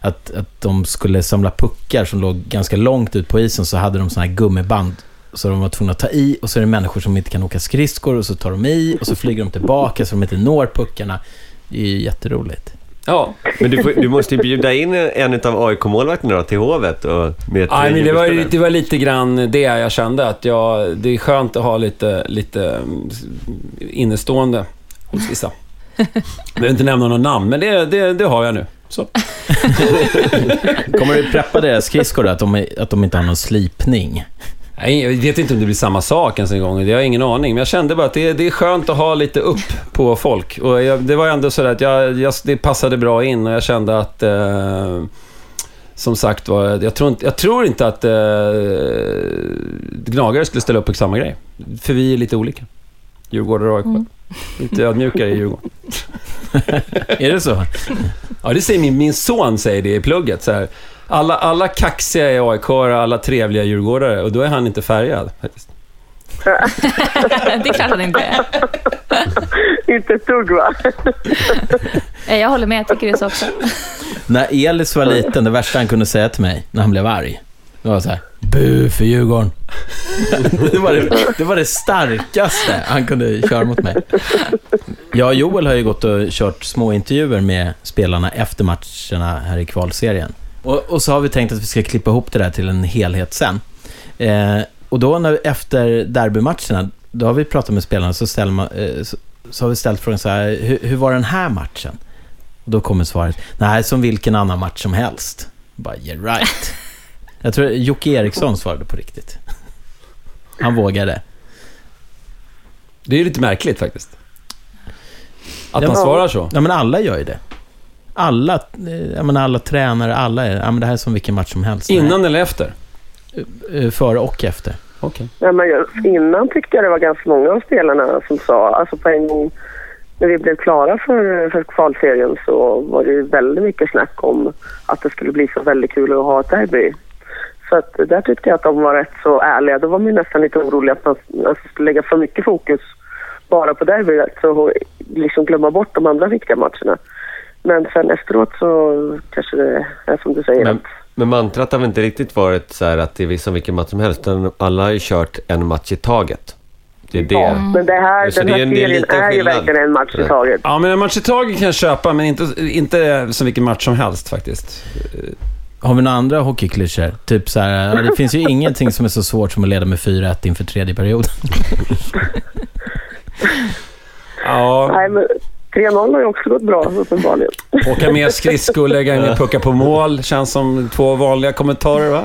att, att de skulle samla puckar som låg ganska långt ut på isen så hade de såna här gummiband så de var tvungna att ta i och så är det människor som inte kan åka skridskor och så tar de i och så flyger de tillbaka så de inte når puckarna. Det är ju jätteroligt. Ja, Men du, får, du måste ju bjuda in en av AIK-målvakterna till Hovet och med Nej, men det var, det var lite grann det jag kände. Att jag, det är skönt att ha lite, lite mm, innestående hos vissa. Jag behöver inte nämna några namn, men det, det, det har jag nu. Så. [laughs] Kommer du preppa deras skridskor då, att de, att de inte har någon slipning? Nej, jag vet inte om det blir samma sak ens en gång. Jag har ingen aning. Men jag kände bara att det, det är skönt att ha lite upp på folk. Och jag, det var ändå så att jag, jag, det passade bra in och jag kände att... Eh, som sagt var, jag tror inte, jag tror inte att eh, Gnagare skulle ställa upp på samma grej. För vi är lite olika. Djurgårdare och AIK. Mm. Lite ödmjukare i Djurgården. [laughs] Är det så? Ja, det säger min, min son säger det i plugget. Så här, alla, alla kaxiga är AIK alla trevliga djurgårdare. Och då är han inte färgad. Faktiskt. [laughs] det är klart han inte är. inte ett dugg va? Jag håller med, jag tycker det är så också. När Elis var liten, det värsta han kunde säga till mig när han blev arg, det var så här, bu för Djurgården. [laughs] det, var det, det var det starkaste han kunde köra mot mig. Jag och Joel har ju gått och kört små intervjuer med spelarna efter matcherna här i kvalserien. Och, och så har vi tänkt att vi ska klippa ihop det där till en helhet sen. Eh, och då när, efter derbymatcherna, då har vi pratat med spelarna så, ställer man, eh, så, så har vi ställt frågan så här, hur, hur var den här matchen? Och då kommer svaret, nej, som vilken annan match som helst. Bara, yeah right. [laughs] Jag tror Jocke Eriksson svarade på riktigt. Han vågade. Det är ju lite märkligt faktiskt. Att Ja, han men- svarar så. Ja, men alla gör ju det. Alla, eh, jag menar, alla tränare, alla är, ja men det här är som vilken match som helst. Innan eller efter? Nej, eh, Före och efter. Okej. Ja, men innan tyckte jag det var ganska många av spelarna som sa, alltså på en gång när vi blev klara för, för kvalserien så var det ju väldigt mycket snack om att det skulle bli så väldigt kul att ha ett derby. Så att där tyckte jag att de var rätt så ärliga. Då var man ju nästan lite orolig att man alltså, skulle lägga för mycket fokus bara på derbyt så liksom glömma bort de andra viktiga matcherna. Men sen efteråt så kanske det är som du säger. Men, att, men mantrat har väl inte riktigt varit så här att det är som vilken match som helst. Alla har ju kört en match i taget. Det är det. ja, men det här, Så den är här är en serien liten är ju skillnad. verkligen en match i taget. Ja, men en match i taget kan jag köpa, men inte, inte som vilken match som helst faktiskt. Har vi några andra hockeyklyschor? Typ så här, det finns ju ingenting som är så svårt som att leda med 4-1 inför tredje perioden. [laughs] Ja, Nej, men 3-0 har ju också gått bra uppenbarligen. åka med skridskor, lägga in puckar på mål. Känns som två vanliga kommentarer, va?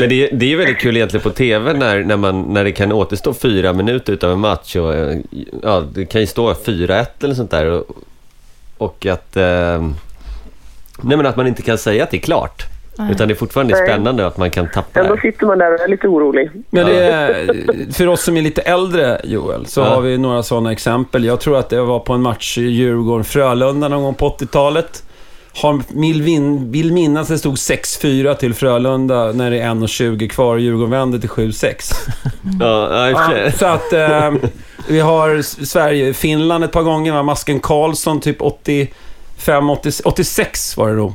Men det, är- det är ju väldigt kul egentligen på TV när, när, man, när det kan återstå fyra minuter utav en match och ja, det kan ju stå 4-1 eller sånt där och, och att... Eh, nej men att man inte kan säga att det är klart. Utan det är fortfarande Nej. spännande att man kan tappa Ändå det. sitter man där och är lite orolig. Men det är, för oss som är lite äldre, Joel, så Ja. har vi några sådana exempel. Jag tror att det var på en match i Djurgården-Frölunda någon gång på 80-talet. Har, vill, minnas det stod 6-4 till Frölunda när det är 1.20 kvar. Djurgården vände till 7-6. [laughs] Ja, ja, och så att eh, vi har Sverige, Finland ett par gånger. Va? Masken Karlsson typ 85, 80, 86 var det nog.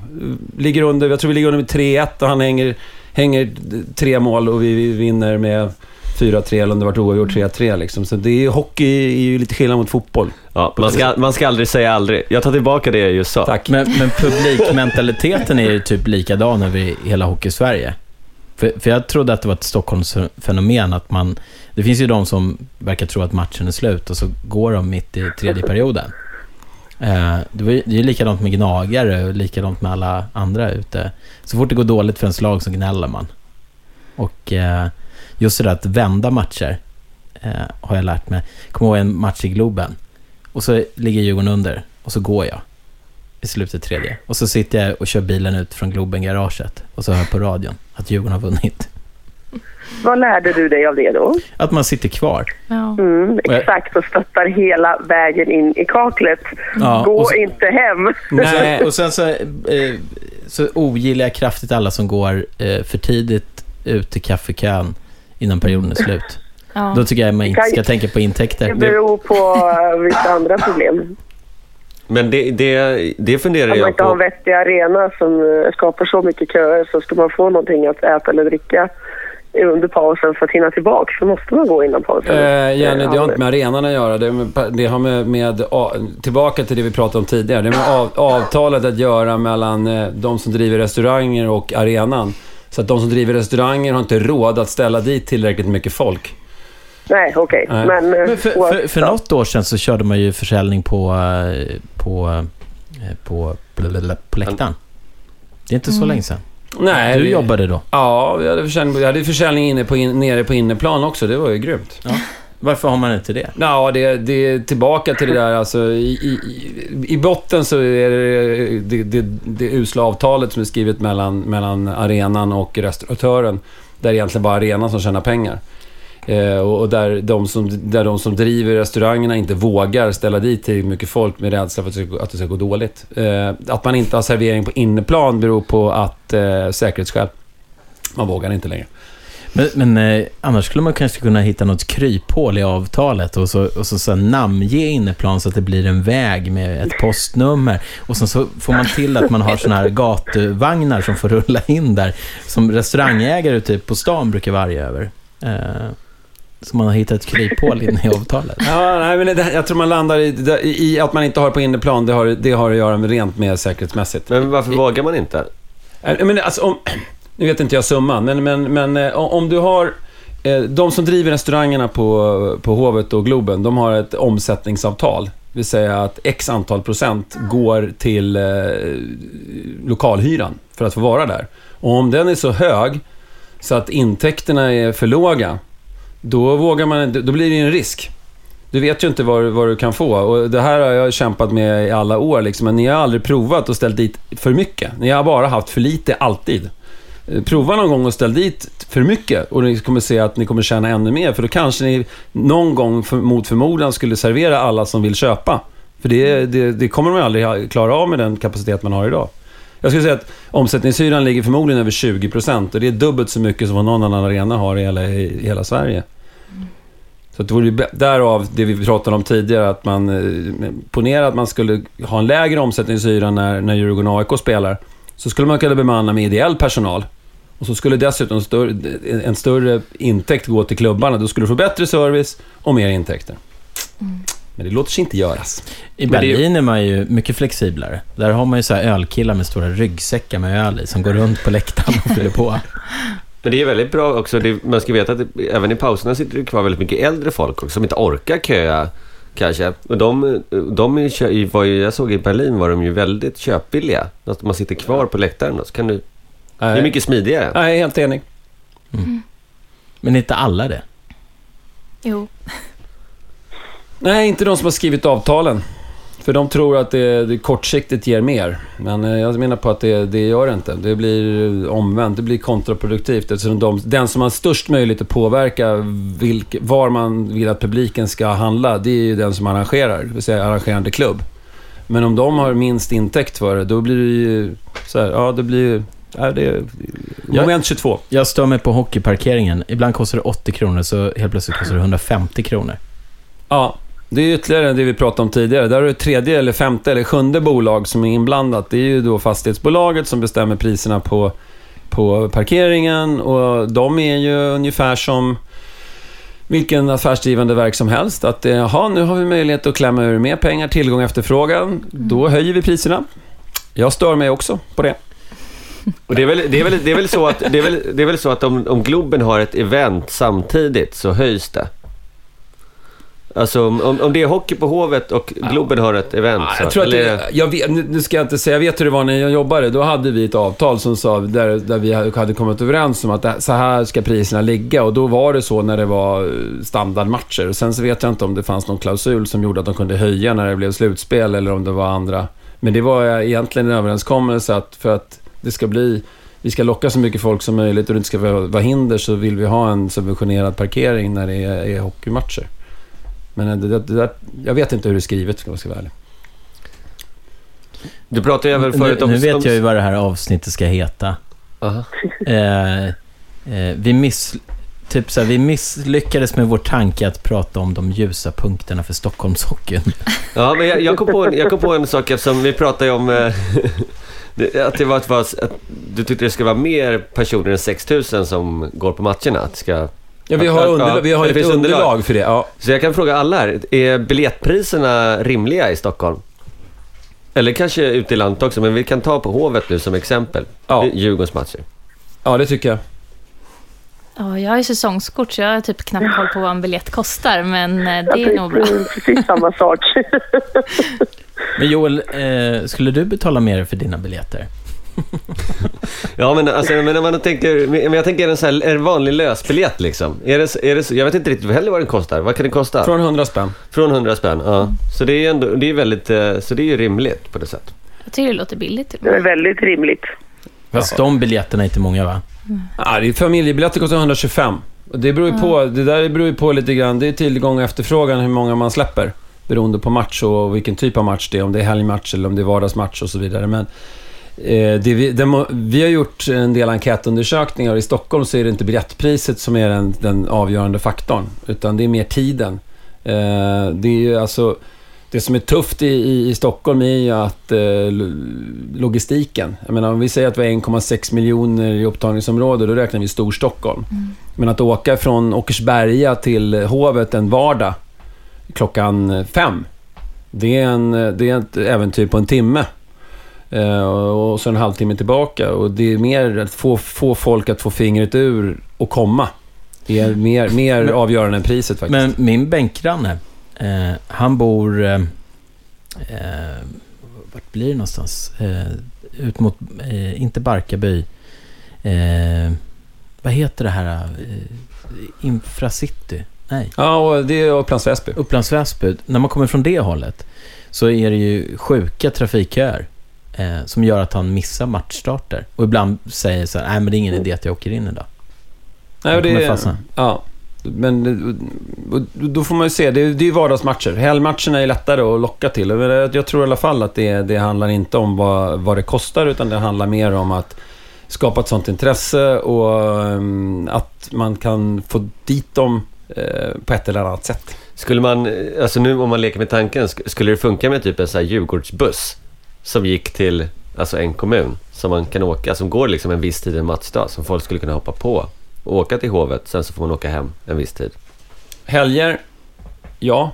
Ligger under, jag tror vi ligger under med 3-1 och han hänger, hänger tre mål och vi, vi vinner med 4-3 eller om det var oavgjort 3-3 liksom. Så det är, hockey är ju lite skillnad mot fotboll. Ja, man, ska, man ska aldrig säga aldrig. Jag tar tillbaka det jag just sa. Tack. Men, men publikmentaliteten är ju typ likadan över hela hockey-Sverige. För, för jag trodde att det var ett Stockholmsfenomen att man... Det finns ju de som verkar tro att matchen är slut och så går de mitt i tredje perioden. Eh, det, var, ju- det är ju likadant med gnagare och likadant med alla andra ute. Så fort det går dåligt för ens lag så gnäller man. Och eh, just det där att vända matcher eh, har jag lärt mig. Kommer ihåg en match i Globen. Och så ligger Djurgården under och så går jag i slutet tredje. Och så sitter jag och kör bilen ut från Globen-garaget och så hör jag på radion att Djurgården har vunnit. Vad lärde du dig av det då? Att man sitter kvar. Ja. Mm, jag- exakt, och stöttar hela vägen in i kaklet. Ja, Gå så- inte hem. Nej, [laughs] Och sen så, eh, så ogillar jag kraftigt alla som går eh, för tidigt ut till kaffekön innan perioden är slut. Ja. Då tycker jag man inte ska tänka på intäkter. Det beror på eh, vissa andra problem. Men det, det, det funderar Om man jag inte har en på. vettig arena som eh, skapar så mycket köer så ska man få någonting att äta eller dricka under pausen för att hinna tillbaka så måste man gå innan pausen. Eh, Jenny, det har inte med arenan att göra. Det, med, det har med, med, tillbaka till det vi pratade om tidigare. Det har med av, avtalet att göra mellan eh, de som driver restauranger och arenan. Så att de som driver restauranger har inte råd att ställa dit tillräckligt mycket folk. Nej, okej. Nej. Men, eh, Men för, för, för något år sedan så körde man ju försäljning på, eh, på, på, blablabla, på läktaren. Det är inte så Mm. länge sedan. Nej, Du vi- jobbade då. Ja, vi hade försäljning, vi hade försäljning inne på in, nere på inneplan också. Det var ju grymt. Varför har man inte det? Ja, det, det är tillbaka till det där alltså. I, i, i- botten så är det det, det det usla avtalet som är skrivet mellan, mellan arenan och restauratören. Där det egentligen bara arenan som tjänar pengar. Eh, och där, de som, där de som driver restaurangerna inte vågar ställa dit till mycket folk med rädsla för att det ska, att det ska gå dåligt. Eh, att man inte har servering på inneplan beror på att eh, säkerhetsskäl. Man vågar inte längre. Men, men eh, annars skulle man kanske kunna hitta något kryphål i avtalet och så, och så, så namnge inneplan så att det blir en väg med ett postnummer. Och sen så får man till att man har såna här gatuvagnar som får rulla in där. Som restaurangägare ute på stan brukar varje över. Eh, så man har hittat ett kryphål inne i avtalet. Ja, nej, men det, jag tror man landar i, i, i att man inte har på inneplan. Det har, det har att göra med rent med säkerhetsmässigt. Men varför vågar man inte? Eh, Men alltså, om, [clears throat] nu vet inte jag summan, men, men, men eh, om du har... eh, De som driver restaurangerna på, på Hovet och Globen, de har ett omsättningsavtal. Det vill säga att x antal procent går till eh, lokalhyran för att få vara där. Och om den är så hög så att intäkterna är för låga, då vågar man då blir det ju en risk. Du vet ju inte vad, vad du kan få och det här har jag kämpat med i alla år liksom, men ni har aldrig provat och ställt dit för mycket. Ni har bara haft för lite, alltid. Eh, prova någon gång och ställ dit för mycket och ni kommer se att ni kommer tjäna ännu mer, för då kanske ni någon gång för, mot förmodan skulle servera alla som vill köpa. För det, det, det kommer de aldrig klara av med den kapacitet man har idag. Jag skulle säga att omsättningshyran ligger förmodligen över 20% och det är dubbelt så mycket som vad någon annan arena har i hela, i hela Sverige. Så det vore ju därav det vi pratade om tidigare, att man... Eh, ponera att man skulle ha en lägre omsättningshyra när, när Djurgården och AIK spelar. Så skulle man kunna bemanna med ideell personal. Och så skulle dessutom större, en större intäkt gå till klubbarna. Då skulle du få bättre service och mer intäkter. Mm. Men det låter sig inte göras. I är- Berlin är man ju mycket flexiblare. Där har man ju så här ölkillar med stora ryggsäckar med öl i, som går runt på läktaren och fyller på. [laughs] Men det är väldigt bra också. Det, man ska veta att det, även i pauserna sitter det kvar väldigt mycket äldre folk också, som inte orkar köa kanske. Och de, de är, ju, jag såg i Berlin var de ju väldigt köpvilliga. Att man sitter kvar på läktaren då, så kan du... Det är mycket smidigare. Nej, jag är helt enig. Men inte alla det. Jo. Nej, inte de som har skrivit avtalen. För de tror att det, det kortsiktigt ger mer. Men eh, jag menar på att det, det gör det inte. Det blir eh, omvänt. Det blir kontraproduktivt. Eftersom de, den som har störst möjlighet att påverka vilk, var man vill att publiken ska handla, det är ju den som arrangerar. Det vill säga arrangerande klubb. Men om de har minst intäkt för det, då blir det ju så här, ja det blir. Ja, det är, moment 22. Jag stör mig på hockeyparkeringen. Ibland kostar det 80 kronor, så helt plötsligt kostar det 150 kronor. Ja, det är ytterligare det vi pratade om tidigare. Där är det tredje, eller femte eller sjunde bolag som är inblandat. Det är ju då fastighetsbolaget som bestämmer priserna på, på parkeringen och de är ju ungefär som vilken affärsdrivande verk som helst. Att eh, jaha, nu har vi möjlighet att klämma ur mer pengar, tillgång och efterfrågan. Då höjer vi priserna. Jag stör mig också på det. Och det är väl, det är väl, det är väl så att, det är väl, det är väl så att om, om Globen har ett event samtidigt så höjs det. Alltså om, om det är hockey på Hovet och Globen har ett event Ja, jag tror att det, jag vet, nu ska jag inte säga, jag vet hur det var när jag jobbade. Då hade vi ett avtal som sa, där, där vi hade kommit överens om att så här ska priserna ligga. Och då var det så när det var eh, standardmatcher. Och sen så vet jag inte om det fanns någon klausul som gjorde att de kunde höja när det blev slutspel eller om det var andra. Men det var eh, egentligen en överenskommelse att för att det ska bli vi ska locka så mycket folk som möjligt och det inte ska vara hinder så vill vi ha en subventionerad parkering när det är, är hockeymatcher. Men eh, det, det, det där, jag vet inte hur det är skrivet, om jag ska vara ärlig. Du pratade ju även Nu, förut om... nu vet jag ju vad det här avsnittet ska heta. Aha. Eh, eh, vi, miss, typ så här, vi misslyckades med vår tanke att prata om de ljusa punkterna för Stockholmshockeyn. [laughs] Ja, men jag, jag, kom på en, jag kom på en sak eftersom vi pratade om... Eh, [laughs] att det var, att, att du tyckte det ska vara mer personer än 6000 som går på matcherna. Att det ska, Ja, vi har, Ja, underlag, vi har det ett finns underlag. underlag. för det. Ja. så jag kan fråga alla här. Är biljettpriserna rimliga i Stockholm? Eller kanske ute i landet också, men vi kan ta på Hovet nu som exempel. Ja. Djurgårdens matcher. ja, det tycker jag. Ja, jag har ju säsongskort, så jag har typ knappt koll på vad en biljett kostar, men eh, Jag det är nog bra. precis samma sak. [laughs] Men Joel, eh, skulle du betala mer för dina biljetter? Ja, men, alltså, men när man tänker... Men jag tänker en, så här, en vanlig lösbiljett liksom. Är det, är det, jag vet inte riktigt heller vad den kostar. Vad kan den kosta? Från 100 spänn. Från 100 spänn, ja. Så det är ändå, det är väldigt, eh, så det är ju rimligt på det sättet. Jag tycker det låter billigt Det är väldigt rimligt. Fast de biljetterna är inte många va? Ja, det är familjebiljetter kostar 125. Och det beror ju på, det där beror ju på lite grann, det är tillgång och efterfrågan hur många man släpper. Beroende på match och vilken typ av match det är, om det är helgmatch eller om det är vardagsmatch och så vidare. Men vi, den, vi har gjort en del enkätundersökningar och i Stockholm så är det inte biljettpriset som är den, den avgörande faktorn, utan det är mer tiden. Eh, det är ju alltså... Det som är tufft i, i, i Stockholm är ju att eh, lo- logistiken. Jag menar, om vi säger att vi har 1,6 miljoner i upptagningsområde, då räknar vi Storstockholm. Men att åka från Åkersberga till Hovet en vardag klockan fem, det är, en, det är ett äventyr på en timme. Eh, och så en halvtimme tillbaka. Och det är mer att få, få folk att få fingret ur och komma. Det är mer, mer Men- avgörande än priset faktiskt. Men min bänkgranne, eh, han bor... Eh, eh, vart blir det någonstans? Eh, ut mot, eh, inte Barkarby. Eh, vad heter det här? Infracity? Nej, Ja, och det är Upplands Väsby. Upplands Väsby. När man kommer från det hållet så är det ju sjuka trafikköer. Eh, som gör att han missar matchstarter. Och ibland säger så här, nej men det är ingen idé att jag åker in idag. Nej, och det, fastna. ja. Men då får man ju se, det är är ju vardagsmatcher. Helgmatcherna är lättare att locka till. Men jag jag tror i alla fall att det, det handlar inte om vad, vad det kostar, utan det handlar mer om att skapa ett sånt intresse och ehm, att man kan få dit dem eh, på ett eller annat sätt. Skulle man, eh, alltså nu om man leker med tanken, sk- skulle det funka med typ en sån här Djurgårdsbuss som gick till alltså en kommun som man kan åka, som går liksom en viss tid en matchdag som folk skulle kunna hoppa på och åka till Hovet, sen så får man åka hem en viss tid. Helger, ja.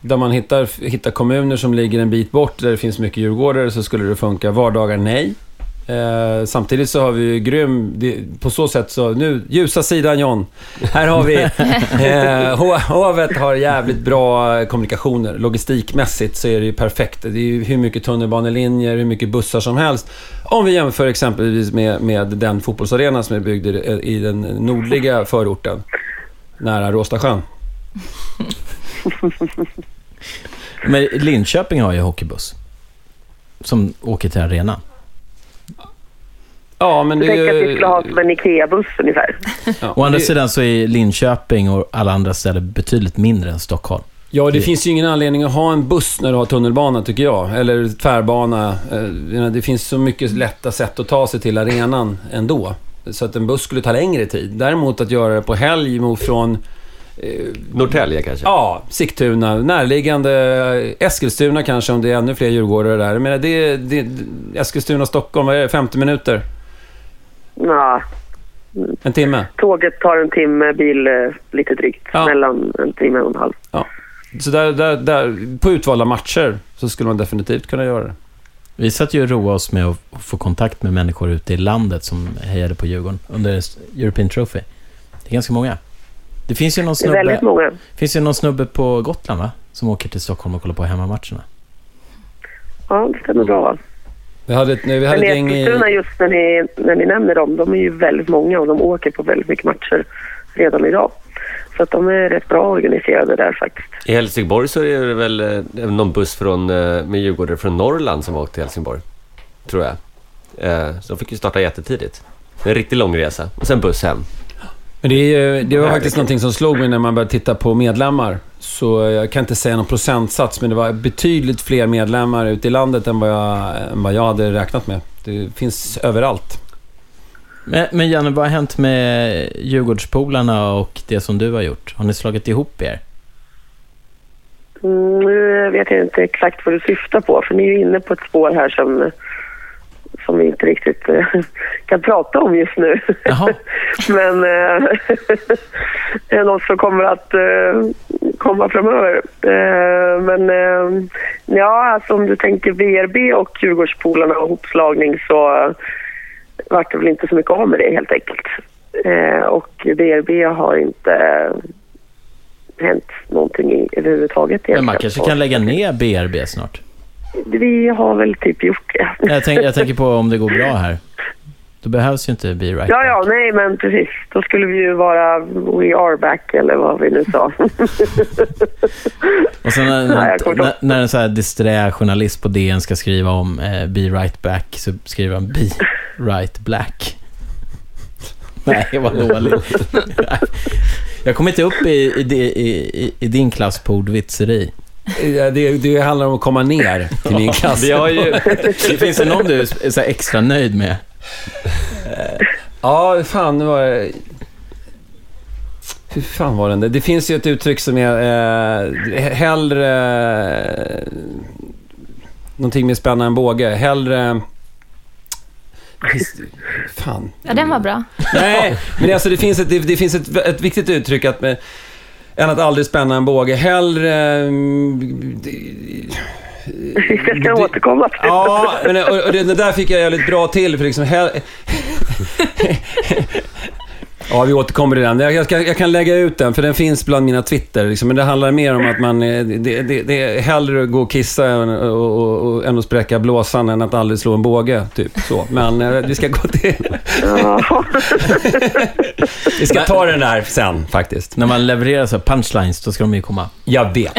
Där man hittar, hittar kommuner som ligger en bit bort, där det finns mycket djurgårdare, så skulle det funka. Vardagar, nej. Eh, samtidigt så har vi ju grym... Det, på så sätt så... Nu, ljusa sidan John. Här har vi... [laughs] Eh, Ho- Hovet har jävligt bra kommunikationer. Logistikmässigt så är det ju perfekt. Det är ju hur mycket tunnelbanelinjer, hur mycket bussar som helst. Om vi jämför exempelvis med, med den fotbollsarena som är byggd i, i den nordliga förorten. Nära Råstasjön. [laughs] Men Linköping har ju hockeybuss. Som åker till arenan. Ja, men det Jag är att vi skulle ha som en IKEA-buss ungefär. Ja, Å andra det- sidan så är Linköping och alla andra ställen betydligt mindre än Stockholm. Ja, det Det- finns ju ingen anledning att ha en buss när du har tunnelbana, tycker jag. Eller tvärbana. Eh, Det finns så mycket lätta sätt att ta sig till arenan ändå. Så att en buss skulle ta längre tid. Däremot att göra det på helg från Norrtälje kanske? Ja, Sigtuna, närliggande eh, Eskilstuna kanske om det är ännu fler djurgårdare där. Jag menar, det, det, Eskilstuna, Stockholm, vad är det? 50 minuter? Ja, En timme? tåget tar en timme, bil eh, lite drygt. Ja. Mellan en timme och en halv. Så där, där, där, på utvalda matcher så skulle man definitivt kunna göra det. Vi satt ju och roade oss med att få kontakt med människor ute i landet som hejade på Djurgården under European Trophy. Det är ganska många. Det finns ju någon Det är väldigt snubbe, många. finns ju någon snubbe på Gotland va? Som åker till Stockholm och kollar på hemmamatcherna. Ja, det stämmer bra. Vi hade ett, vi hade Men ett gäng i... Eskilstuna, just när ni, när ni nämner dem, de är ju väldigt många och de åker på väldigt mycket matcher redan idag. Så att de är rätt bra organiserade där faktiskt. I Helsingborg så är det väl eh, någon buss från, eh, med djurgårdare från Norrland som har åkt till Helsingborg. Tror jag. Eh, Så de fick ju starta jättetidigt. En riktigt lång resa. Och sen buss hem. Men det, är, det var faktiskt någonting som slog mig när man började titta på medlemmar. Så jag kan inte säga någon procentsats, men det var betydligt fler medlemmar ute i landet än vad jag, än vad jag hade räknat med. Det finns överallt. Men, men Janne, vad har hänt med Djurgårdspolarna och det som du har gjort? Har ni slagit ihop er? Mm, nu vet jag inte exakt vad du syftar på, för ni är ju inne på ett spår här som, som vi inte riktigt eh, [laughs] kan prata om just nu. Jaha. [laughs] Men eh, [laughs] det är något som kommer att eh, komma framöver. Men ja, alltså om du tänker BRB och Djurgårdspolarna och hopslagning så vart det väl inte så mycket av med det helt enkelt. Och BRB har inte hänt någonting i, överhuvudtaget. Men man kanske kan lägga ner BRB snart? Vi har väl typ gjort det. Jag, tänk, jag tänker på om det går bra [laughs] här. Då behövs ju inte Be Right Ja, ja, nej men precis. Då skulle vi ju vara We are back eller vad vi nu sa. [laughs] Och sen när, Nej, när, när, en så här disträ journalist på DN ska skriva om eh, Be Right Back så skriver han Be Right Black. [laughs] Nej, vad dåligt. Jag kom inte upp i, i, i, i, i din klass på ordvitseri. Ja, Det, det handlar om att komma ner till min klass. Vi har ju... [laughs] Finns det någon du är så extra nöjd med? Ja, fan, det var... Hur fan var den? Det finns ju ett uttryck som är eh, hellre... Eh, någonting med spänna en båge. Hellre... Fan. Ja, den var bra. Nej, men alltså det finns ett, det, det finns ett, ett viktigt uttryck att med, än att aldrig spänna en båge. Hellre... mm, det- vi ska Det- återkomma till Ja, men, och, och det, det där fick jag jävligt bra till för liksom... Hell... [laughs] Ja, vi återkommer till den. Jag, jag, ska, jag kan lägga ut den, för den finns bland mina Twitter. Liksom. Men det handlar mer om att man... eh, Det, det, det är hellre att gå och kissa än, och, och, och, än att spräcka blåsan än att aldrig slå en båge. Typ så. Men eh, vi ska gå till... Ja. [laughs] Vi ska ta den där sen, faktiskt. När man levererar så punchlines, då ska de ju komma. Jag vet.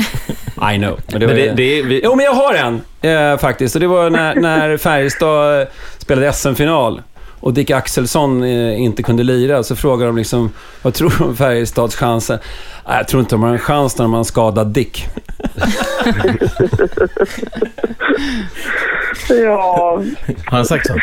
I know. Men det, Men det, det, vi, Jo, men jag har en eh, faktiskt. Och det var när, när Färjestad spelade SM-final. Och Dick Axelsson eh, inte kunde lira, så frågar de liksom, vad tror du om Färjestads chanser? Nej, jag tror inte de har en chans när man har skadat Dick. [laughs] Ja, Har han sagt så?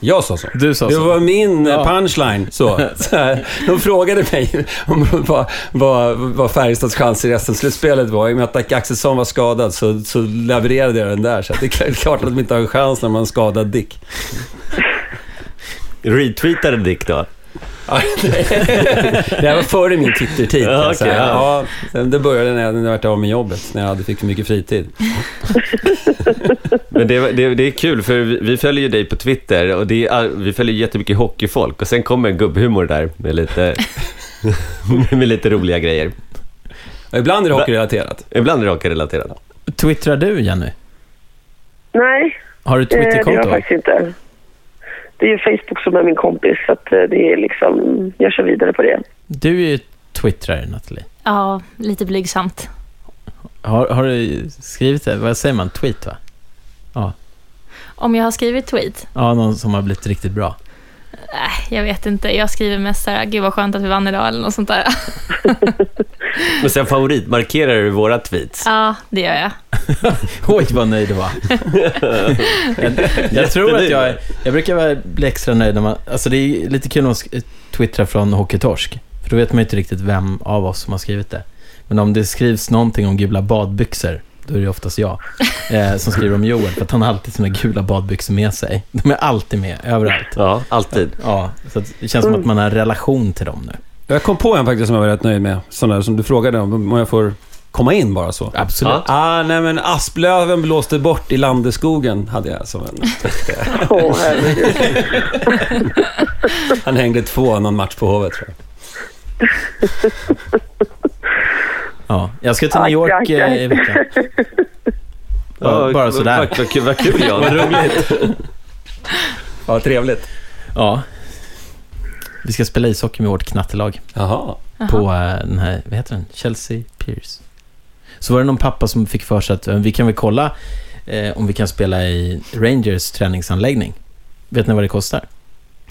Jag sa så. Du sa Det så. var min eh, Ja. punchline. Så. [laughs] Så här, de frågade mig om vad, vad, vad Färjestads chanser i SM-slutspelet var. I och med att Dick Axelsson var skadad så, så levererade jag den där. Så det är klart- klart att de inte har en chans när man skadar Dick. Retweetade Dick då? [laughs] Det här var före min Twitter-tid. Ja, okej, ja. ja, sen det började när jag, när jag av med jobbet, när jag hade fick för mycket fritid. Men det, det, det är kul för vi, vi följer ju dig på Twitter och det är, vi följer jättemycket hockeyfolk och sen kommer en gubbhumor där med lite, [laughs] med lite roliga grejer. Och ibland är det hockeyrelaterat. Ibland är det hockeyrelaterat. Twittrar du, Jenny? nej, Har du eh, det gör jag Twitterkonto? faktiskt inte. Det är ju Facebook som är min kompis, så att eh, det är liksom, jag kör vidare på det. Du är ju twittrare, Nathalie. Ja, lite blygsamt. Har, har du skrivit det? Vad säger man? Tweet, va? Om jag har skrivit tweet? Ja, någon som har blivit riktigt bra. Äh, jag vet inte. Jag skriver mest såhär, gud vad skönt att vi vann idag eller något sånt där. [laughs] [laughs] Men sen favoritmarkerar du våra tweets. ja, det gör jag. [laughs] Oj, vad nöjd du var. [laughs] jag, jag tror att jag, jag brukar vara- bli extra nöjd när man... Alltså det är lite kul att sk- twittra från Hockeytorsk. För då vet man ju inte riktigt vem av oss som har skrivit det. Men om det skrivs någonting om gula badbyxor, då är det oftast jag eh, som skriver om Joel. För att han har alltid sina gula badbyxor med sig. De är alltid med, överallt. Ja, alltid. Ja, så det känns som att man har en relation till dem nu. Jag kom på en faktiskt som jag var rätt nöjd med. Sån där som du frågade om, om jag får komma in bara så. Absolut. Ja. Ah, nej men asplöven blåste bort i Landeskogen hade jag som en... Herregud. [laughs] Han hängde två någon match på Hovet tror jag. Ja, jag ska till New Aj, York aj, aj. eh, i veckan. Ja, bara sådär. Vad kul Jan. [laughs] Vad roligt. Ja, trevligt. Ja. Vi ska spela ishockey med vårt knattelag Jaha. på eh, den här, vad heter den? Chelsea Pierce. Så var det någon pappa som fick för sig att eh, vi kan väl kolla eh, om vi kan spela i Rangers träningsanläggning. Vet ni vad det kostar?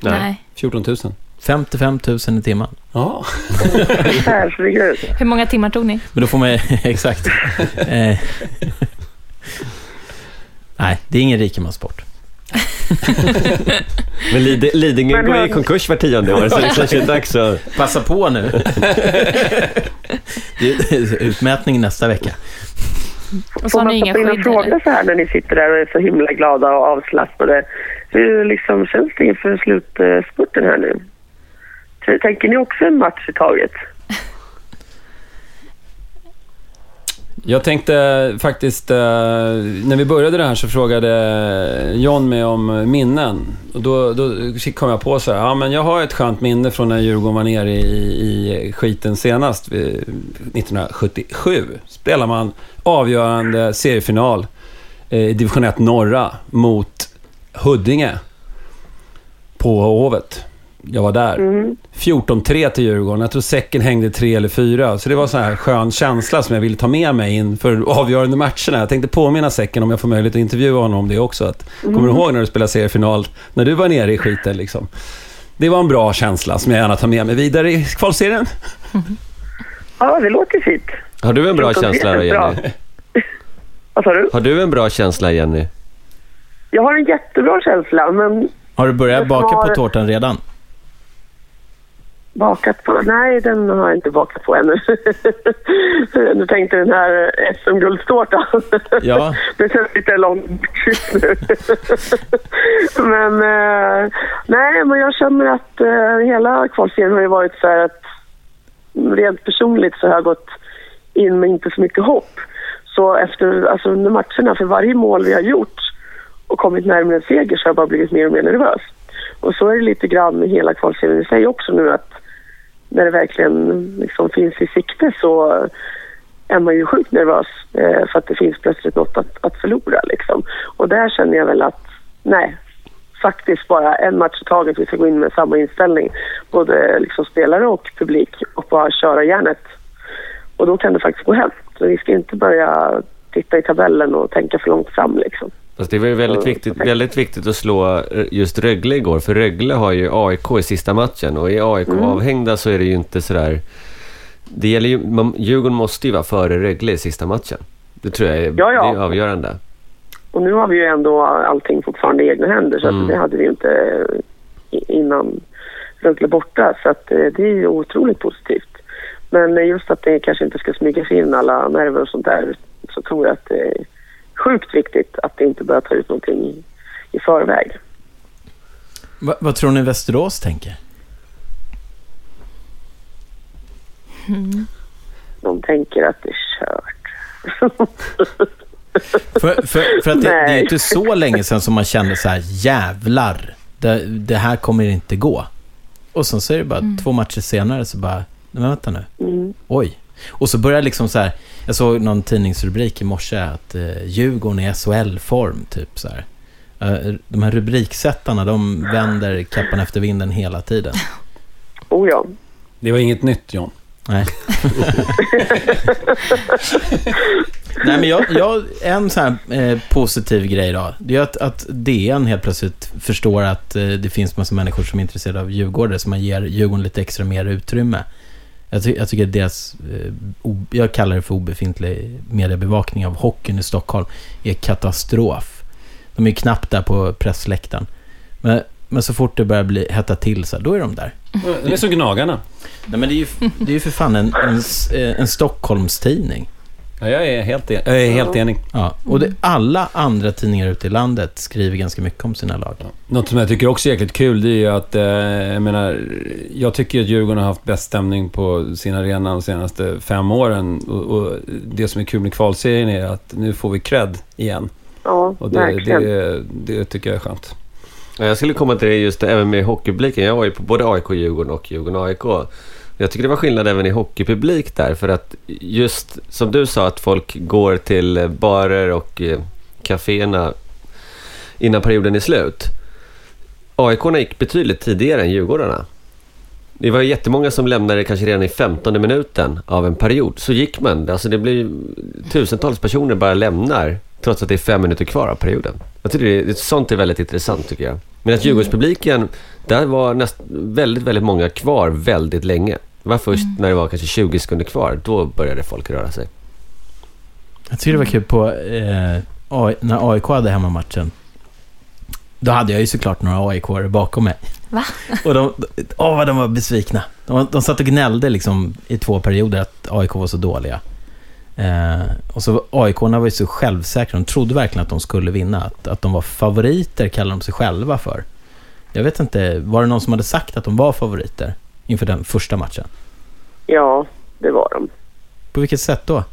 Nej. Nej. 14 000. 55 000 i timmen. Ja. Hur många timmar tog ni? Men då får man [laughs] exakt. Eh, [laughs] nej, det är ingen rikemanssport. [laughs] Men Lid- Lidingö Men går i konkurs var tionde år, så det kanske är dags att... Passa på nu. [laughs] utmätning nästa vecka. Och så Får har man ni inga skydd fråga eller? så här när ni sitter där och är så himla glada och avslappnade? Hur liksom känns det inför slutspurten här nu? Tänker ni också en match i taget? Jag tänkte faktiskt, eh, när vi började det här så frågade John mig om minnen. Och då, då kom jag på så här, ja men jag har ett skönt minne från när Djurgården var nere i, i skiten senast, 1977. Spelar man avgörande seriefinal eh, i division 1 norra mot Huddinge på Hovet. Jag var där. 14-3 till Djurgården. Jag tror säcken hängde tre eller fyra. Så det var en sån här skön känsla som jag ville ta med mig inför avgörande matcherna. Jag tänkte påminna säcken om jag får möjlighet att intervjua honom om det också. Att, Kommer du ihåg när du spelade seriefinal? När du var nere i skiten liksom. Det var en bra känsla som jag gärna tar med mig vidare i kvalserien. Ja, det låter fint. Har du en bra känsla då. Jenny? [laughs] Vad sa du? Har du en bra känsla, Jenny? Jag har en jättebra känsla, men Har du börjat baka på har- tårtan redan? Bakat på? Nej, den har jag inte bakat på ännu. [laughs] du tänkte den här SM-guldstårtan. Ja. [laughs] det känns lite långt just nu. [laughs] men eh, nej, men jag känner att eh, hela kvalserien har ju varit så här att rent personligt så har jag gått in med inte så mycket hopp. Så efter, alltså under matcherna, för varje mål vi har gjort och kommit närmare en seger så har jag bara blivit mer och mer nervös. Och så är det lite grann med hela kvalserien i sig också nu att när det verkligen liksom finns i sikte så är man ju sjukt nervös eh, för att det finns plötsligt något att, att förlora liksom. Och där känner jag väl att nej, faktiskt bara en match i taget. Vi ska gå in med samma inställning, både liksom spelare och publik och bara köra järnet. Och då kan det faktiskt gå hem. Så vi ska inte börja titta i tabellen och tänka för långt fram liksom. Fast det var ju väldigt viktigt, väldigt viktigt att slå eh, just Rögle igår. För Rögle har ju AIK i sista matchen. Och är AIK Mm. avhängda så är det ju inte sådär... Det gäller ju, man, Djurgården måste ju vara före Rögle i sista matchen. Det tror jag är, Ja, ja. Det är avgörande. Och nu har vi ju ändå allting fortfarande i egna händer så Mm. det hade vi ju inte i- innan Rögle borta. Så eh, det är ju otroligt positivt. Men eh, just att det kanske inte ska smyga sig in alla nerver och sånt där så tror jag att sjukt viktigt att det inte börjar ta ut någonting i, i förväg. Va, vad tror ni Västerås tänker? De tänker att det är kört. [laughs] För, för, för att det, det är inte så länge sedan som man kände så här, jävlar, det, det här kommer inte gå. Och sen så är det bara två matcher senare så bara, men vänta nu, Mm. oj. Och så börjar liksom så här, jag såg någon tidningsrubrik i morse att eh, Djurgården är SHL-form, typ så här. Eh, de här rubriksättarna, de vänder kappan efter vinden hela tiden. [laughs] Oh ja. Det var inget nytt John. Nej. [laughs] Nej, men jag, jag, en sån här eh, positiv grej då, det är att, att DN helt plötsligt förstår att eh, det finns massa människor som är intresserade av Djurgården, så man ger Djurgården lite extra mer utrymme. Jag, ty, jag tycker att deras, eh, jag kallar det för obefintlig mediebevakning av hockeyn i Stockholm, är katastrof. De är knappt där på pressläktaren. Men, men så fort det börjar bli, hetta till så här, då är de där. Det är som Gnagarna. Nej, men det är ju, det är ju för fan en, en, eh, en Stockholmstidning. Ja, jag är helt, en, jag är helt enig. Ja, och det, alla andra tidningar ute i landet skriver ganska mycket om sina lag. Något som jag tycker också är jäkligt kul, det är ju att, eh, jag menar, jag tycker att Djurgården har haft bäst stämning på sin arena de senaste fem åren. Och, och det som är kul med kvalserien är att nu får vi cred igen. Ja, Och det, verkligen. det, det tycker jag är skönt. Ja, Jag skulle komma till det just även med hockeypubliken. Jag var ju på både AIK Djurgården och Djurgården AIK. Jag tycker det var skillnad även i hockeypublik där. För att just som du sa att folk går till barer och eh, kaféerna innan perioden är slut. aik gick betydligt tidigare än Djurgårdarna. Det var jättemånga som lämnade kanske redan i 15 minuten av en period. Så gick man. Alltså det blir tusentals personer bara lämnar trots att det är fem minuter kvar av perioden. Jag tycker det är, sånt är väldigt intressant tycker jag. Medan Djurgårdspubliken, där var näst, väldigt, väldigt många kvar väldigt länge. Det var först när det var kanske 20 sekunder kvar, då började folk röra sig. Jag tycker det var kul på eh, när AIK hade hemmamatchen. Då hade jag ju såklart några aik bakom mig. Va? [laughs] Och de, åh vad de var besvikna. De, de satt och gnällde liksom i två perioder att AIK var så dåliga. Eh, och så aik var ju så självsäkra. De trodde verkligen att de skulle vinna. Att, att de var favoriter kallar de sig själva för. Jag vet inte, var det någon som hade sagt att de var favoriter inför den första matchen? Ja, det var de. På vilket sätt då?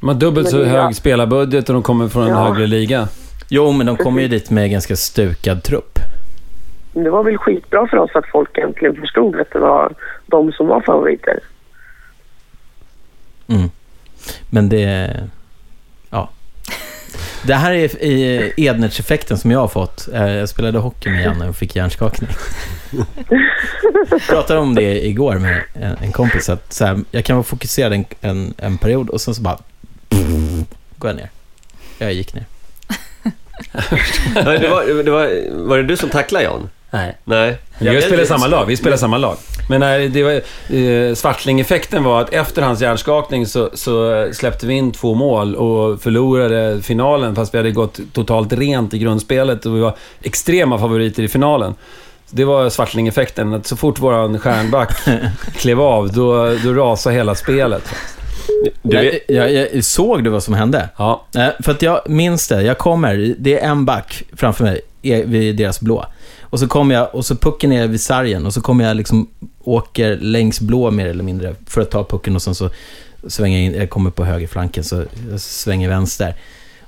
De har dubbelt Men så hög spelarbudget och de kommer från en Ja. högre liga. Jo, men de kom ju dit med ganska stukad trupp. Det var väl skitbra för oss att folk äntligen förstod att det var de som var favoriter. Mm. Men det... Det här är i Ednerts-effekten som jag har fått. Eh, Jag spelade hockey med Janne och fick hjärnskakning. pratade om det igår med en, kompis. Att så här, jag kan vara fokuserad en, en, en period och sen så bara... Går jag ner. Jag gick ner. Det var, det var, var det du som tacklade Jan? Nej. Nej. Vi spelar samma lag. Vi spelar samma lag. Men när det var, eh, Svartling-effekten var att efter hans hjärnskakning så, så släppte vi in två mål och förlorade finalen fast vi hade gått totalt rent i grundspelet och vi var extrema favoriter i finalen. Det var Svartling-effekten, att så fort våran stjärnback [laughs] klev av, då, då rasade hela spelet. Du Jag, jag, jag såg du vad som hände? Ja, Eh, För att jag minns det. Jag kommer, det är en back framför mig är vid deras blå. Och så kommer jag, och så pucken är vid sargen och så kommer jag liksom, åker längs blå mer eller mindre för att ta pucken och sen så svänger jag in, jag kommer på högerflanken så jag svänger vänster.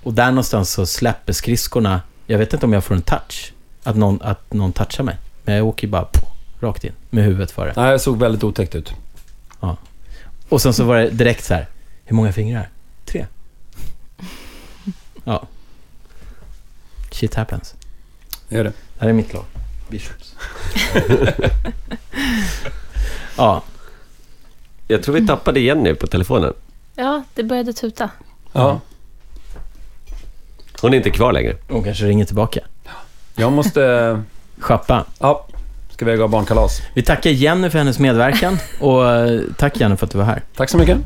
Och där någonstans så släpper skridskorna, jag vet inte om jag får en touch, att någon, att någon touchar mig. Men jag åker ju bara poff, rakt in med huvudet före. Nej, det såg väldigt otäckt ut. Och sen så var det direkt så här, hur många fingrar? Tre. Ja. Shit happens. Det gör det. Det här är mitt lag. Bishops. [laughs] ja. jag tror vi tappade igen nu på telefonen. Ja, det började tuta. Ja. Hon är inte kvar längre. Hon kanske ringer tillbaka. Jag måste... Schappa. Ja, ska vi ha barnkalas. Vi tackar Jenny för hennes medverkan och eh, tack Jenny för att du var här. Tack så mycket.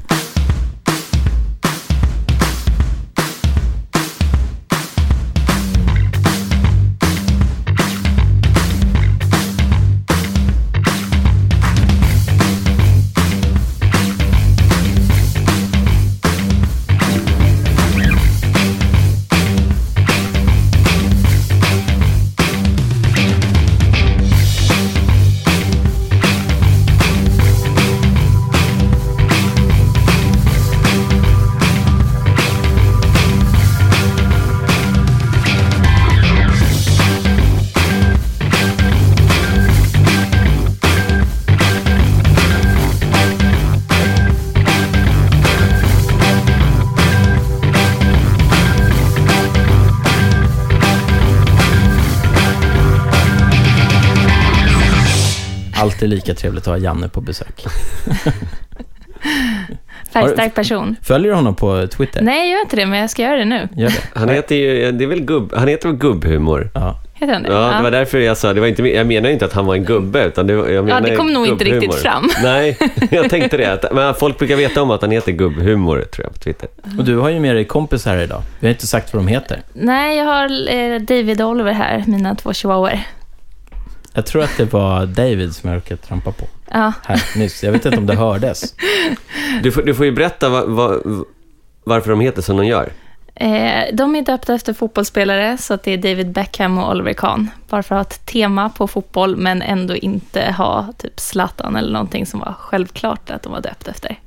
Alltid lika trevligt att ha Janne på besök. [laughs] Färgstark person. Följer du honom på Twitter? Nej, jag gör inte det, men jag ska göra det nu. Gör det? Han heter ju, det är väl gubb, han heter väl gubbhumor? Ja. Heter han det? Ja, det var därför jag sa, det var inte, jag menar inte att han var en gubbe, utan det, jag menar det kom nog inte riktigt fram. [laughs] Nej, [laughs] jag tänkte det. Att, men folk brukar veta om att han heter gubbhumor, tror jag, på Twitter. Och du har ju med dig kompisar här idag. Vi har inte sagt vad de heter. Nej, jag har eh, David och Oliver här, mina två chihuahuor. Jag tror att det var David som jag råkade trampa på Ja, här nyss. Jag vet inte om det hördes. Du får, du får ju berätta vad, vad, varför de heter som de gör. eh, de är döpta efter fotbollsspelare, så att det är David Beckham och Oliver Kahn. Bara för att ha ett tema på fotboll, men ändå inte ha typ Zlatan eller någonting som var självklart att de var döpta efter.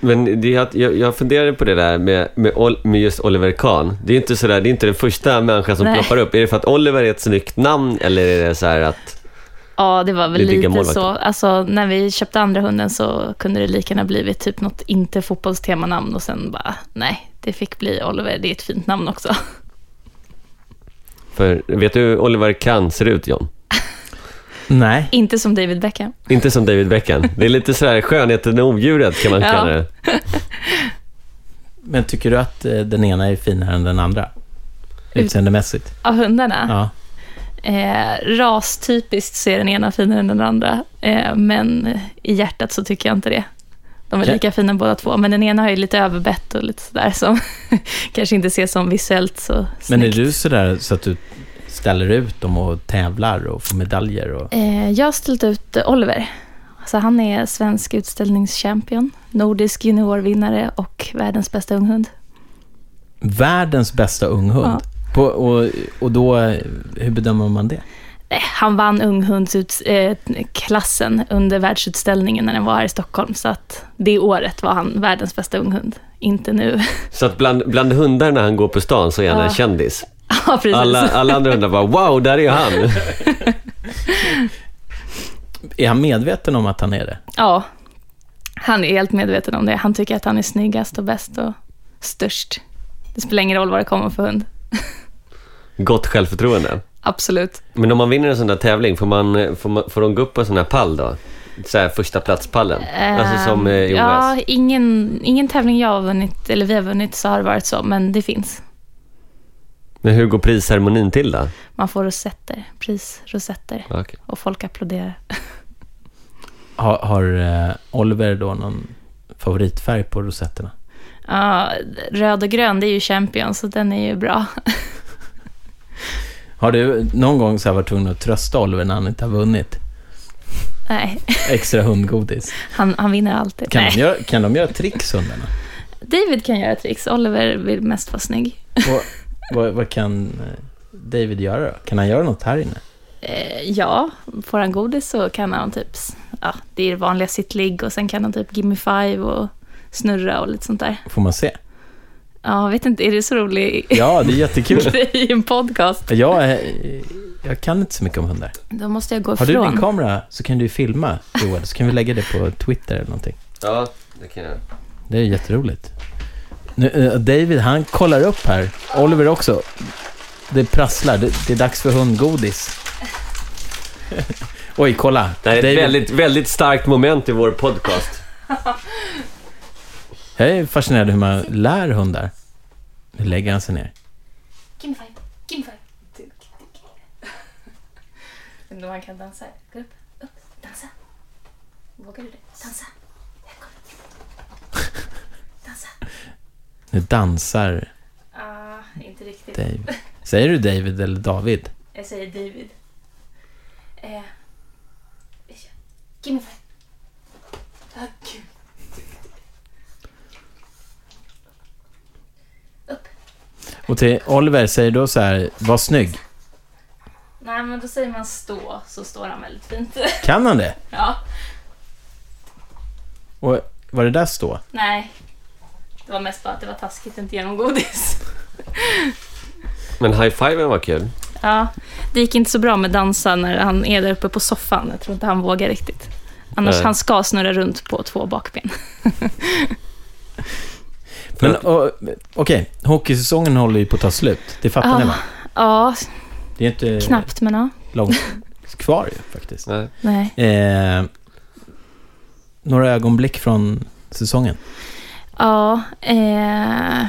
Men det, är att- jag, jag funderade på det där med, med, med just Oliver Kahn. Det är inte sådär, det är inte den första människan som Nej. ploppar upp. Är det för att Oliver är ett snyggt namn eller är det så här att... Ja, det var väl diggar lite så. Alltså, när vi köpte andra hunden så kunde det lika gärna blivit typ något inte fotbollstemanamn och sen bara, nej, det fick bli Oliver. Det är ett fint namn också. För vet du hur Oliver Kahn ser ut, John? [laughs] Nej. inte som David Beckham. Inte som David Beckham. Det är lite sådär skönheten och odjuret kan man Ja. kalla det. Men tycker du att eh, den ena är finare än den andra? Utseendemässigt? Av hundarna? Ja. Eh, rastypiskt så är den ena finare än den andra, eh, men i hjärtat så tycker jag inte det. De är lika fina båda två, men den ena har ju lite överbett och lite sådär som [laughs] kanske inte ses som visuellt så Men är snyggt. du sådär så att du ställer ut dem och tävlar och får medaljer? Och... Eh, jag har ställt ut Oliver. Alltså han är svensk utställningschampion, nordisk juniorvinnare och världens bästa unghund. Världens bästa unghund? Ja. På, och, och då, eh, hur bedömer man det? Eh, Han vann unghundsklassen under världsutställningen när den var här i Stockholm. Så att det året var han världens bästa unghund. Inte nu. [laughs] Så att bland, bland hundar när han går på stan så är han Ja. en kändis. [laughs] ja, precis. Alla, alla andra hundar bara wow, där är han. [laughs] Är han medveten om att han är det? Ja, han är helt medveten om det. Han tycker att han är snyggast och bäst och störst. Det spelar ingen roll vad det kommer för hund. Gott självförtroende. Absolut. Men om man vinner en sån där tävling, får, man, får, man, får de gå upp på en sån här pall då? Så här första platspallen Alltså som eh, i OS? Ja, ingen, ingen tävling jag har vunnit, eller vi har vunnit, så har det varit så. Men det finns. Men hur går prisceremonin till då? Man får rosetter, prisrosetter. Okej. Och folk applåderar. Har, har eh, Oliver då någon favoritfärg på rosetterna? Ja, röd och grön, det är ju champion, så den är ju bra. [laughs] Har du någon gång så varit tvungen att trösta Oliver när han inte har vunnit? Nej, Extra hundgodis. han, han vinner alltid. Kan, Nej. de göra, kan de göra tricks, hundarna? David kan göra tricks, Oliver vill mest vara snygg. Och, vad, vad kan eh, David göra då? Kan han göra något här inne? Eh, ja, får han godis så kan han typ, ja, det är det vanliga sittligg och sen kan han typ gimme five och snurra och lite sånt där. Får man se? Ja, vet inte, är det så rolig Ja, det är jättekul. [laughs] i en podcast? Jag, jag kan inte så mycket om hundar. Då måste jag gå Har du din kamera så kan du ju filma, Joel, så kan vi lägga det på Twitter eller någonting. Ja, det kan jag. Det är jätteroligt. Nu, eh, David, han kollar upp här. Oliver också. Det prasslar. Det, det är dags för hundgodis. [laughs] Oj, kolla. Det här är ett David, väldigt, väldigt starkt moment i vår podcast. [laughs] Jag är fascinerad hur man lär hundar. Nu lägger han sig ner. Give me five. Give me five. Vet inte [laughs] om han kan dansa. Gå upp. Upp. Dansa. Vågar du det? Dansa. Dansa. Nu dansar Ah, inte riktigt. Dave. Säger du David eller David? Jag säger David. Eh. Give me five. Ah, gud. Upp. Och till Oliver säger då så här, var snygg. Nej, men då säger man stå, så står han väldigt fint. [laughs] Kan han det? ja. Och var det där stå? Nej. Det var mest bara att det var taskigt att inte ge någon godis. [laughs] Men high-fiven var kul. Ja, det gick inte så bra med dansa när han är där uppe på soffan. Jag tror inte han vågar riktigt. Annars Nej. han ska snurra runt på två bakben. [laughs] Men okej, hockeysäsongen håller ju på att ta slut. Det fattar ni va? Ja, Det är inte knappt men ja. långt kvar ju faktiskt. Nej. Nej. Eh, några ögonblick från säsongen. Ja, eh,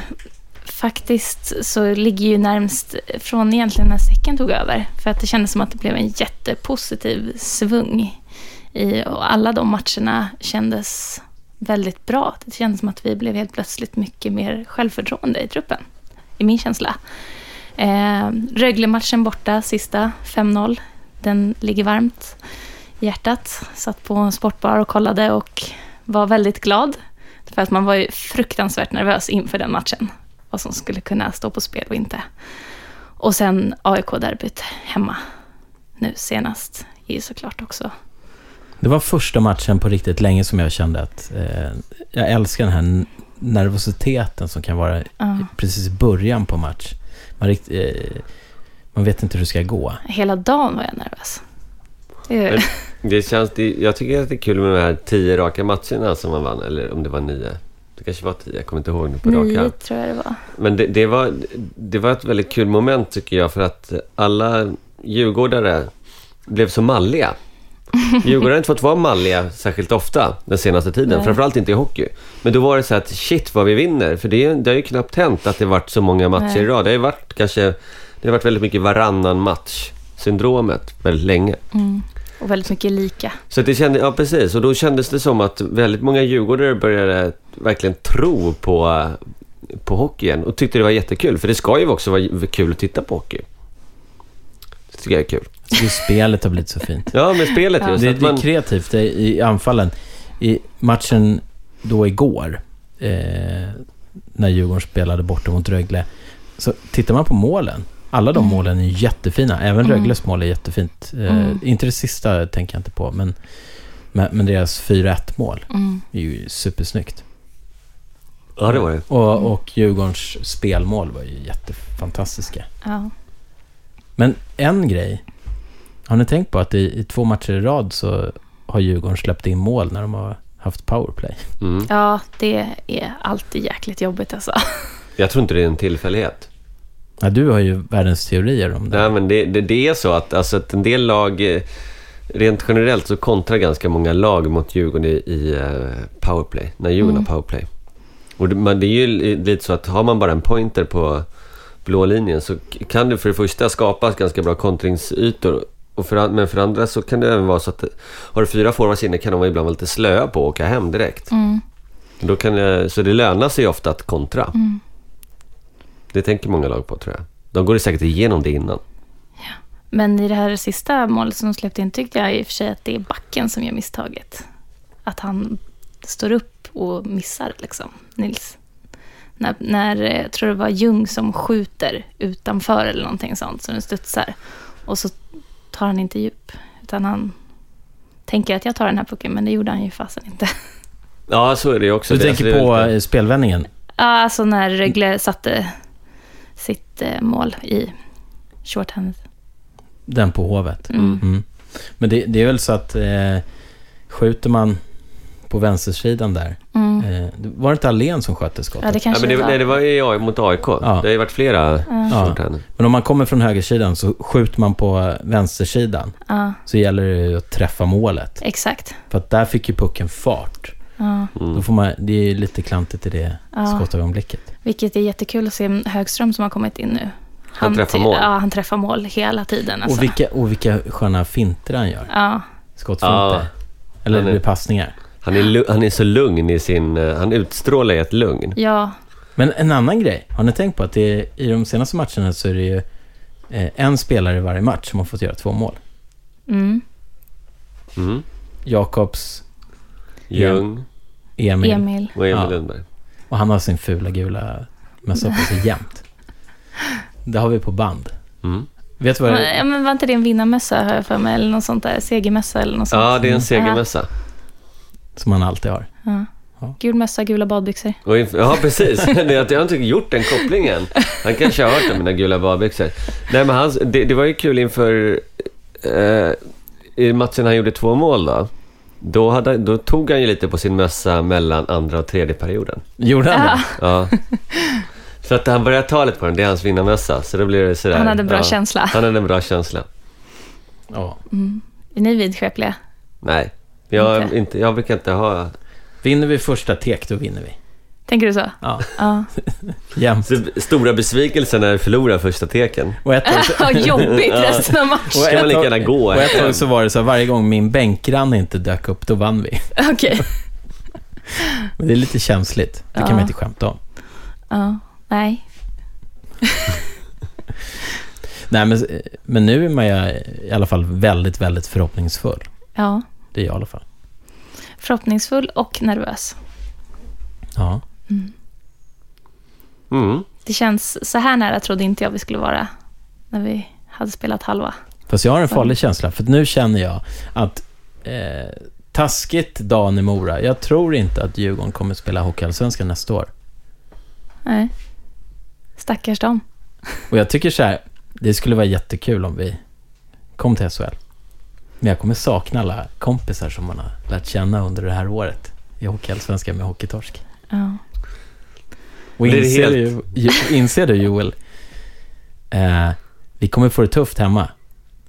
faktiskt så ligger ju närmst från egentligen när säcken tog över. För att det kändes som att det blev en jättepositiv svung. I, och alla de matcherna kändes väldigt bra. Det kändes som att vi blev helt plötsligt mycket mer självförtroende i truppen. I min känsla. Eh, Rögle-matchen borta, sista 5-0. Den ligger varmt i hjärtat. Satt på en sportbar och kollade och var väldigt glad. För att man var ju fruktansvärt nervös inför den matchen. Vad som skulle kunna stå på spel och inte. Och sen AIK-derbyt hemma. Nu senast är ju såklart också. Det var första matchen på riktigt länge som jag kände att eh, jag älskar den här nervositeten som kan vara Ja. precis i början på match. Man, rikt, eh, man vet inte hur det ska gå. Hela dagen var jag nervös. Det är- Det känns, det, jag tycker att det är kul med de här tio raka matcherna som man vann. Eller om det var nio. Det kanske var tio, jag kommer inte ihåg nu på rak Nio tror jag det var. Men det, det, var, det var ett väldigt kul moment tycker jag för att alla djurgårdare blev så malliga. [laughs] Djurgårdare har inte fått vara malliga särskilt ofta den senaste tiden, Nej. framförallt inte i hockey. Men då var det så att shit vad vi vinner, för det, det har ju knappt hänt att det varit så många matcher Nej. i rad. Det har ju varit kanske, det har varit väldigt mycket varannan match-syndromet väldigt länge. Mm. Och väldigt mycket lika. Så det kände, ja precis, och då kändes det som att väldigt många djurgårdare började verkligen tro på, på hockeyn och tyckte det var jättekul. För det ska ju också vara kul att titta på hockey. Det tycker jag är kul. Jag tycker spelet har blivit så fint. Ja, med spelet Ja. just. Det, att det är man, kreativt det är i anfallen. I matchen då igår, eh, när Djurgården spelade borta mot Rögle, så tittar man på målen. Alla de Mm. målen är jättefina. Även Mm. Rögles mål är jättefint. Eh, Mm. Inte det sista tänker jag inte på, men, men, men deras 4-1 mål Mm. är ju supersnyggt. ja, det var det. Och, och Djurgårdens spelmål var ju jättefantastiska. Ja. Men en grej. Har ni tänkt på att i, i två matcher i rad så har Djurgården släppt in mål när de har haft powerplay? Mm. ja, det är alltid jäkligt jobbigt alltså. [laughs] Jag tror inte det är en tillfällighet. Ja, du har ju världens teorier om det. Nej, men det, det, det är så att, alltså, att en del lag... eh, Rent generellt så kontrar ganska många lag mot Djurgården i, i eh, powerplay. När Djurgården Mm. har powerplay. Och det, men det är ju li- lite så att har man bara en pointer på blå linjen så kan det för det första skapas ganska bra kontringsytor. Och för, men för andra så kan det även vara så att har du fyra forwards inne kan de ibland vara lite slöa på att åka hem direkt. Mm. Då kan det, så det lönar sig ofta att kontra. Mm. Det tänker många lag på tror jag. De går säkert igenom det innan. Men i det här sista målet som de släppte in tyckte jag i och för sig att det är backen som gör misstaget. Att han står upp och missar liksom, Nils. När, när eh, jag tror det var Ljung som skjuter utanför eller någonting sånt, så den studsar. Och så tar han inte djup, utan han tänker att jag tar den här pucken, men det gjorde han ju fasen inte. [laughs] Ja, så är det ju också. du Det- tänker alltså, det på lite- eh, spelvändningen? Ja, alltså när Rögle satte sitt eh, mål i shorthandet. Den på Hovet? Mm. Mm. Men det, det är väl så att eh, skjuter man på vänstersidan där. Mm. Eh, var det inte Allén som skötte skottet? Ja, det Ja, kanske men det, var. nej, det var ju AI mot AIK. Det har ju varit flera Ja. shorthanded. Men om man kommer från högersidan så skjuter man på vänstersidan. Ja, Så gäller det ju att träffa målet. exakt. För att där fick ju pucken fart. Ja. Mm. Då får man, det är ju lite klantigt i det Ja. skottögonblicket. Vilket är jättekul att se Högström som har kommit in nu. Han träffar ty- mål. Ja, han träffar mål hela tiden. Alltså. Och, vilka, och vilka sköna finter han gör. Ja, Skottfinter. Ja. Eller Han det blir passningar. Han är, han är så lugn i sin... eh, Han utstrålar ett lugn. ja, Men en annan grej. Har ni tänkt på att det är, i de senaste matcherna så är det ju eh, en spelare i varje match som har fått göra två mål. mm. Mm. Jakobs, Ljung Emil, Emil. och Emil Ja. Lundberg. och han har sin fula gula mössa på sig jämt. Det har vi på band. Mm. Vet du vad det Ja, men var inte det en vinnarmössa har jag för mig? Eller något sånt där, segermössa eller något sånt. Ja, det är en segermössa. Som han alltid har? Ja. Ja. Gul mössa, gula badbyxor. Ja, precis. [laughs] Det är att jag har inte gjort den kopplingen. Han kanske har hört om mina gula badbyxor. Nej, men hans, det, det var ju kul inför... Eh, I matchen han gjorde två mål då. Då, hade, då tog han ju lite på sin mössa mellan andra och tredje perioden. Gjorde han det? Ja. Så att han började ta lite på den, det är hans vinnarmössa. Så då blir det sådär. han hade bra ja. känsla. Han hade en bra känsla. Ja. Är ni vidskepliga? Nej, jag, Inte. inte, jag brukar inte ha... Vinner vi första tek, då vinner vi. Tänker du så? Ja, Ja. [laughs] jämt. Så stora besvikelser när jag förlorar första teken. Och ett tag, [laughs] jobbigt [laughs] resten av och matchen. Ska man lika gärna gå Och ett tag så var det så här, varje gång min bänkgranne inte dök upp, då vann vi. Okej. Men det är lite känsligt. Det kan Ja. man inte skämta om. Ja. Nej. Nej, men, men nu är man ju i alla fall väldigt, väldigt förhoppningsfull. Ja. Det är jag i alla fall. Förhoppningsfull och nervös. Ja. Mm. Det känns, så här nära trodde inte jag vi skulle vara när vi hade spelat halva. Fast jag har en farlig känsla, för nu känner jag att eh, taskigt dagen i Mora. Jag tror inte att Djurgården kommer spela Hockeyallsvenskan nästa år. Nej. Stackars dem. Och jag tycker så här, det skulle vara jättekul om vi kom till SHL. Men jag kommer sakna alla kompisar som man har lärt känna under det här året i Hockeyallsvenskan med Hockeytorsk. Ja. Och Det är inser, helt- du, inser du Joel, eh, vi kommer få det tufft hemma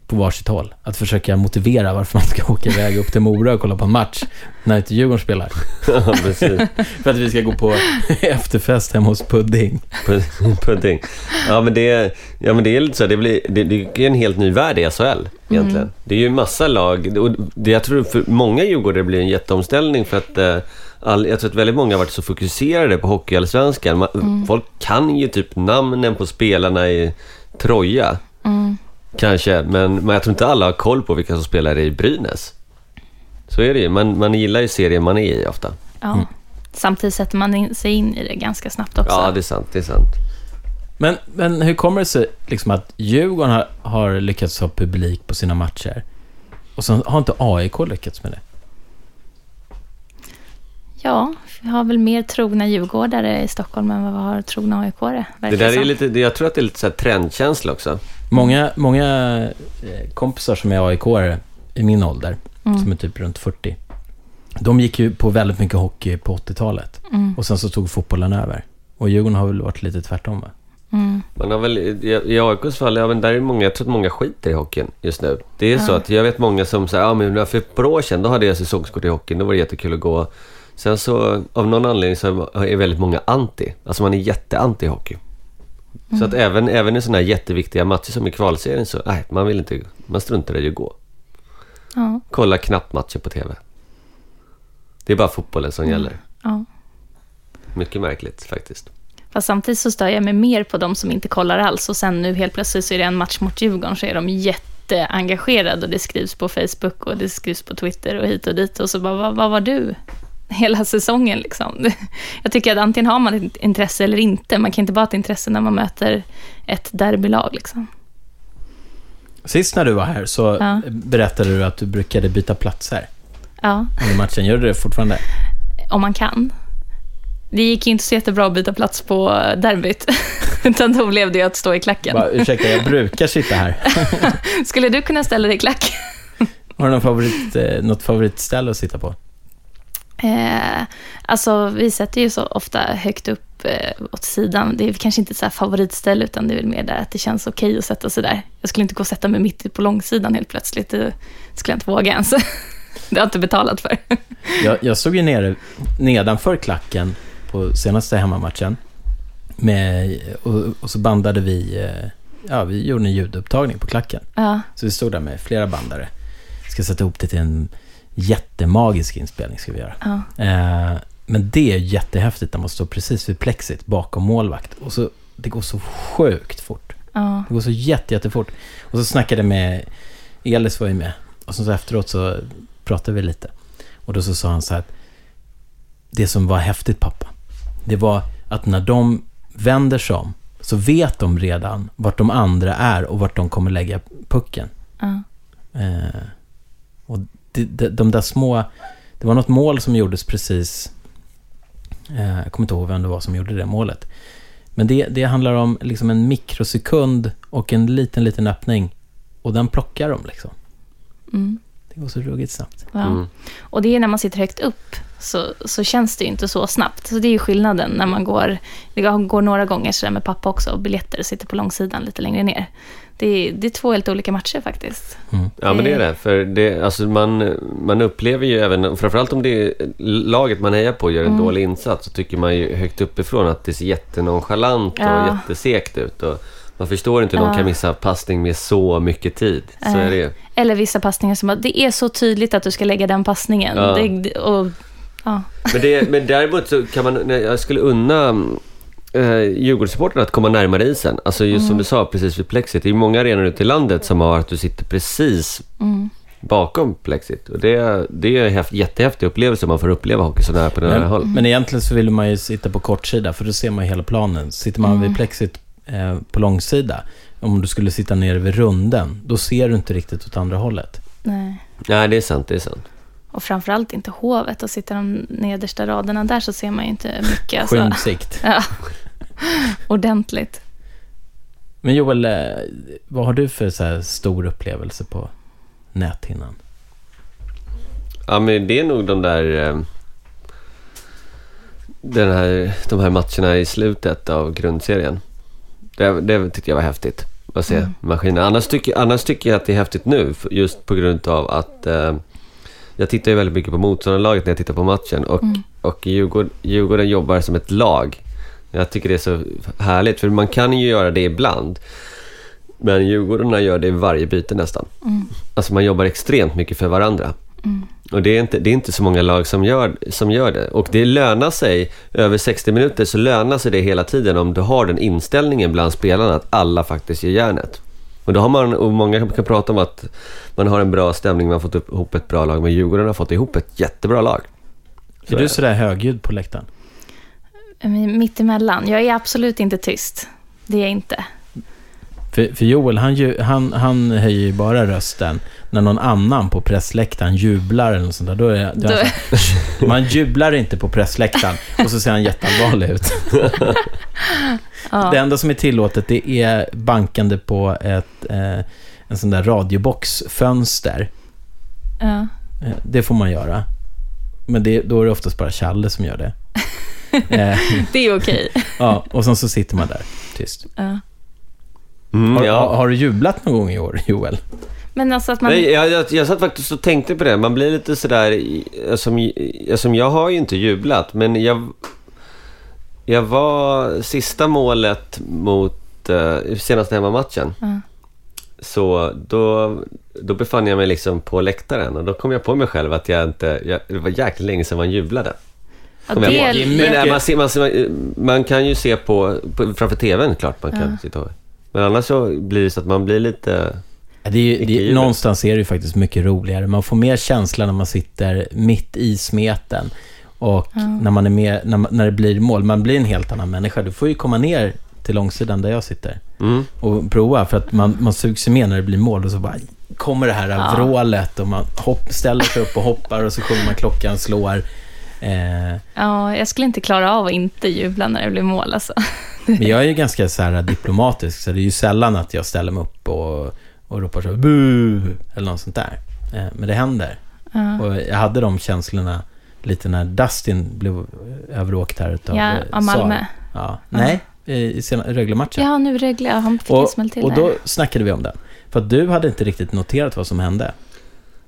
på varsitt håll. Att försöka motivera varför man ska [laughs] åka iväg upp till Mora och kolla på en match när inte Djurgården spelar. Ja, precis. [laughs] För att vi ska gå på efterfest hemma hos Pudding. Pud- Pudding. Ja, men det är, ja, men det är lite så. Det, blir, det, det är en helt ny värld i SHL egentligen. Det är ju en massa lag. Och det, jag tror för många djurgårdare blir en jätteomställning för att eh, all, jag tror att väldigt många har varit så fokuserade på hockeyallsvenskan. Man- Folk kan ju typ namnen på spelarna i Troja. Mm. Kanske, men, men jag tror inte alla har koll på vilka som spelar i Brynäs. Så är det ju. Man, man gillar ju serien man är i ofta. ja. Samtidigt sätter man in, sig in i det ganska snabbt också. Ja, det är sant. Det är sant. Men, men hur kommer det sig liksom att Djurgården har, har lyckats ha publik på sina matcher och så har inte AIK lyckats med det? Ja, vi har väl mer trogna djurgårdare i Stockholm än vad vi har trogna aik -are, Det där är lite, det- jag tror att det är lite så här trendkänsla också. Många, många eh, kompisar som är aik i min ålder, som är typ runt 40, de gick ju på väldigt mycket hockey på 80-talet. Mm. Och sen så tog fotbollen över. Och Djurgården har väl varit lite tvärtom va? Mm. Man har väl, i, i AIKs fall, ja men där är många, jag tror att många skiter i hockeyn just nu. Det är så Ja. att jag vet många som säger, ja men för ett par år sedan, då hade jag säsongskort i hockeyn, då var det jättekul att gå. Sen så, av någon anledning så är väldigt många anti. Alltså man är jätteanti hockey. Så att även, även i sådana här jätteviktiga matcher som i kvalserien så, nej, man vill inte, man struntar i att gå. Ja, Kolla knappt matcher på TV. Det är bara fotbollen som gäller. ja. Mycket märkligt faktiskt. Fast samtidigt så stör jag mig mer på de som inte kollar alls. Och sen nu helt plötsligt så är det en match mot Djurgården så är de jätteengagerade och det skrivs på Facebook och det skrivs på Twitter och hit och dit. Och så bara, vad, vad var du hela säsongen liksom? [laughs] Jag tycker att antingen har man ett intresse eller inte. Man kan inte bara ha ett intresse när man möter ett derbylag liksom. Sist när du var här så Ja. berättade du att du brukade byta platser Ja, under matchen. Gör du det fortfarande? om man kan. Det gick ju inte så jättebra att byta plats på derbyt. [laughs] Utan då blev det ju att stå i klacken. Bara, ursäkta, jag brukar sitta här. [laughs] Skulle du kunna ställa dig i klack? Har du någon favorit, eh, något favoritställe att sitta på? Eh, alltså, vi sätter ju så ofta högt upp eh, åt sidan. Det är kanske inte så här favoritställe, utan det är väl mer där att det känns okej att sätta sig där. Jag skulle inte gå och sätta mig mitt på långsidan helt plötsligt. Det skulle jag inte våga ens. [laughs] det har jag inte betalat för. [laughs] Jag, jag stod ju nere nedanför klacken på senaste hemmamatchen. Med, och, och så bandade vi eh, ja, vi gjorde en ljudupptagning på klacken. Ja. Så vi stod där med flera bandare. Ska sätta ihop det till en jättemagisk inspelning ska vi göra. Ja. Eh, men det är jättehäftigt när man står precis vid plexit bakom målvakt. Och så, det går så sjukt fort. Ja. Det går så jätte, jättefort. Och så snackade jag med, Elis var ju med. Och så, så efteråt så pratade vi lite. Och då så sa han så här att det som var häftigt pappa, det var att när de vänder sig om så vet de redan vart de andra är och vart de kommer lägga pucken. Ja. Eh, och de, de, de där små... Det var något mål som gjordes precis... Eh, jag kommer inte ihåg vem det var som gjorde det målet. Men det, det handlar om liksom en mikrosekund och en liten, liten öppning. Och den plockar de liksom. Mm. Det går så ruggigt snabbt. Ja. Mm. Och det är när man sitter högt upp så, så känns det ju inte så snabbt. Så det är ju skillnaden när man går, jag går några gånger sådär med pappa också och biljetter och sitter på långsidan lite längre ner. Det är, det är två helt olika matcher faktiskt. Mm. Ja, men det är det. För det, alltså man, man upplever ju även, framförallt om det är laget man hejar på gör en Mm. dålig insats, så tycker man ju högt uppifrån att det ser jättenonchalant och Ja. jättesekt ut. Och man förstår inte hur någon Ja. kan missa passning med så mycket tid. Så är det ju. Eller vissa passningar som att det är så tydligt att du ska lägga den passningen. Ja. Det, och, ja. Men, det, men däremot så kan man, jag skulle unna eh, Djurgårdssupportrarna att komma närmare isen. Alltså just Mm. som du sa, precis vid plexit. Det är många arenor ute i landet som har att du sitter precis Mm. bakom plexit. Och det, det är en häft, jättehäftig upplevelse man får uppleva hockey så nära på nära håll. Men, men egentligen så vill man ju sitta på kortsida, för då ser man hela planen. Sitter man Mm. vid plexit eh, på långsida, om du skulle sitta nere vid runden, då ser du inte riktigt åt andra hållet. Nej. Nej, det är sant, det är sant. Och framförallt inte hovet. Och sitter de nedersta raderna där så ser man ju inte mycket. Alltså. Skymsikt. [laughs] Ja. Ordentligt. Men Joel, eh, vad har du för så här stor upplevelse på näthinnan? Ja, men det är nog de där... eh, Den här, de här matcherna i slutet av grundserien. Det, det tyckte jag var häftigt. Att se Mm. maskinen. Annars tycker, annars tycker jag att det är häftigt nu. Just på grund av att... Jag tittar ju väldigt mycket på motståndarlaget när jag tittar på matchen. Och, Mm. och Djurgården, Djurgården jobbar som ett lag. Jag tycker det är så härligt. För man kan ju göra det ibland. Men Djurgårdarna gör det i varje byte nästan. Mm. Alltså man jobbar extremt mycket för varandra. Mm. Och det är, inte, det är inte så många lag som gör, som gör det. Och det lönar sig, över 60 minuter så lönar sig det hela tiden om du har den inställningen bland spelarna att alla faktiskt ger järnet. Och då har man, och många kan prata om att man har en bra stämning, man har fått ihop ett bra lag, men Djurgården har fått ihop ett jättebra lag. Så Är du sådär högljudd på läktaren? Men Mitt emellan. Jag är absolut inte tyst. Det är jag inte. För, för Joel, han, ju, han, han höjer ju bara rösten när någon annan på pressläktaren jublar eller något sånt där. Då är, då är här, man jublar inte på pressläktaren och så ser han jätteallvarlig ut. Ja. Det enda som är tillåtet det är bankande på ett, eh, en sån där radioboxfönster. Ja. Eh, det får man göra. Men det, då är det oftast bara Challe som gör det. [laughs] Eh, Det är okej. ja, och sen så sitter man där tyst. Ja. Mm, Har, ja. har, har du jublat någon gång i år, Joel? Men alltså att man... Nej, jag, jag, jag satt faktiskt och tänkte på det. Man blir lite sådär... Som, som jag har ju inte jublat, men jag... Jag var sista målet mot uh, senaste hemmamatchen. Ja. Så då, då befann jag mig liksom på läktaren och då kom jag på mig själv att jag inte... Jag, det var jäkligt länge sedan man jublade. Ja, det är, Men mycket- nej, man, ser, man, ser, man kan ju se på, på framför TVn, klart man kan Ja. sitta och... Men annars så blir det så att man blir lite... Det är, det är, någonstans är det ju faktiskt mycket roligare. Man får mer känsla när man sitter mitt i smeten. Och Ja. när, man är med, när, man, när det blir mål. Man blir en helt annan människa. Du får ju komma ner till långsidan där jag sitter Mm. och prova. För att man, man sugs med när det blir mål och så bara kommer det här Ja. vrålet och man hopp, ställer sig upp och hoppar och så sjunger man klockan slår. Eh, ja, jag skulle inte klara av att inte jubla när det blir mål. Alltså. men jag är ju ganska så här diplomatisk, så det är ju sällan att jag ställer mig upp och, och ropar så bu eller något sånt där. Eh, men det händer. Ja. Och jag hade de känslorna lite när Dustin blev överåkt här utav Ja, eh, av Malmö. Ja. Nej, i Rögle-matchen. Ja, nu Rögle. Han fick en och, smäll till och där. då snackade vi om det. För att du hade inte riktigt noterat vad som hände.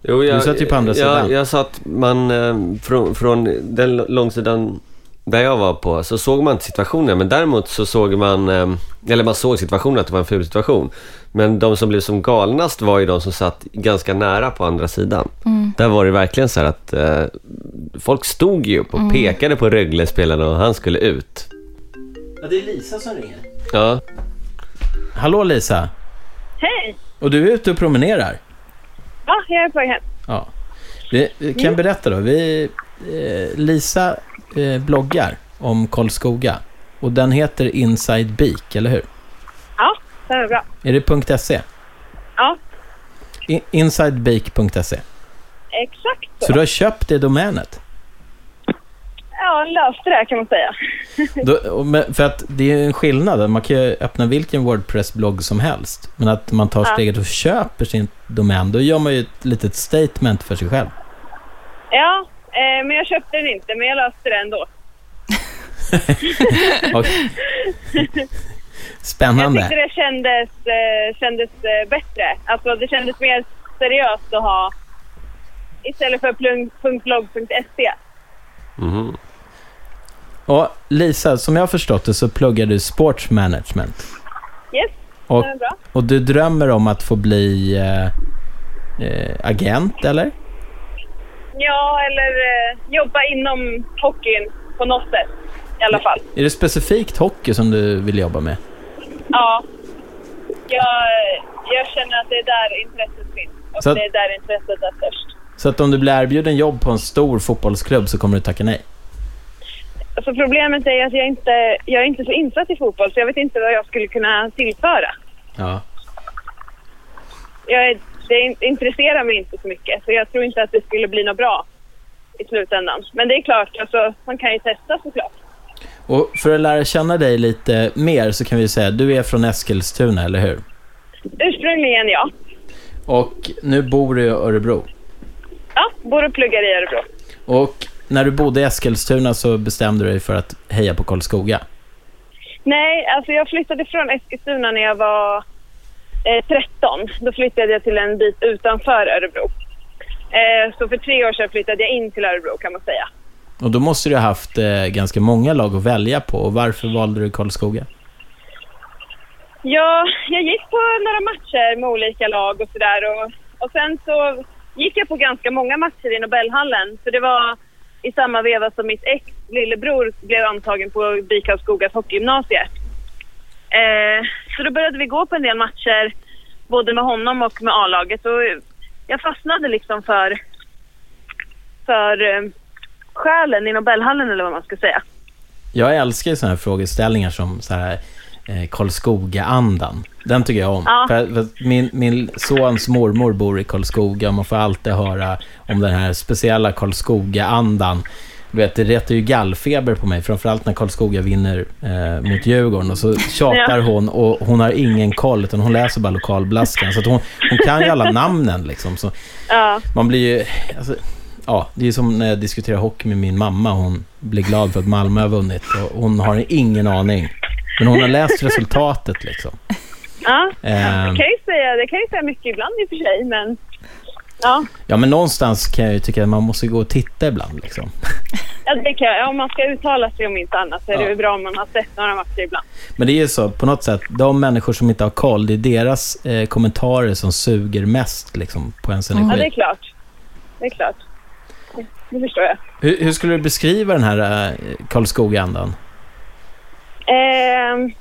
Jo, jag, Du satt ju på andra jag, sidan. Jag satt man eh, från, från den långsidan där jag var på så såg man inte situationen, men däremot så såg man, eller man såg situationen att det var en ful situation. Men de som blev som galnast var ju de som satt ganska nära på andra sidan. Där var det verkligen så här att eh, folk stod ju upp och pekade på Rögle-spelaren och han skulle ut. Ja, det är Lisa som ringer. Ja, Hallå Lisa. Hej! Och du är ute och promenerar? Ja, jag är på väg hem. Ja. Vi, vi kan berätta då. Vi, eh, Lisa eh, bloggar om Karlskoga. Och den heter Inside Beak, eller hur? Det är bra. Är det .se? Ja, I, insidebeak.se. exakt Så så. du har köpt det domänet? Ja, löste det kan man säga. Då, för att det är en skillnad. Man kan ju öppna vilken Wordpress-blogg som helst. Men att man tar Ja. steget och köper sin domän, då gör man ju ett litet statement för sig själv. Ja, eh, men jag köpte den inte, men jag löste det ändå. [laughs] Och, Jag spännande. tyckte det kändes, eh, kändes eh, bättre. Alltså det kändes mer seriöst att ha istället för .blogg.se. mhm. Och Lisa, som jag har förstått det så pluggar du sports management. Yes, Och, det är bra. och du drömmer om att få bli eh, eh, agent, eller? Ja, eller eh, jobba inom hockeyn på något sätt i alla fall. Är det specifikt hockey som du vill jobba med? Ja. Jag, jag känner att det är där intresset finns. Och Så att- det är där intresset är störst. Så att om du blir erbjuden jobb på en stor fotbollsklubb så kommer du tacka nej? Alltså problemet är att jag inte jag är inte så insatt i fotboll så jag vet inte vad jag skulle kunna tillföra. Ja. Jag är, det intresserar mig inte så mycket så jag tror inte att det skulle bli något bra i slutändan. Men det är klart, alltså, man kan ju testa såklart. Och för att lära känna dig lite mer så kan vi säga att du är från Eskilstuna, eller hur? Ursprungligen ja. Och nu bor du i Örebro. Ja, bor och pluggar i Örebro. Och när du bodde i Eskilstuna så bestämde du dig för att heja på Karlskoga. Nej, alltså jag flyttade från Eskilstuna när jag var eh, 13. Då flyttade jag till en bit utanför Örebro. Eh, så för tre år sedan flyttade jag in till Örebro kan man säga. Och då måste du ha haft eh, ganska många lag att välja på. Och varför valde du Karlskoga? Ja, jag gick på några matcher med olika lag och sådär. Och, och sen så gick jag på ganska många matcher i Nobelhallen. Så det var i samma veva som mitt ex lillebror blev antagen på BIK Karlskogas hockeygymnasiet. Eh, så då började vi gå på en del matcher, både med honom och med A-laget. Och jag fastnade liksom för, för eh, själen i Nobelhallen eller vad man ska säga. Jag älskar ju sådana här frågeställningar som så här, eh, Karlskoga-andan. Den tycker jag om. Ja. För, för min, min sons mormor bor i Karlskoga och man får alltid höra om den här speciella Karlskoga-andan. Du vet, det retar ju gallfeber på mig, framförallt när Karlskoga vinner eh, mot Djurgården. Och så tjatar Ja. hon och hon har ingen koll, utan hon läser bara lokalblaskan. Så att hon, hon kan ju alla namnen liksom. Så Ja. man blir ju... Alltså, ja, det är som när jag diskuterar hockey med min mamma. Hon blir glad för att Malmö har vunnit och hon har ingen aning. Men hon har läst resultatet liksom. Ja, Ehm. det kan ju säga, det kan ju säga mycket ibland i och för sig, men ja, Ja, men någonstans kan jag ju tycka att man måste gå och titta ibland liksom. ja, det kan, ja om man ska uttala sig om inte annat så är Ja. det väl bra om man har sett några matcher ibland. Men det är ju så, på något sätt, de människor som inte har koll, det är deras eh, kommentarer som suger mest liksom, på ens energi. Ja, det är klart. Det är klart. Det förstår jag. hur, hur skulle du beskriva den här eh, Karlskoga-andan? Ehm,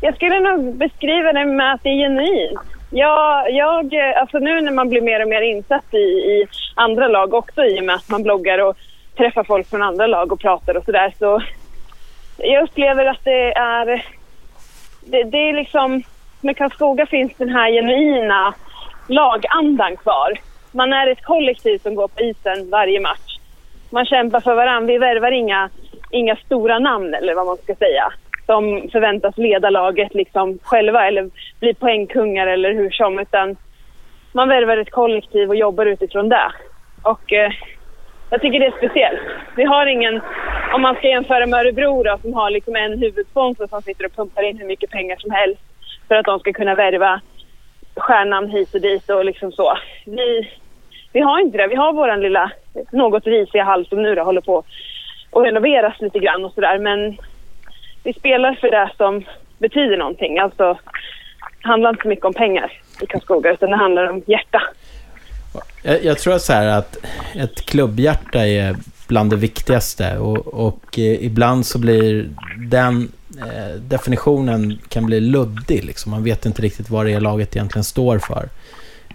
jag skulle nog beskriva det med att det är genuint. Jag, jag, eh, alltså nu när man blir mer och mer insatt i, i andra lag också i och med att man bloggar och träffar folk från andra lag och pratar och sådär så jag upplever att det är det, det är liksom med Karlskoga finns den här genuina lagandan kvar. Man är ett kollektiv som går på isen varje match. Man kämpar för varandra. Vi värvar inga, inga stora namn eller vad man ska säga som förväntas leda laget liksom själva eller bli poängkungar eller hur som utan man värvar ett kollektiv och jobbar utifrån det. Och eh, jag tycker det är speciellt. Vi har ingen, om man ska jämföra med Örebro då, som har liksom en huvudsponsor som sitter och pumpar in hur mycket pengar som helst för att de ska kunna värva stjärnan hit och dit och liksom så. Vi, vi har inte det. Vi har vår lilla något risiga hall som nu då håller på att renoveras lite grann och sådär. Men vi spelar för det som betyder någonting. Alltså, det handlar inte så mycket om pengar i Karlskoga utan det handlar om hjärta. Jag, jag tror så här att ett klubbhjärta är bland det viktigaste och, och eh, ibland så blir den eh, definitionen kan bli luddig. Liksom. Man vet inte riktigt vad det är laget egentligen står för.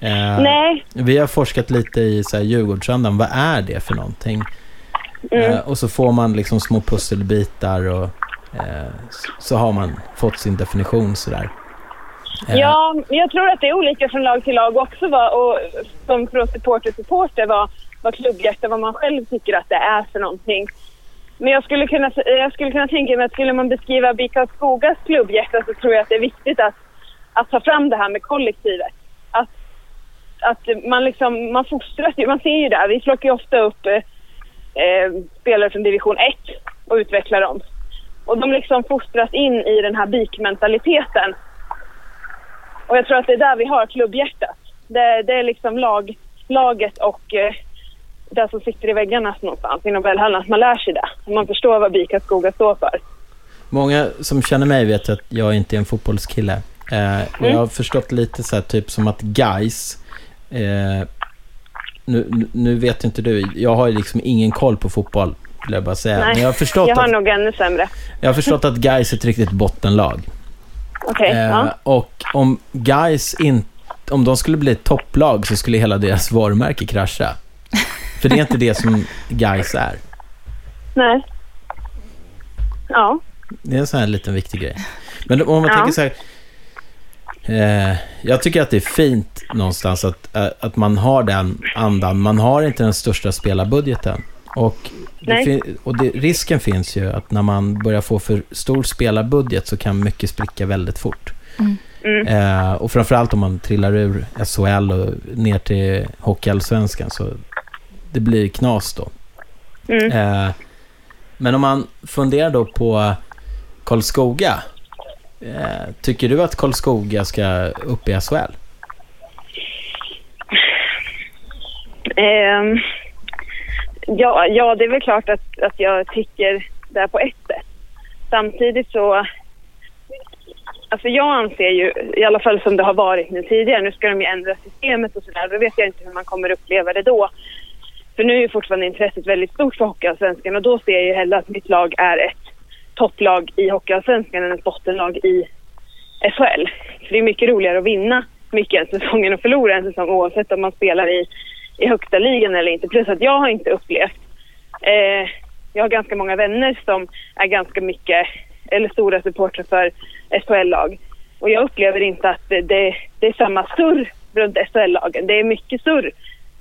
Eh, Nej. Vi har forskat lite i så här, Djurgårdsandan. Vad är det för någonting? Mm. Eh, och så får man liksom små pusselbitar och eh, så, har man fått sin definition sådär. Ja, jag tror att det är olika från lag till lag också. Vad, och som oss supporter supporter vad, vad klubbhjärta, vad man själv tycker att det är för någonting. Men jag skulle kunna, jag skulle kunna tänka mig att skulle man beskriva BIK Skogas klubbhjärta så tror jag att det är viktigt att, att ta fram det här med kollektivet. Att, man liksom, man fostras ju, man ser ju det. Vi plockar ju ofta upp eh, eh, spelare från division 1 och utvecklar dem. Och de liksom fostras in i den här BIK-mentaliteten. Och jag tror att det är där vi har klubbhjärtat. Det, det är liksom lag, laget och eh, det som sitter i väggarna någonstans i Nobelhallen. Att man lär sig det. Man förstår vad BIK Skoga står för. Många som känner mig vet att jag inte är en fotbollskille. Eh, och jag har förstått lite så här, typ som att guys eh, nu, nu- vet inte du, jag har liksom ingen koll på fotboll, vill jag bara säga. Nej, Men jag har förstått jag har att, nog ännu sämre. jag har förstått att guys är ett riktigt bottenlag. Okej, Eh, ja. Och om guys in, om de skulle bli ett topplag så skulle hela deras varumärke krascha. För det är inte det som guys är. Nej. Ja. Det är en sån här liten viktig grej. Men om man Ja. tänker så här. Eh, jag tycker att det är fint någonstans att, eh, att man har den andan. Man har inte den största spelarbudgeten. Och, det och det, risken finns ju att när man börjar få för stor spelarbudget så kan mycket spricka väldigt fort. Mm. Eh, och framförallt om man trillar ur SHL och ner till Hockeyallsvenskan så det blir knas då. Mm. Eh, men om man funderar då på Karlskoga. Eh, tycker du att Karlskoga ska upp i SHL? Ehm, ja, ja, det är väl klart att, att jag tycker det på ett sätt. Samtidigt så... Alltså jag anser ju, i alla fall som det har varit nu tidigare, nu ska de ju ändra systemet och sådär, då vet jag inte hur man kommer uppleva det då. För nu är ju fortfarande intresset väldigt stort för Hockeyallsvenskan och då ser jag ju hellre att mitt lag är ett topplag i Hockeyallsvenskan än ett bottenlag i SHL. För det är mycket roligare att vinna mycket en säsong än att förlora en säsong oavsett om man spelar i, i högsta ligan eller inte. Plus att jag har inte upplevt... Eh, jag har ganska många vänner som är ganska mycket, eller stora supportrar för SHL-lag. Och jag upplever inte att det, det, det är samma surr runt SHL-lagen. Det är mycket surr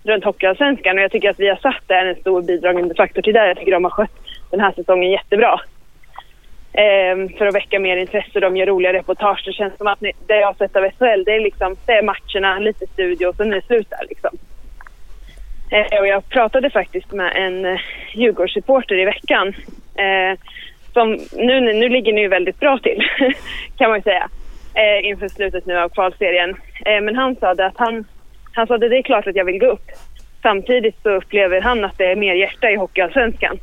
runt Hockeyallsvenskan och jag tycker att vi har satt där en stor bidragande faktor till det. Jag tycker de har skött den här säsongen jättebra Ehm, för att väcka mer intresse. De gör roliga reportage. Det känns som att ni, det jag har sett av SHL, det är, liksom, det är matcherna, lite studio och sen är det slut där liksom. Eh, och jag pratade faktiskt med en eh, Djurgårdssupporter i veckan. Eh, som nu, nu ligger ni ju väldigt bra till, [laughs] kan man ju säga, eh, inför slutet nu av kvalserien. Eh, men han sa att han, han sa att det är klart att jag vill gå upp. Samtidigt så upplever han att det är mer hjärta i Hockeyallsvenskan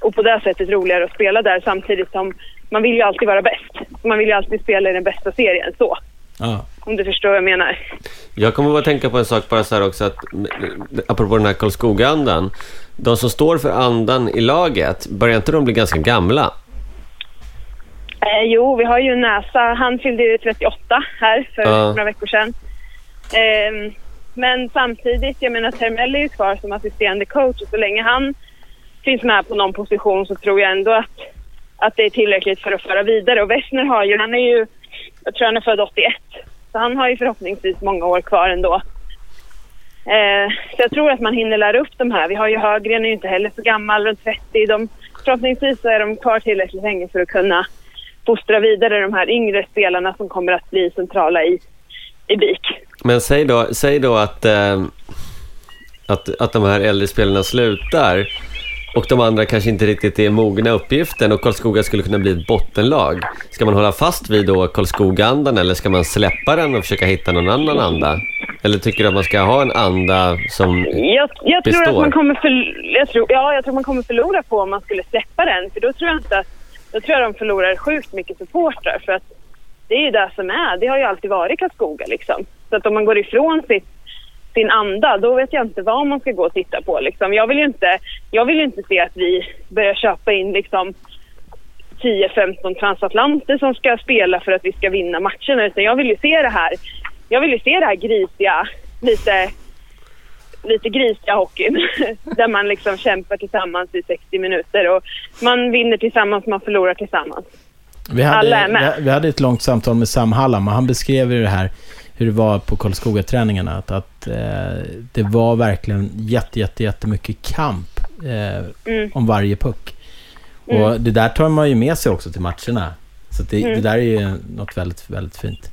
och på det sättet roligare att spela där samtidigt som man vill ju alltid vara bäst. Man vill ju alltid spela i den bästa serien så. Ja. Om du förstår vad jag menar. Jag kommer bara tänka på en sak bara så här också, att, apropå den här Karlskoga-andan. De som står för andan i laget, börjar inte de bli ganska gamla? Eh, jo, vi har ju Näsa. Han fyllde ju 38 här för Ja. några veckor sedan. Ehm, men samtidigt, jag menar Termell är ju kvar som assisterande coach och så länge han finns med på någon position så tror jag ändå att, att det är tillräckligt för att föra vidare. Och Wessner har ju, han är ju, jag tror han är född 81, så han har ju förhoppningsvis många år kvar ändå. Eh, så jag tror att man hinner lära upp de här. Vi har ju Högren är ju inte heller så gammal, runt 30. De, förhoppningsvis så är de kvar tillräckligt länge för att kunna fostra vidare de här yngre spelarna som kommer att bli centrala i, i BIK. Men säg då, säg då att, eh, att, att de här äldre spelarna slutar och de andra kanske inte riktigt är mogna uppgiften och Karlskoga skulle kunna bli ett bottenlag. Ska man hålla fast vid då Karlskoga-andan eller ska man släppa den och försöka hitta någon annan anda? Eller tycker du att man ska ha en anda som Jag, jag tror består? att man kommer för, jag tror, ja, jag tror man kommer förlora på om man skulle släppa den. För då tror jag inte att, då tror jag de förlorar sjukt mycket supportrar. För att det är ju det som är. Det har ju alltid varit Karlskoga liksom. Så att om man går ifrån sitt, sin anda, då vet jag inte vad man ska gå och titta på liksom. Jag vill ju inte, jag vill inte se att vi börjar köpa in liksom 10-15 transatlanter som ska spela för att vi ska vinna matcherna. Utan jag vill ju se det här, jag vill ju se det här grisiga, lite, lite grisiga hockeyn. [laughs] där man liksom kämpar tillsammans i 60 minuter och man vinner tillsammans, man förlorar tillsammans. Vi hade, Alla är med. vi hade ett långt samtal med Sam Hallam och han beskrev ju det här, hur det var på Karlskoga-träningarna. Att, att eh, det var verkligen jätte, jätte, jättemycket kamp eh, Mm. om varje puck. Mm. Och det där tar man ju med sig också till matcherna. Så det, Mm. det där är ju något väldigt, väldigt fint.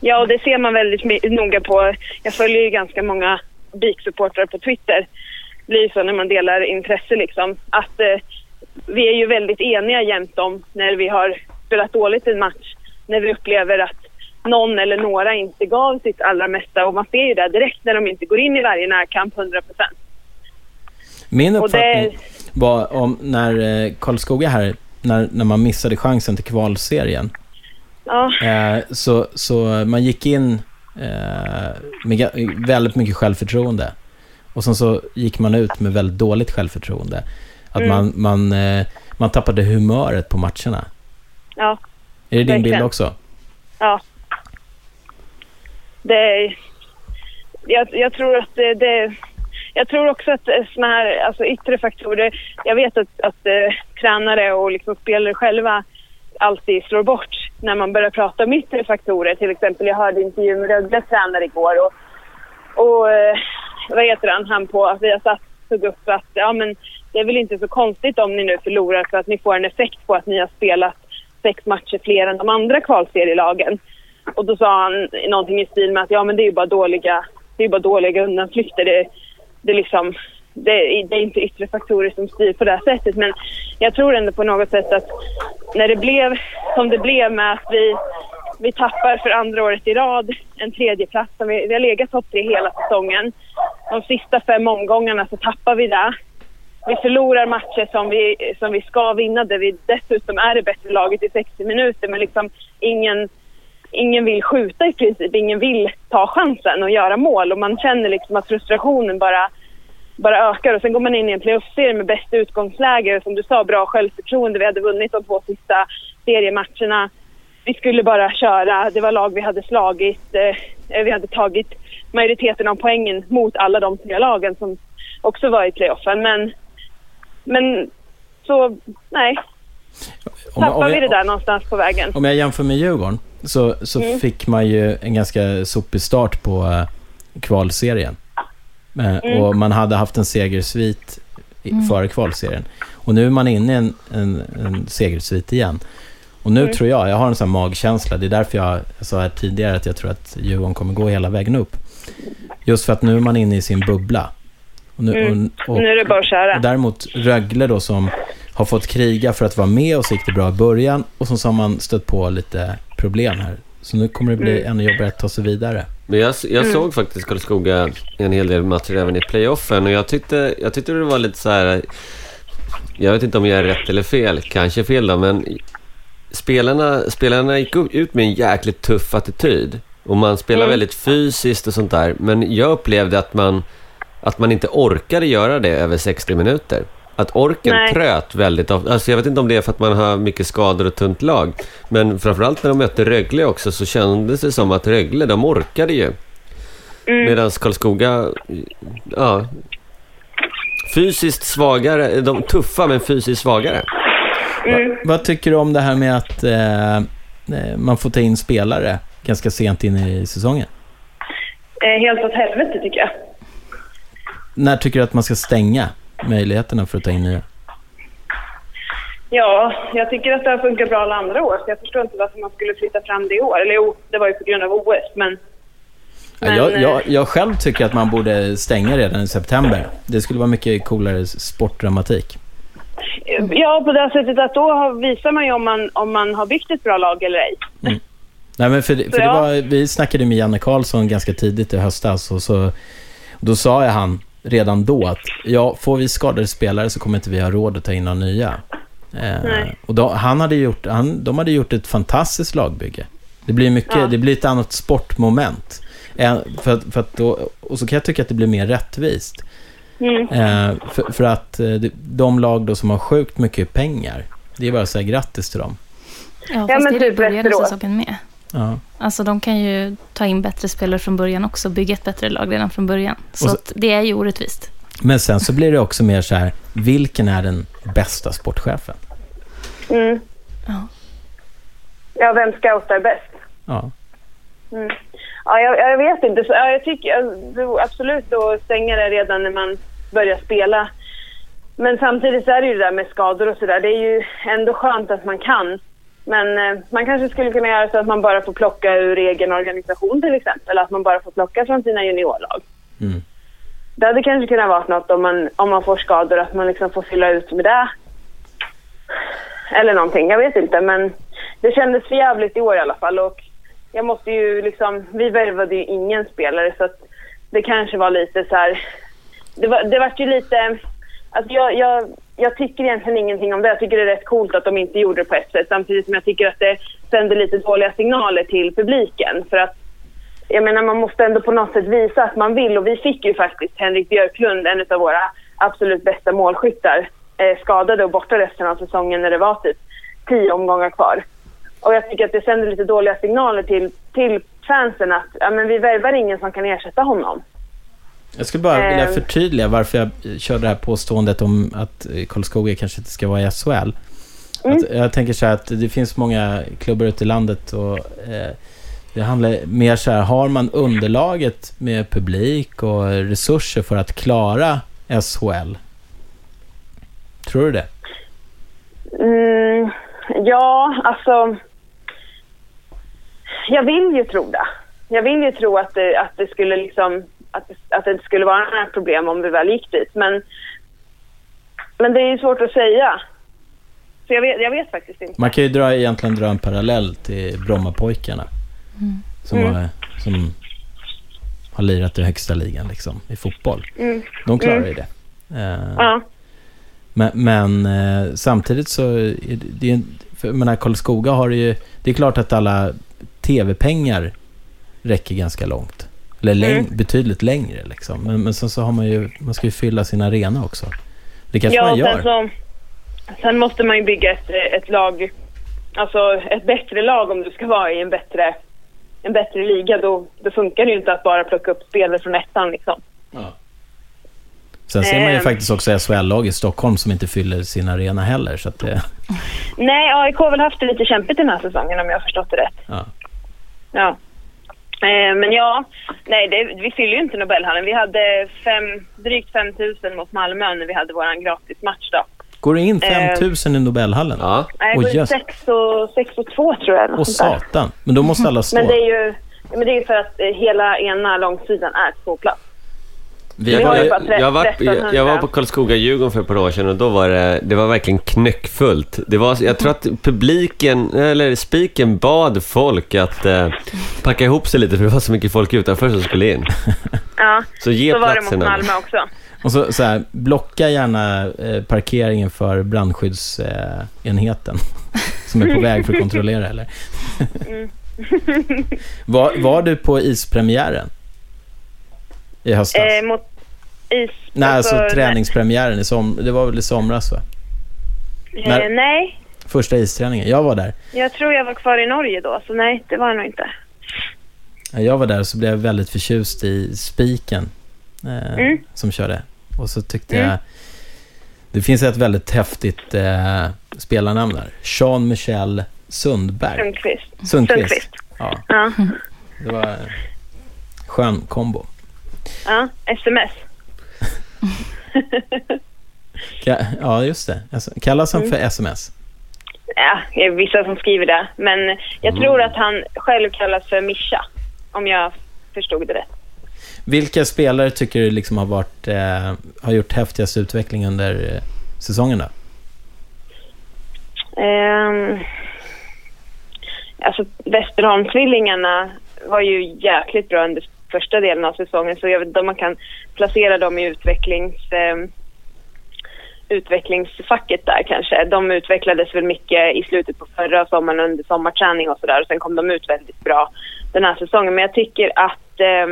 Ja, och det ser man väldigt noga på. Jag följer ju ganska många BIK-supportrar på Twitter. Det blir så när man delar intresse liksom. Att eh, vi är ju väldigt eniga jämt om när vi har spelat dåligt i en match. När vi upplever att någon eller några inte gav sitt allra mesta. Och man ser ju det direkt när de inte går in i varje närkamp 100 procent. Min Och det- uppfattning var om när eh, Karlskoga här, när, när man missade chansen till kvalserien. Ja, Eh, så, så man gick in eh, med väldigt mycket självförtroende. Och sen så gick man ut med väldigt dåligt självförtroende. Att Mm. man, man, eh, man tappade humöret på matcherna. ja. Är det din bild Verkligen. också? Ja. Det är, jag, jag tror att det, det jag tror också att eh, såna här alltså yttre faktorer, jag vet att, att eh, tränare och liksom spelare själva alltid slår bort när man börjar prata om yttre faktorer. Till exempel, jag hörde intervjun med Rögles tränare igår och, och eh, vad heter han, han på alltså, Viasat tog upp att ja, men det är väl inte så konstigt om ni nu förlorar för att ni får en effekt på att ni har spelat sex matcher fler än de andra kvalserielagen. Och då sa han någonting i stil med att ja men det är ju bara dåliga, det är bara dåliga undanflykter. Det, det, är liksom, det, det är inte yttre faktorer som styr på det här sättet. Men jag tror ändå på något sätt att när det blev som det blev med att vi, vi tappar för andra året i rad en tredje plats. Vi, vi har legat topp tre hela säsongen. De sista fem omgångarna så tappar vi det. Vi förlorar matcher som vi, som vi ska vinna där vi dessutom är det bättre laget i 60 minuter men liksom ingen, ingen vill skjuta i princip. Ingen vill ta chansen och göra mål och man känner liksom att frustrationen bara, bara ökar och sen går man in i en playoff-serie med bästa utgångsläge och som du sa, bra självförtroende. Vi hade vunnit de två sista seriematcherna. Vi skulle bara köra. Det var lag vi hade slagit. Eh, vi hade tagit majoriteten av poängen mot alla de tre lagen som också var i playoffen. Men, men så, nej. Tappar vi det där någonstans på vägen? Om jag jämför med Djurgården så, så Mm. fick man ju en ganska sopig start på eh, kvalserien. Eh, Mm. Och man hade haft en segersvit i, före kvalserien. Och nu är man inne i en, en, en segersvit igen. Och nu Mm. tror jag, jag har en sån magkänsla, det är därför jag, sa här tidigare att jag tror att Djurgården kommer gå hela vägen upp. Just för att nu är man inne i sin bubbla. Och nu, Mm. och, och, Nu är det bara att köra. och däremot Rögle då som har fått kriga för att vara med och så gick det bra i början och så har man stött på lite problem här. Så nu kommer det bli Mm. ännu jobbigare att ta sig vidare. Men jag, jag Mm. såg faktiskt Karlskoga en hel del matcher även i playoffen och jag tyckte, jag tyckte det var lite så här. Jag vet inte om jag är rätt eller fel, kanske fel då, men spelarna, spelarna gick ut med en jäkligt tuff attityd. Och man spelar Mm. väldigt fysiskt och sånt där. Men jag upplevde att man, att man inte orkade göra det över 60 minuter. Att orken Nej. tröt väldigt ofta. Alltså jag vet inte om det är för att man har mycket skador och tunt lag. Men framförallt när de mötte Rögle också så kändes det som att Rögle, de orkade ju. Mm. Medan Karlskoga, ja, fysiskt svagare, de tuffa men fysiskt svagare. Mm. Vad tycker du om det här med att eh, eh, man får ta in spelare ganska sent in i säsongen? Eh, helt åt helvete tycker jag. När tycker du att man ska stänga möjligheterna för att ta in nya? Ja, jag tycker att det har funkat bra alla andra år så jag förstår inte varför man skulle flytta fram det i år. Eller jo, det var ju på grund av OS men... Men, jag, eh, jag, jag själv tycker att man borde stänga redan i september. Det skulle vara mycket coolare sportdramatik. Ja, på det sättet att då visar man ju om man, om man har byggt ett bra lag eller ej. Nej, men för, för det var, vi snackade med Janne Karlsson ganska tidigt i höstas och så, då sa jag han redan då att ja, får vi skadade spelare så kommer inte vi ha råd att ta in några nya. Eh, och då, han hade gjort, han, de hade gjort ett fantastiskt lagbygge. Det blir, mycket, Ja. det blir ett annat sportmoment. Eh, för, att- för att då, och så kan jag tycka att det blir mer rättvist. Mm. Eh, för, för att eh, de lag då som har sjukt mycket pengar, det är bara att säga grattis till dem. Ja, fast men det är det typ Västerås. säsongen med. Ja. Alltså de kan ju ta in bättre spelare från början också, bygga ett bättre lag redan från början. Så, så- att det är ju orättvist. Men sen så blir det också mer så här, vilken är den bästa sportchefen? Mm. Ja. Ja, vem scoutar bäst? Ja. Mm. Ja, jag, jag vet inte. Så, ja, jag tycker absolut att stänga det redan när man börjar spela. Men samtidigt så är det ju det där med skador och sådär. Det är ju ändå skönt att man kan. Men eh, man kanske skulle kunna göra så att man bara får plocka ur egen organisation till exempel. Att man bara får plocka från sina juniorlag. Mm. Det hade kanske kunnat vara något om man, om man får skador, att man liksom får fylla ut med det. Eller någonting, jag vet inte. Men det kändes för jävligt i år i alla fall. Och jag måste ju liksom, vi värvade ju ingen spelare så att det kanske var lite så här. Det var, det var ju lite, alltså jag, jag, jag tycker egentligen ingenting om det. Jag tycker det är rätt coolt att de inte gjorde det på ett sätt. Samtidigt som jag tycker att det sänder lite dåliga signaler till publiken. För att jag menar man måste ändå på något sätt visa att man vill och vi fick ju faktiskt Henrik Björklund, en av våra absolut bästa målskyttar, eh, skadade och borta resten av säsongen när det var typ tio omgångar kvar. Och jag tycker att det sänder lite dåliga signaler till, till fansen att ja, men vi värvar ingen som kan ersätta honom. Jag skulle bara vilja Ehm. förtydliga varför jag körde det här påståendet om att eh, Karlskoga kanske inte ska vara i SHL. Mm. Jag tänker så här att det finns många klubbar ute i landet och eh, det handlar mer så här, har man underlaget med publik och resurser för att klara SHL? Tror du det? Mm, ja, alltså... Jag vill ju tro det. Jag vill ju tro att det, att det skulle liksom... Att det, att det inte skulle vara några problem om vi väl gick dit. Men, men det är ju svårt att säga. Så jag vet, jag vet faktiskt inte. Man kan ju dra, egentligen dra en parallell till Brommapojkarna. Som, Mm. har, som har lirat i högsta ligan liksom, i fotboll. Mm. De klarar Mm. ju det. Eh, Ja. Men, men eh, samtidigt så, är det, det är, för, menar, Karlskoga har det ju, det är klart att alla tv-pengar räcker ganska långt. Eller läng, Mm. betydligt längre liksom. Men, men sen så har man ju, man ska ju fylla sin arena också. Det kanske ja, man gör. sen, så, sen måste man ju bygga ett, ett lag, alltså ett bättre lag om du ska vara i en bättre, en bättre liga. Då, då funkar det ju inte att bara plocka upp spelare från ettan liksom. Sen ser man ju Ehm. faktiskt också SHL-lag i Stockholm som inte fyller sin arena heller. Så det, Nej, AIK har väl haft det lite kämpigt den här säsongen om jag har förstått det rätt. ja. Ja. Eh, men ja, nej, det, vi fyller ju inte Nobelhallen. Vi hade fem, drygt 5 000 mot Malmö när vi hade vår gratismatch då. Går det in Ehm. 5000 i Nobelhallen? Ja. Nej, det går jöss. 6 och, 6 och 2 tror jag. där. satan. Men då måste alla stå. Men det är ju men det är ju för att eh, hela ena långsidan är tvåplats. Vi ju jag, var, 1300. jag var på Karlskoga-Djurgården för ett par år sedan och då var det, det var verkligen knäckfullt. Det var, jag tror att publiken, eller spiken bad folk att eh, packa ihop sig lite för det var så mycket folk utanför som skulle in. Ja, Så ge så var det mot. Malmö också. Och så, så här, blocka gärna eh, parkeringen för brandskyddsenheten eh, [laughs] enheten som är på väg för att kontrollera, eller? Mm. [laughs] var, var du på ispremiären i höstas? Eh, mot is... Nej, alltså nej. träningspremiären i som, det var väl i somras, va? Eh, när- nej, Första isträningen. Jag var där. jag tror jag var kvar i Norge då, så nej, det var jag nog inte. Jag var där så blev jag väldigt förtjust i spiken eh, Mm. som körde. Och så tyckte Mm. jag... Det finns ett väldigt häftigt eh, spelarnamn där. Jean-Michel Sundberg. Sundqvist. Sundqvist. Sundqvist. Ja, Ja, det var en skön kombo. ja, sms. [laughs] Ja, just det. Alltså, Kallas han Mm. för sms? Ja, det är vissa som skriver det. Men jag Mm. tror att han själv kallas för Mischa, om jag förstod det rätt. Vilka spelare tycker du liksom har, varit, eh, har gjort häftigast utveckling under eh, säsongen då? Ehm, alltså Västerholmstvillingarna var ju jäkligt bra under första delen av säsongen så jag vet inte om man kan placera dem i utvecklings, eh, utvecklingsfacket där kanske. De utvecklades väl mycket i slutet på förra sommaren under sommarträning och sådär sen kom de ut väldigt bra den här säsongen. Men jag tycker att eh,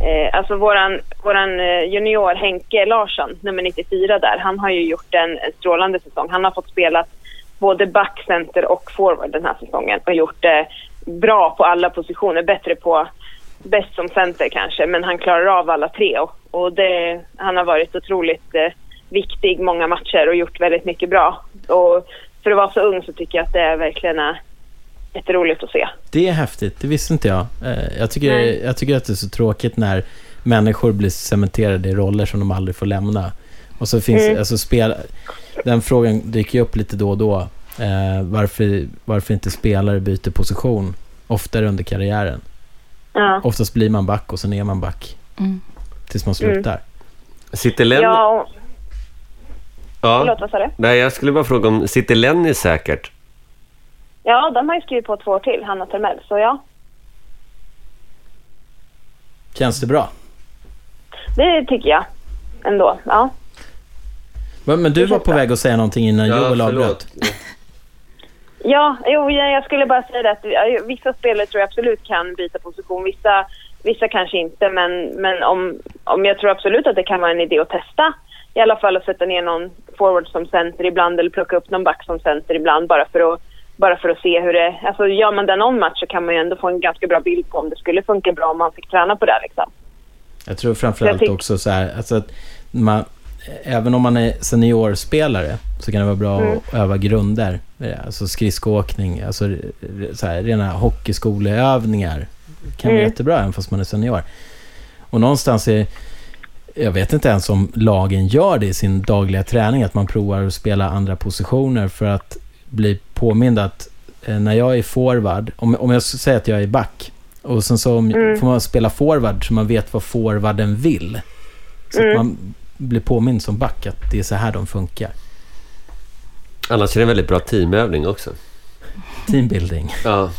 Eh, alltså våran, våran eh, junior Henke Larsson, nummer 94 där, han har ju gjort en, en strålande säsong. Han har fått spela både back, center och forward den här säsongen och gjort det bra på alla positioner. Bättre på, bäst som center kanske, men han klarar av alla tre och, och det, han har varit otroligt eh, viktig många matcher och gjort väldigt mycket bra. Och för att vara så ung så tycker jag att det är verkligen är jätteroligt att se. Det är häftigt, det visste inte jag. Eh, Jag tycker, Nej. jag tycker att det är så tråkigt när människor blir cementerade i roller som de aldrig får lämna. Och så finns Mm. alltså spel... Den frågan dyker ju upp lite då och då. Eh, varför, varför inte spelare byter position oftare under karriären? Ja. Oftast blir man back och sen är man back Mm. tills man slutar. Sitter Lenny... Ja, och, Ja. förlåt vad sa du? Nej, jag skulle bara fråga om, sitter Lenny säkert? Ja, de har ju skrivit på två år till, Hanna Termell, så ja. Känns det bra? Det tycker jag ändå. Ja. Men men du Det var på bra. väg att säga någonting innan Ja, Joel avbröt. [laughs] Ja, jo, jag skulle bara säga att vissa spelare tror jag absolut kan byta position. Vissa, vissa kanske inte, men, men om, om jag tror absolut att det kan vara en idé att testa i alla fall att sätta ner någon forward som center ibland eller plocka upp någon back som center ibland bara för att bara för att se hur det... Alltså gör man det någon match så kan man ju ändå få en ganska bra bild på om det skulle funka bra om man fick träna på det liksom. Jag tror framförallt Jag tyck- också så här, alltså att man, även om man är seniorspelare så kan det vara bra Mm. att öva grunder. Eh, Alltså skridskoåkning, alltså så här, rena hockeyskoleövningar. kan vara Mm. jättebra även fast man är senior. Och någonstans är, jag vet inte ens om lagen gör det i sin dagliga träning, att man provar att spela andra positioner för att bli påmind att eh, när jag är forward, om, om jag säger att jag är back, och sen så Mm. får man spela forward så man vet vad forwarden vill. Så Mm. att man blir påmind som back att det är så här de funkar. Annars är det en väldigt bra teamövning också. Teambuilding. Ja.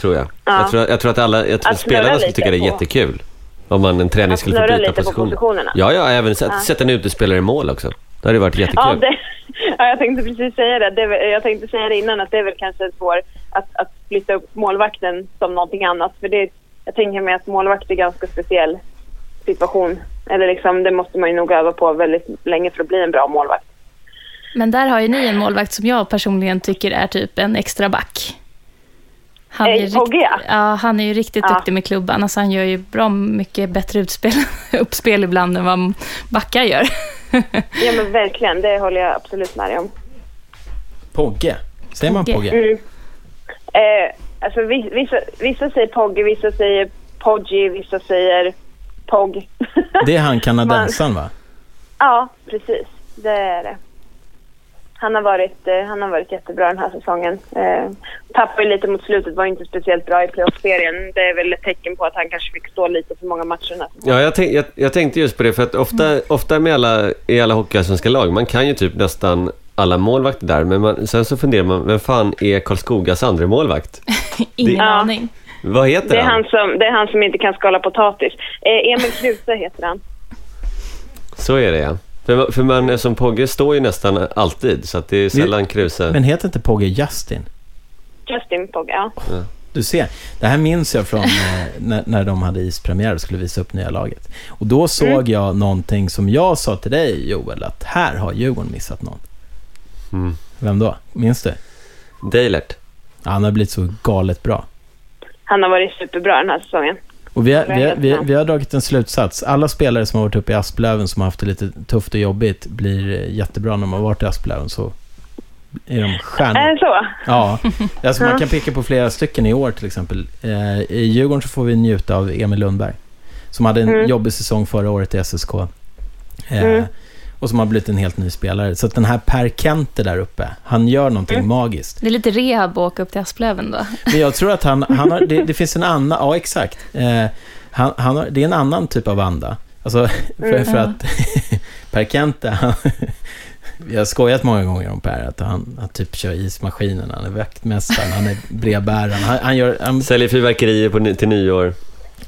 Tror jag. Ja. Jag, tror, jag tror att alla, jag tror Att att spelarna skulle tycka det är på- jättekul. Om man en träning Att skulle få byta lite på positioner. positionerna. Ja, ja, även sätta, Ja. sätta en utespelare i mål också. Det hade varit jättekul. Ja, det, ja, jag tänkte precis säga det. det jag tänkte säga det innan att det är väl kanske svårt att, att flytta upp målvakten som någonting annat. För det, jag tänker mig att målvakt är en ganska speciell situation. Eller liksom, det måste man ju nog öva på väldigt länge för att bli en bra målvakt. Men där har ju ni en målvakt som jag personligen tycker är typ en extra back. Han är, ju rikt- ja. han är ju riktigt Ja. duktig med klubban. Alltså han gör ju bra mycket bättre utspel, [laughs] uppspel ibland än vad backar gör. [laughs] Ja men verkligen, det håller jag absolut med dig om. Pogge. Säger man Pogge. Mm. Eh, alltså vi- vissa, vissa säger Pogge, vissa säger Poggi, vissa säger Pog. Det är han [laughs] kanadensaren va? Ja, precis. Det är det. Han har varit, eh, han har varit jättebra den här säsongen. Eh, tappade lite mot slutet, var inte speciellt bra i playoff-serien. Det är väl ett tecken på att han kanske fick stå lite för många matcher den här säsongen. Ja, jag, tänk, jag, jag tänkte just på det, för att ofta, ofta med alla, i alla hockeyallsvenska lag, man kan ju typ nästan alla målvakter där, men man, sen så funderar man, vem fan är Karlskogas andra målvakt? [laughs] Ingen Ja. aning. Vad heter Det är, han? han som, det är han som inte kan skala potatis. Eh, Emil Kruse heter han. Så är det ja. För, för man, som Pogge står ju nästan alltid, så att det är sällan Kruse. Men heter inte Pogge Justin? Justin Pog, ja. Du ser, det här minns jag från eh, när, när de hade ispremiär och skulle visa upp nya laget. Och då såg Mm. jag någonting som jag sa till dig Joel, att här har Djurgården missat någon. Mm. Vem då? Minns du? Deilert. Ja, Han har blivit så galet bra. Han har varit superbra den här säsongen. Och vi har, vi, har, vi, har, vi har dragit en slutsats. Alla spelare som har varit uppe i Asplöven som har haft det lite tufft och jobbigt blir eh, jättebra när de har varit i Asplöven. Så är de stjärnor. Är det så? Ja, alltså man kan peka på flera stycken i år till exempel. Eh, I Djurgården så får vi njuta av Emil Lundberg. Som hade en Mm. jobbig säsong förra året i SSK. Eh, Mm. Och som har blivit en helt ny spelare. Så att den här Per Kente där uppe, han gör någonting Mm. magiskt. Det är lite rehab att åka upp till Asplöven då. Men jag tror att han, han har, det, det finns en annan, ja exakt. Eh, han, han har, det är en annan typ av anda. Alltså, för, Mm. för att [laughs] Per Kente, han, Vi har skojat många gånger om Per, att han, han typ kör ismaskinen, han är vaktmästaren, han är brevbäraren. Han, han gör... Han, Säljer fyrverkerier på, till nyår.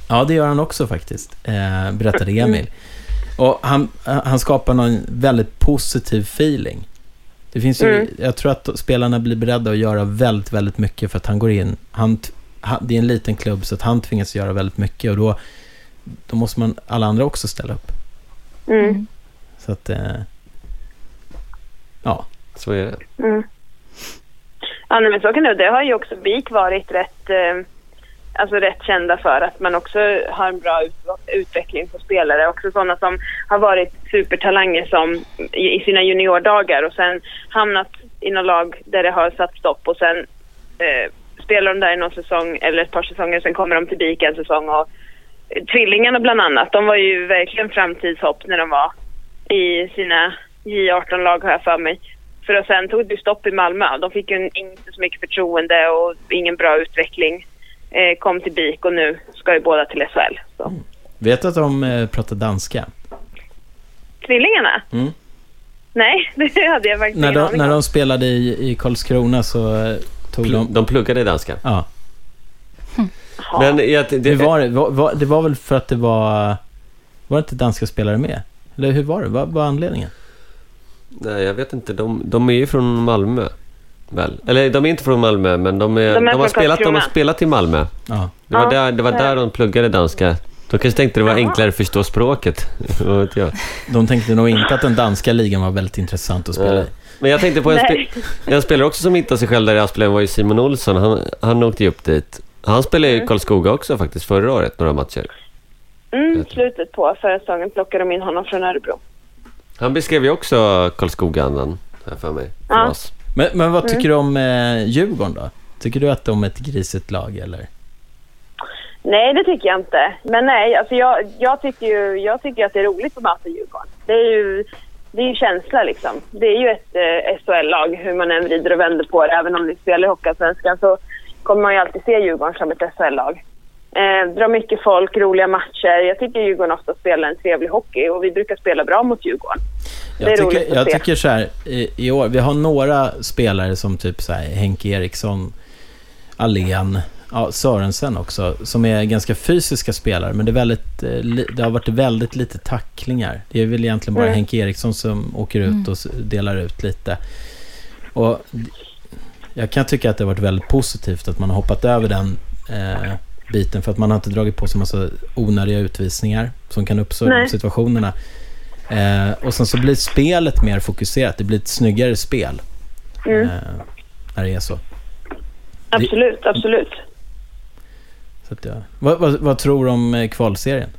ja, det gör han också faktiskt, eh, berättade Emil. Och han, han skapar någon väldigt positiv feeling. Det finns ju, Mm. jag tror att spelarna blir beredda att göra väldigt, väldigt mycket för att han går in. Han, det är en liten klubb så att han tvingas göra väldigt mycket och då, då måste man alla andra också ställa upp. Mm. Så att, eh, ja. Så är det. Mm. Ja, nej, men så kan det Det har ju också BIK varit rätt, eh, alltså rätt kända för. Att man också har en bra utveckling på spelare. Också sådana som har varit supertalanger som i, sina juniordagar och sen hamnat i något lag där det har satt stopp och sen eh, spelar de där i någon säsong eller ett par säsonger. Sen kommer de till BIK en säsong och eh, Tvillingarna bland annat, de var ju verkligen framtidshopp när de var i sina J18-lag har jag för mig. För sen tog det stopp i Malmö. De fick ju inte så mycket förtroende och ingen bra utveckling. Eh, kom till BIK och nu ska ju båda till SHL. Så. Vet du att de eh, pratar danska? Tvillingarna? Mm. Nej, [laughs] det hade jag faktiskt När de, när de spelade i, i Karlskrona så eh, tog Pl- de... de pluggade danska. Ja. Ja. Men jag, det, var det? Var, var, det var väl för att det var... Var det inte danska spelare med? Eller hur var det? Vad var anledningen? Nej, jag vet inte. De, de är ju från Malmö. Väl? Eller de är inte från Malmö, men de, är, De de, är har, från spelat, de har spelat i Malmö. Ja. Det var, Ja, där, det var där de pluggade danska. De kanske tänkte det var enklare att förstå språket. [laughs] Vad vet jag. De tänkte nog inte att den danska ligan var väldigt intressant att spela i. Men jag tänkte på en, spe, en spelare också som hittade sig själv där i Asplöven var ju Simon Olsson. Han, han åkte ju upp dit. Han spelade Mm. i Karlskoga också faktiskt förra året, några matcher. Mm, slutet på förra säsongen plockade de in honom från Örebro. Han beskrev ju också Karlskoga-andan, här för mig, för Ja. oss. Men, men vad tycker du om eh, Djurgården då? Tycker du att de är ett grisigt lag eller? Nej, det tycker jag inte. Men nej, alltså jag, jag, tycker ju jag tycker att det är roligt att möta Djurgården. Det är ju, det är ju känsla liksom. Det är ju ett eh, SHL-lag, hur man än vrider och vänder på det. Även om ni spelar i Hockeyallsvenskan så kommer man ju alltid se Djurgården som ett SHL-lag. Eh, drar mycket folk, roliga matcher. Jag tycker Djurgården ofta spelar en trevlig hockey och vi brukar spela bra mot Djurgården. Det är Jag roligt tycker, jag tycker så här, i, i år, vi har några spelare som typ så här, Henke Eriksson, Alén, ja, Sörensen också, som är ganska fysiska spelare, men det, är väldigt, eh, det har varit väldigt lite tacklingar. Det är väl egentligen bara Mm. Henke Eriksson som åker ut och s- delar ut lite. Och jag kan tycka att det har varit väldigt positivt att man har hoppat över den eh, biten, för att man har inte dragit på sig massa onödiga utvisningar som kan uppstå i de situationerna. Eh, och sen så blir spelet mer fokuserat. Det blir ett snyggare spel. Mm. Eh, när det är så. Absolut, absolut. så att, ja. vad, vad, vad tror du om eh, kvalserien?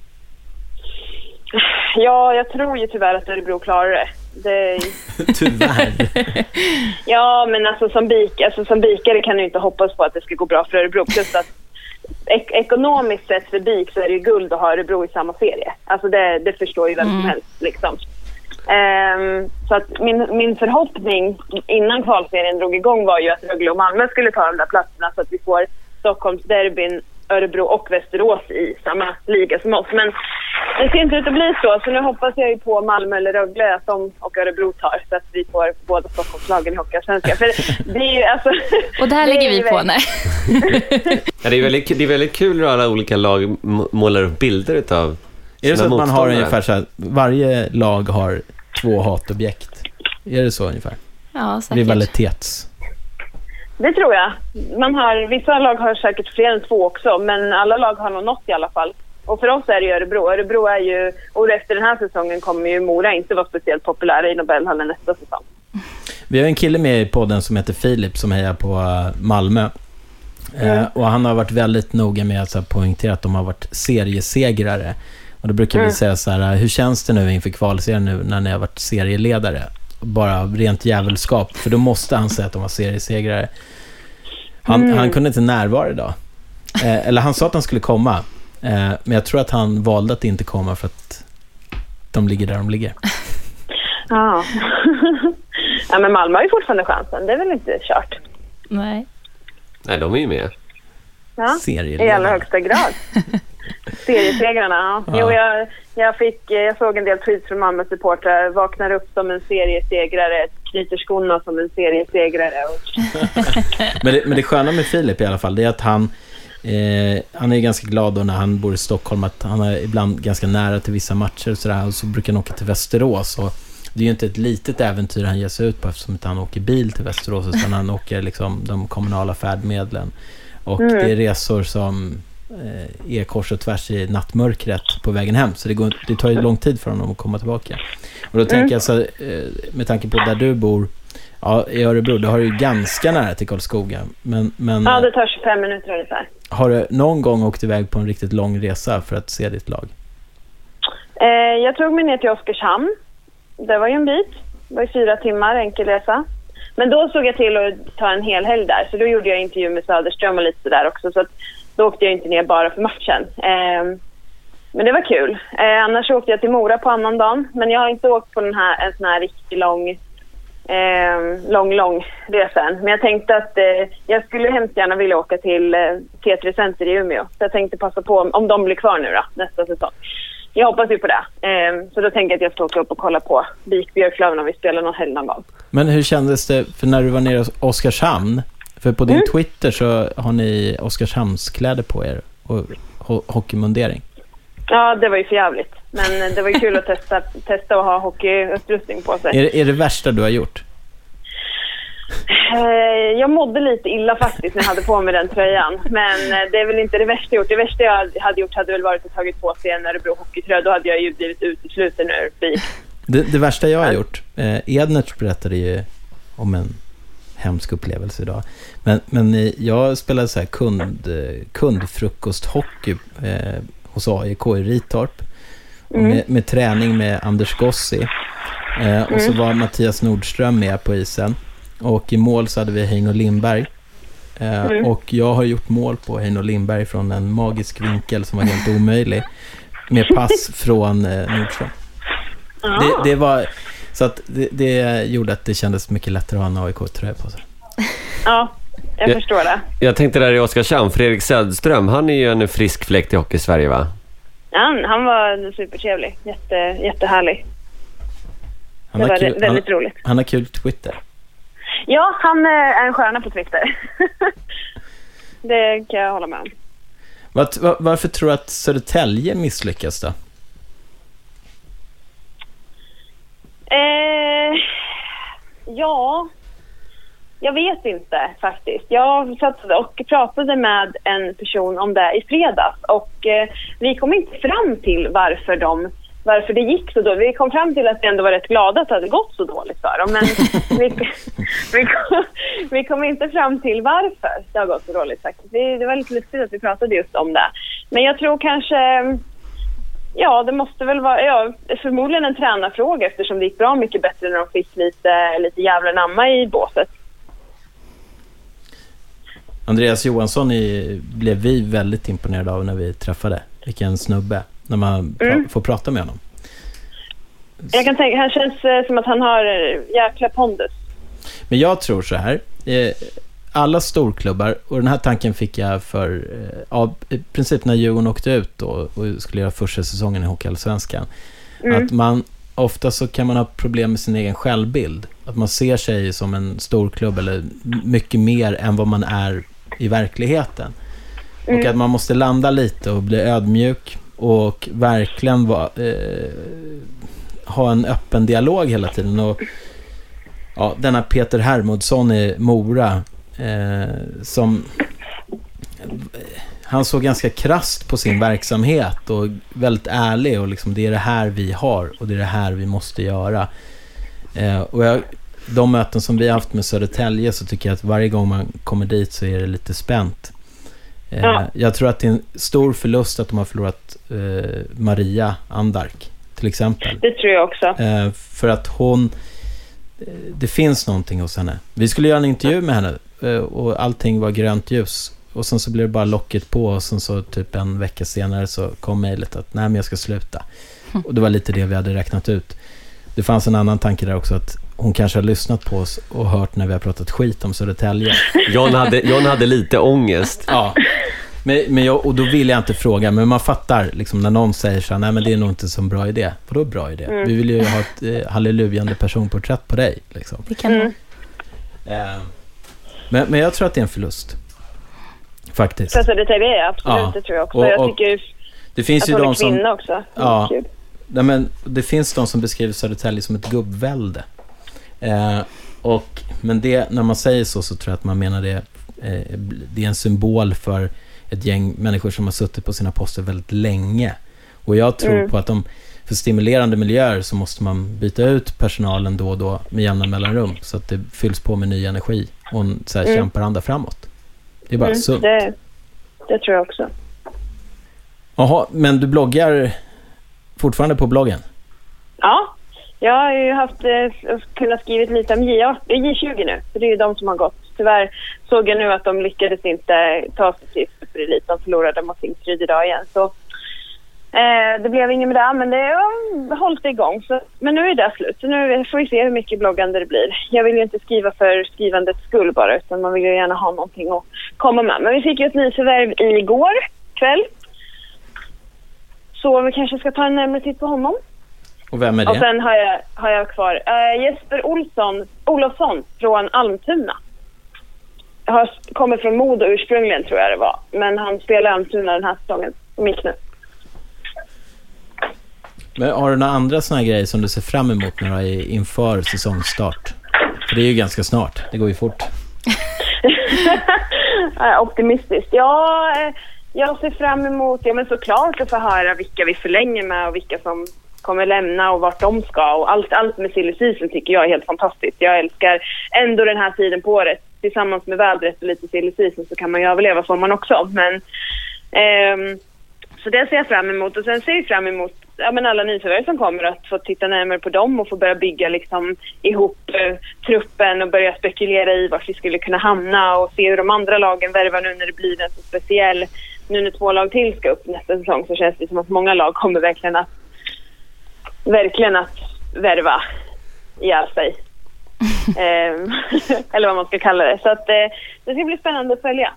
Ja, jag tror ju tyvärr att Örebro klarar det. det [laughs] Tyvärr. [laughs] Ja, men alltså som, bik, alltså som bikare kan du inte hoppas på att det ska gå bra för Örebro. Plus att ek- ekonomiskt sett för BIK så är det ju guld att ha Örebro i samma serie. Alltså det, det förstår ju vem som helst. Liksom. Ehm, så att min, min förhoppning innan kvalserien drog igång var ju att Rögle och Malmö skulle ta de där platserna så att vi får Stockholmsderbyn, Örebro och Västerås i samma liga som oss. Men det ser inte ut att bli så, så nu hoppas jag ju på Malmö eller Rögle att de och Örebro tar så att vi får båda Stockholmslagen i Hockeyallsvenskan. För det är ju alltså... Och där ligger [laughs] vi på. Nej. [laughs] Ja, det, är väldigt, det är väldigt kul hur alla olika lag målar upp bilder utav är det så att man har ungefär så här, varje lag har två hatobjekt? Är det så ungefär? Ja, säkert. Rivalitets... Det tror jag. Man har, vissa lag har säkert fler än två också, men alla lag har nog något i alla fall. Och för oss är det Örebro. Örebro är ju, och efter den här säsongen kommer ju Mora inte vara speciellt populära i Nobelhallen nästa säsong. Vi har en kille med i podden som heter Filip som hejar på eh, Malmö. Eh, och han har varit väldigt noga med att poängtera att de har varit seriesegrare. Och då brukar vi Mm. säga så här, hur känns det nu inför kvalserien nu när ni har varit serieledare? Bara rent jävelskap, för då måste han säga att de var seriesegrare. Han, Mm. han kunde inte närvara idag. Eh, eller han sa att han skulle komma, eh, men jag tror att han valde att inte komma för att de ligger där de ligger. [laughs] Ja. ja, men Malmö har ju fortfarande chansen. Det är väl inte kört? Nej. Nej, de är ju med. Ja, i allra högsta grad. [laughs] Seriesegrarna, ja. Jo, jag, jag, fick, jag såg en del tweets från Malmös supportrar. Vaknar upp som en seriesegrare, knyter skorna som en seriesegrare. [laughs] Men det, men det sköna med Filip i alla fall, det är att han, eh, han är ganska glad då när han bor i Stockholm, att han är ibland ganska nära till vissa matcher och sådär, och så brukar han åka till Västerås. Och det är ju inte ett litet äventyr han ger sig ut på eftersom inte han åker bil till Västerås, utan han åker liksom de kommunala färdmedlen. Och Mm. det är resor som eh, är kors och tvärs i nattmörkret på vägen hem, så det, går, det tar ju lång tid för honom att komma tillbaka. Och då tänker Mm. jag så, eh, med tanke på där du bor, Ja, i Örebro, då har du ju ganska nära till Karlskoga. Men, men ja, det tar 25 minuter ungefär. har du någon gång åkt iväg på en riktigt lång resa för att se ditt lag? Eh, jag tog mig ner till Oskarshamn. Det var ju en bit. Det var ju fyra timmar enkel resa. Men då såg jag till att ta en hel helg där. Så då gjorde jag intervju med Söderström och lite sådär också. Så då åkte jag inte ner bara för matchen. Eh, men det var kul. Eh, annars åkte jag till Mora på annandagen. Men jag har inte åkt på den här, en sån här riktigt lång, eh, lång, lång resa än. Men jag tänkte att eh, jag skulle hemskt gärna vilja åka till eh, T3 Center i Umeå. Så jag tänkte passa på, om- om de blir kvar nu då, nästa säsong. Jag hoppas ju på det. Eh, så då tänker jag att jag ska åka upp och kolla på BIK Björklöven om vi spelar någon helg någon gång. Men hur kändes det, för när du var nere i Oskarshamn, för på din Mm. Twitter så har ni Oskarshamnskläder på er och ho- hockeymundering. Ja, det var ju för jävligt. Men det var ju kul att testa, testa att ha hockeyutrustning på sig. Är, det- är det värsta du har gjort? Eh, Jag mådde lite illa faktiskt när jag hade på mig den tröjan. Men eh, det är väl inte det värsta jag gjort. Det värsta jag hade gjort hade väl varit att tagit på sig en Örebro hockeytröja. Då hade jag ju blivit utesluten ur BIK. Det, det värsta jag har gjort, eh, Ednerts berättade ju om en hemsk upplevelse idag. Men, men jag spelade så här kund, kundfrukosthockey eh, hos AIK i Ritorp. Mm. med, med träning med Anders Gossi. Eh, och så Mm. var Mattias Nordström med på isen. Och i mål så hade vi Heino Lindberg. Eh, Mm. Och jag har gjort mål på Heino Lindberg från en magisk vinkel som var helt omöjlig. Med pass från eh, Nordström. Det, det var... Så att det, det gjorde att det kändes mycket lättare att ha en AIK-tröja på sig. Ja, jag Ja. förstår det. Jag tänkte där i Oskarshamn, Fredrik Söderström, han är ju en frisk fläkt i Hockey-Sverige va? Han, han var supertrevlig. Jätte, jättehärlig. Han Det var kul, väldigt han, roligt. han har kul Twitter. Ja, han eh, är en stjärna på Twitter. [laughs] det kan jag hålla med om. Var, varför tror du att Södertälje misslyckas då? Eh, ja, jag vet inte faktiskt. Jag satt och pratade med en person om det i fredags och eh, vi kom inte fram till varför de varför det gick så dåligt. Vi kom fram till att vi ändå var rätt glada att det hade gått så dåligt för dem. Men vi, [laughs] vi, kom, vi kom inte fram till varför det har gått så dåligt faktiskt. Det, det var lite lustigt att vi pratade just om det. Men jag tror kanske Ja, det måste väl vara ja, förmodligen en tränarfråga eftersom det gick bra mycket bättre när de fick lite, lite jävla namma i båset. Andreas Johansson blev vi väldigt imponerade av när vi träffade. Vilken snubbe, när man pra, Mm. får prata med honom. Jag kan tänka, han känns eh, som att han har eh, jäkla pondus. Men jag tror så här. Eh, alla storklubbar, och den här tanken fick jag för, eh, ja, i princip när Djurgården åkte ut då, och skulle göra första säsongen i Hockeyallsvenskan. Mm. Att man, ofta så kan man ha problem med sin egen självbild. Att man ser sig som en storklubb eller mycket mer än vad man är i verkligheten. Och Mm. att man måste landa lite och bli ödmjuk och verkligen va, eh, ha en öppen dialog hela tiden. Och, ja, denna Peter Hermodsson i Mora eh, som han såg ganska krast på sin verksamhet och väldigt ärlig och liksom det är det här vi har och det är det här vi måste göra. Eh, och jag, de möten som vi har haft med Södertälje så tycker jag att varje gång man kommer dit så är det lite spänt. Eh, Ja. Jag tror att det är en stor förlust att de har förlorat eh, Maria Andark till exempel. Det tror jag också. Eh, för att hon... eh, Det finns någonting hos henne. Vi skulle göra en intervju med henne och allting var grönt ljus. Och sen så blev det bara locket på och sen så typ en vecka senare så kom mejlet att nej men jag ska sluta. Och det var lite det vi hade räknat ut. Det fanns en annan tanke där också att hon kanske har lyssnat på oss och hört när vi har pratat skit om Södertälje. John hade, John hade lite ångest. Ja, Men, men jag, och då vill jag inte fråga, men man fattar liksom när någon säger så här, nej men det är nog inte så bra idé. Vadå bra idé? Mm. Vi vill ju ha ett eh, hallelujande personporträtt på dig. Liksom. Det kan Mm. Eh, men, men jag tror att det är en förlust. Faktiskt. För Södertälje, absolut. Ja. Det tror jag också. Och- jag och tycker Det finns att ju hon de är som... kvinna också. Ja. Kul. Nej, men det finns de som beskriver Södertälje som ett gubbvälde. Eh, och, men det, när man säger så, så tror jag att man menar det. Eh, det är en symbol för ett gäng människor som har suttit på sina poster väldigt länge. Och jag tror Mm. på att de, för stimulerande miljöer så måste man byta ut personalen då och då med jämna mellanrum. Så att det fylls på med ny energi och så här, Mm. kämparanda framåt. Det är bara Mm, sunt. det, det tror jag också. Jaha, men du bloggar fortfarande på bloggen? Ja, jag har ju haft eh, kunnat skrivit lite om J, det är J20 nu. Så det är ju de som har gått. Tyvärr såg jag nu att de lyckades inte ta sig till superelit. De förlorade mot Tingsryd idag igen. Så eh, det blev inget med det, men det har hållit igång. Så, men nu är det slut. Så nu får vi se hur mycket bloggande det blir. Jag vill ju inte skriva för skrivandets skull bara, utan man vill ju gärna ha någonting att komma med. Men vi fick ju ett nyförvärv igår kväll. Så vi kanske ska ta en närmare titt på honom. Och vem är det? Och sen har jag, har jag kvar eh, Jesper Olsson, Olofsson från Almtuna. Har, kommer från Modo ursprungligen tror jag det var. Men han spelar Almtuna den här säsongen som gick nu. Men har du några andra sådana grejer som du ser fram emot när du är inför säsongstart? För det är ju ganska snart. Det går ju fort. [laughs] Optimistiskt. Ja, eh, jag ser fram emot, ja men såklart att få höra vilka vi förlänger med och vilka som kommer lämna och vart de ska. Och allt, allt med silly season tycker jag är helt fantastiskt. Jag älskar ändå den här tiden på året. Tillsammans med vädret och lite silly season så kan man ju överleva sommaren också. Men, ehm, så det ser jag fram emot. Och sen ser jag fram emot ja, men alla nyförvärv som kommer att få titta närmare på dem och få börja bygga liksom, ihop eh, truppen och börja spekulera i var vi skulle kunna hamna och se hur de andra lagen värvar nu när det blir en så speciell... Nu när två lag till ska upp nästa säsong så känns det som att många lag kommer verkligen att verkligen att värva ihjäl sig. [laughs] Ehm, [laughs] eller vad man ska kalla det. Så att, eh, det ska bli spännande att följa.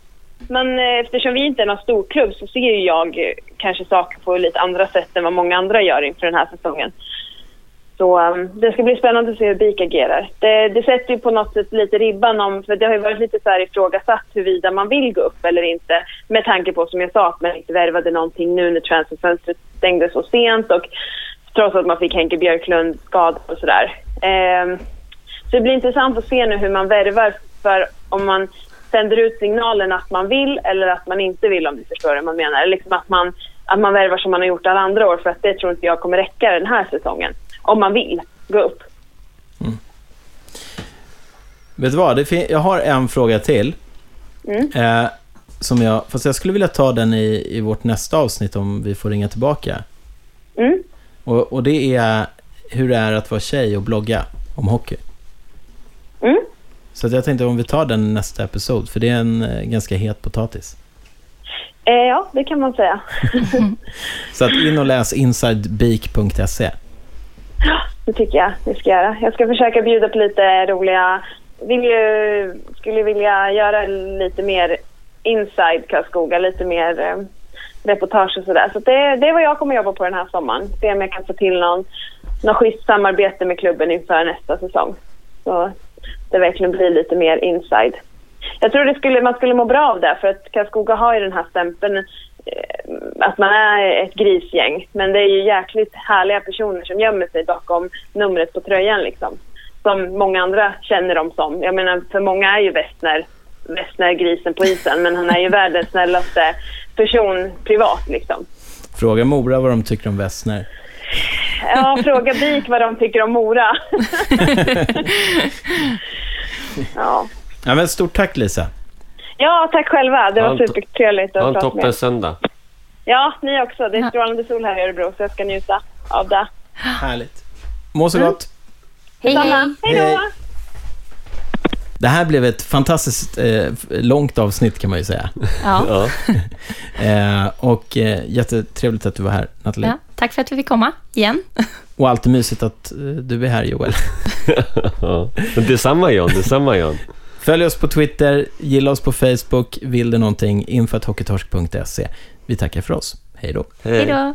Men eh, eftersom vi inte är någon storklubb så ser ju jag eh, kanske saker på lite andra sätt än vad många andra gör inför den här säsongen. Så ehm, det ska bli spännande att se hur BIK agerar. Det, det sätter ju på något sätt lite ribban om, för det har ju varit lite så här ifrågasatt huruvida man vill gå upp eller inte. Med tanke på som jag sa att man inte värvade någonting nu när transferfönstret stängdes så sent och trots att man fick Henke Björklund skadad och sådär. Eh, så det blir intressant att se nu hur man värvar för om man sänder ut signalen att man vill eller att man inte vill om du förstår vad man menar. Eller liksom att man, att man värvar som man har gjort alla andra år för att det tror inte jag kommer räcka den här säsongen. Om man vill gå upp. Vet du vad? Jag har en fråga till. Mm. Eh, som jag, fast jag skulle vilja ta den i, i vårt nästa avsnitt om vi får ringa tillbaka. Mm. Och, och det är hur det är att vara tjej och blogga om hockey. Mm. Så att jag tänkte om vi tar den nästa episod, för det är en eh, ganska het potatis. Eh, ja, det kan man säga. [laughs] Så att in och läs insidebeak.se. Det tycker jag vi ska göra. Jag ska försöka bjuda på lite roliga... Vill ju, skulle vilja göra lite mer inside Karlskoga, lite mer eh, reportage och sådär. Så det, det är vad jag kommer jobba på den här sommaren. Se om jag kan få till någon, någon schysst samarbete med klubben inför nästa säsong. Så det verkligen blir lite mer inside. Jag tror det skulle, man skulle må bra av det för att Karlskoga har ju den här stämpeln eh, att man är ett grisgäng. Men det är ju jäkligt härliga personer som gömmer sig bakom numret på tröjan liksom. Som många andra känner dem som. Jag menar, för många är ju Westner, Westner grisen på isen men han är ju världens snällaste person privat liksom. Fråga Mora vad de tycker om Wessner. Ja, fråga BIK vad de tycker om Mora. [laughs] ja. Ja, men stort tack Lisa. ja, tack själva. Det Ha var en supertrevligt Ha att en prata toppen med er. söndag. Ja, ni också. Det är strålande sol här i Örebro så jag ska njuta av det. Härligt. Må så gott. Hej, hej. Hej Hej. då! Det här blev ett fantastiskt eh, långt avsnitt kan man ju säga. Ja. Ja. [laughs] Eh, och eh, jättetrevligt att du var här, Nathalie. Ja, tack för att vi fick komma igen. [laughs] Och alltid mysigt att eh, du är här, Joel. [laughs] ja. Detsamma John, detsamma John. Följ oss på Twitter, gilla oss på Facebook, vill du någonting, info.hockeytorsk.se. Vi tackar för oss. Hej då. Hej då.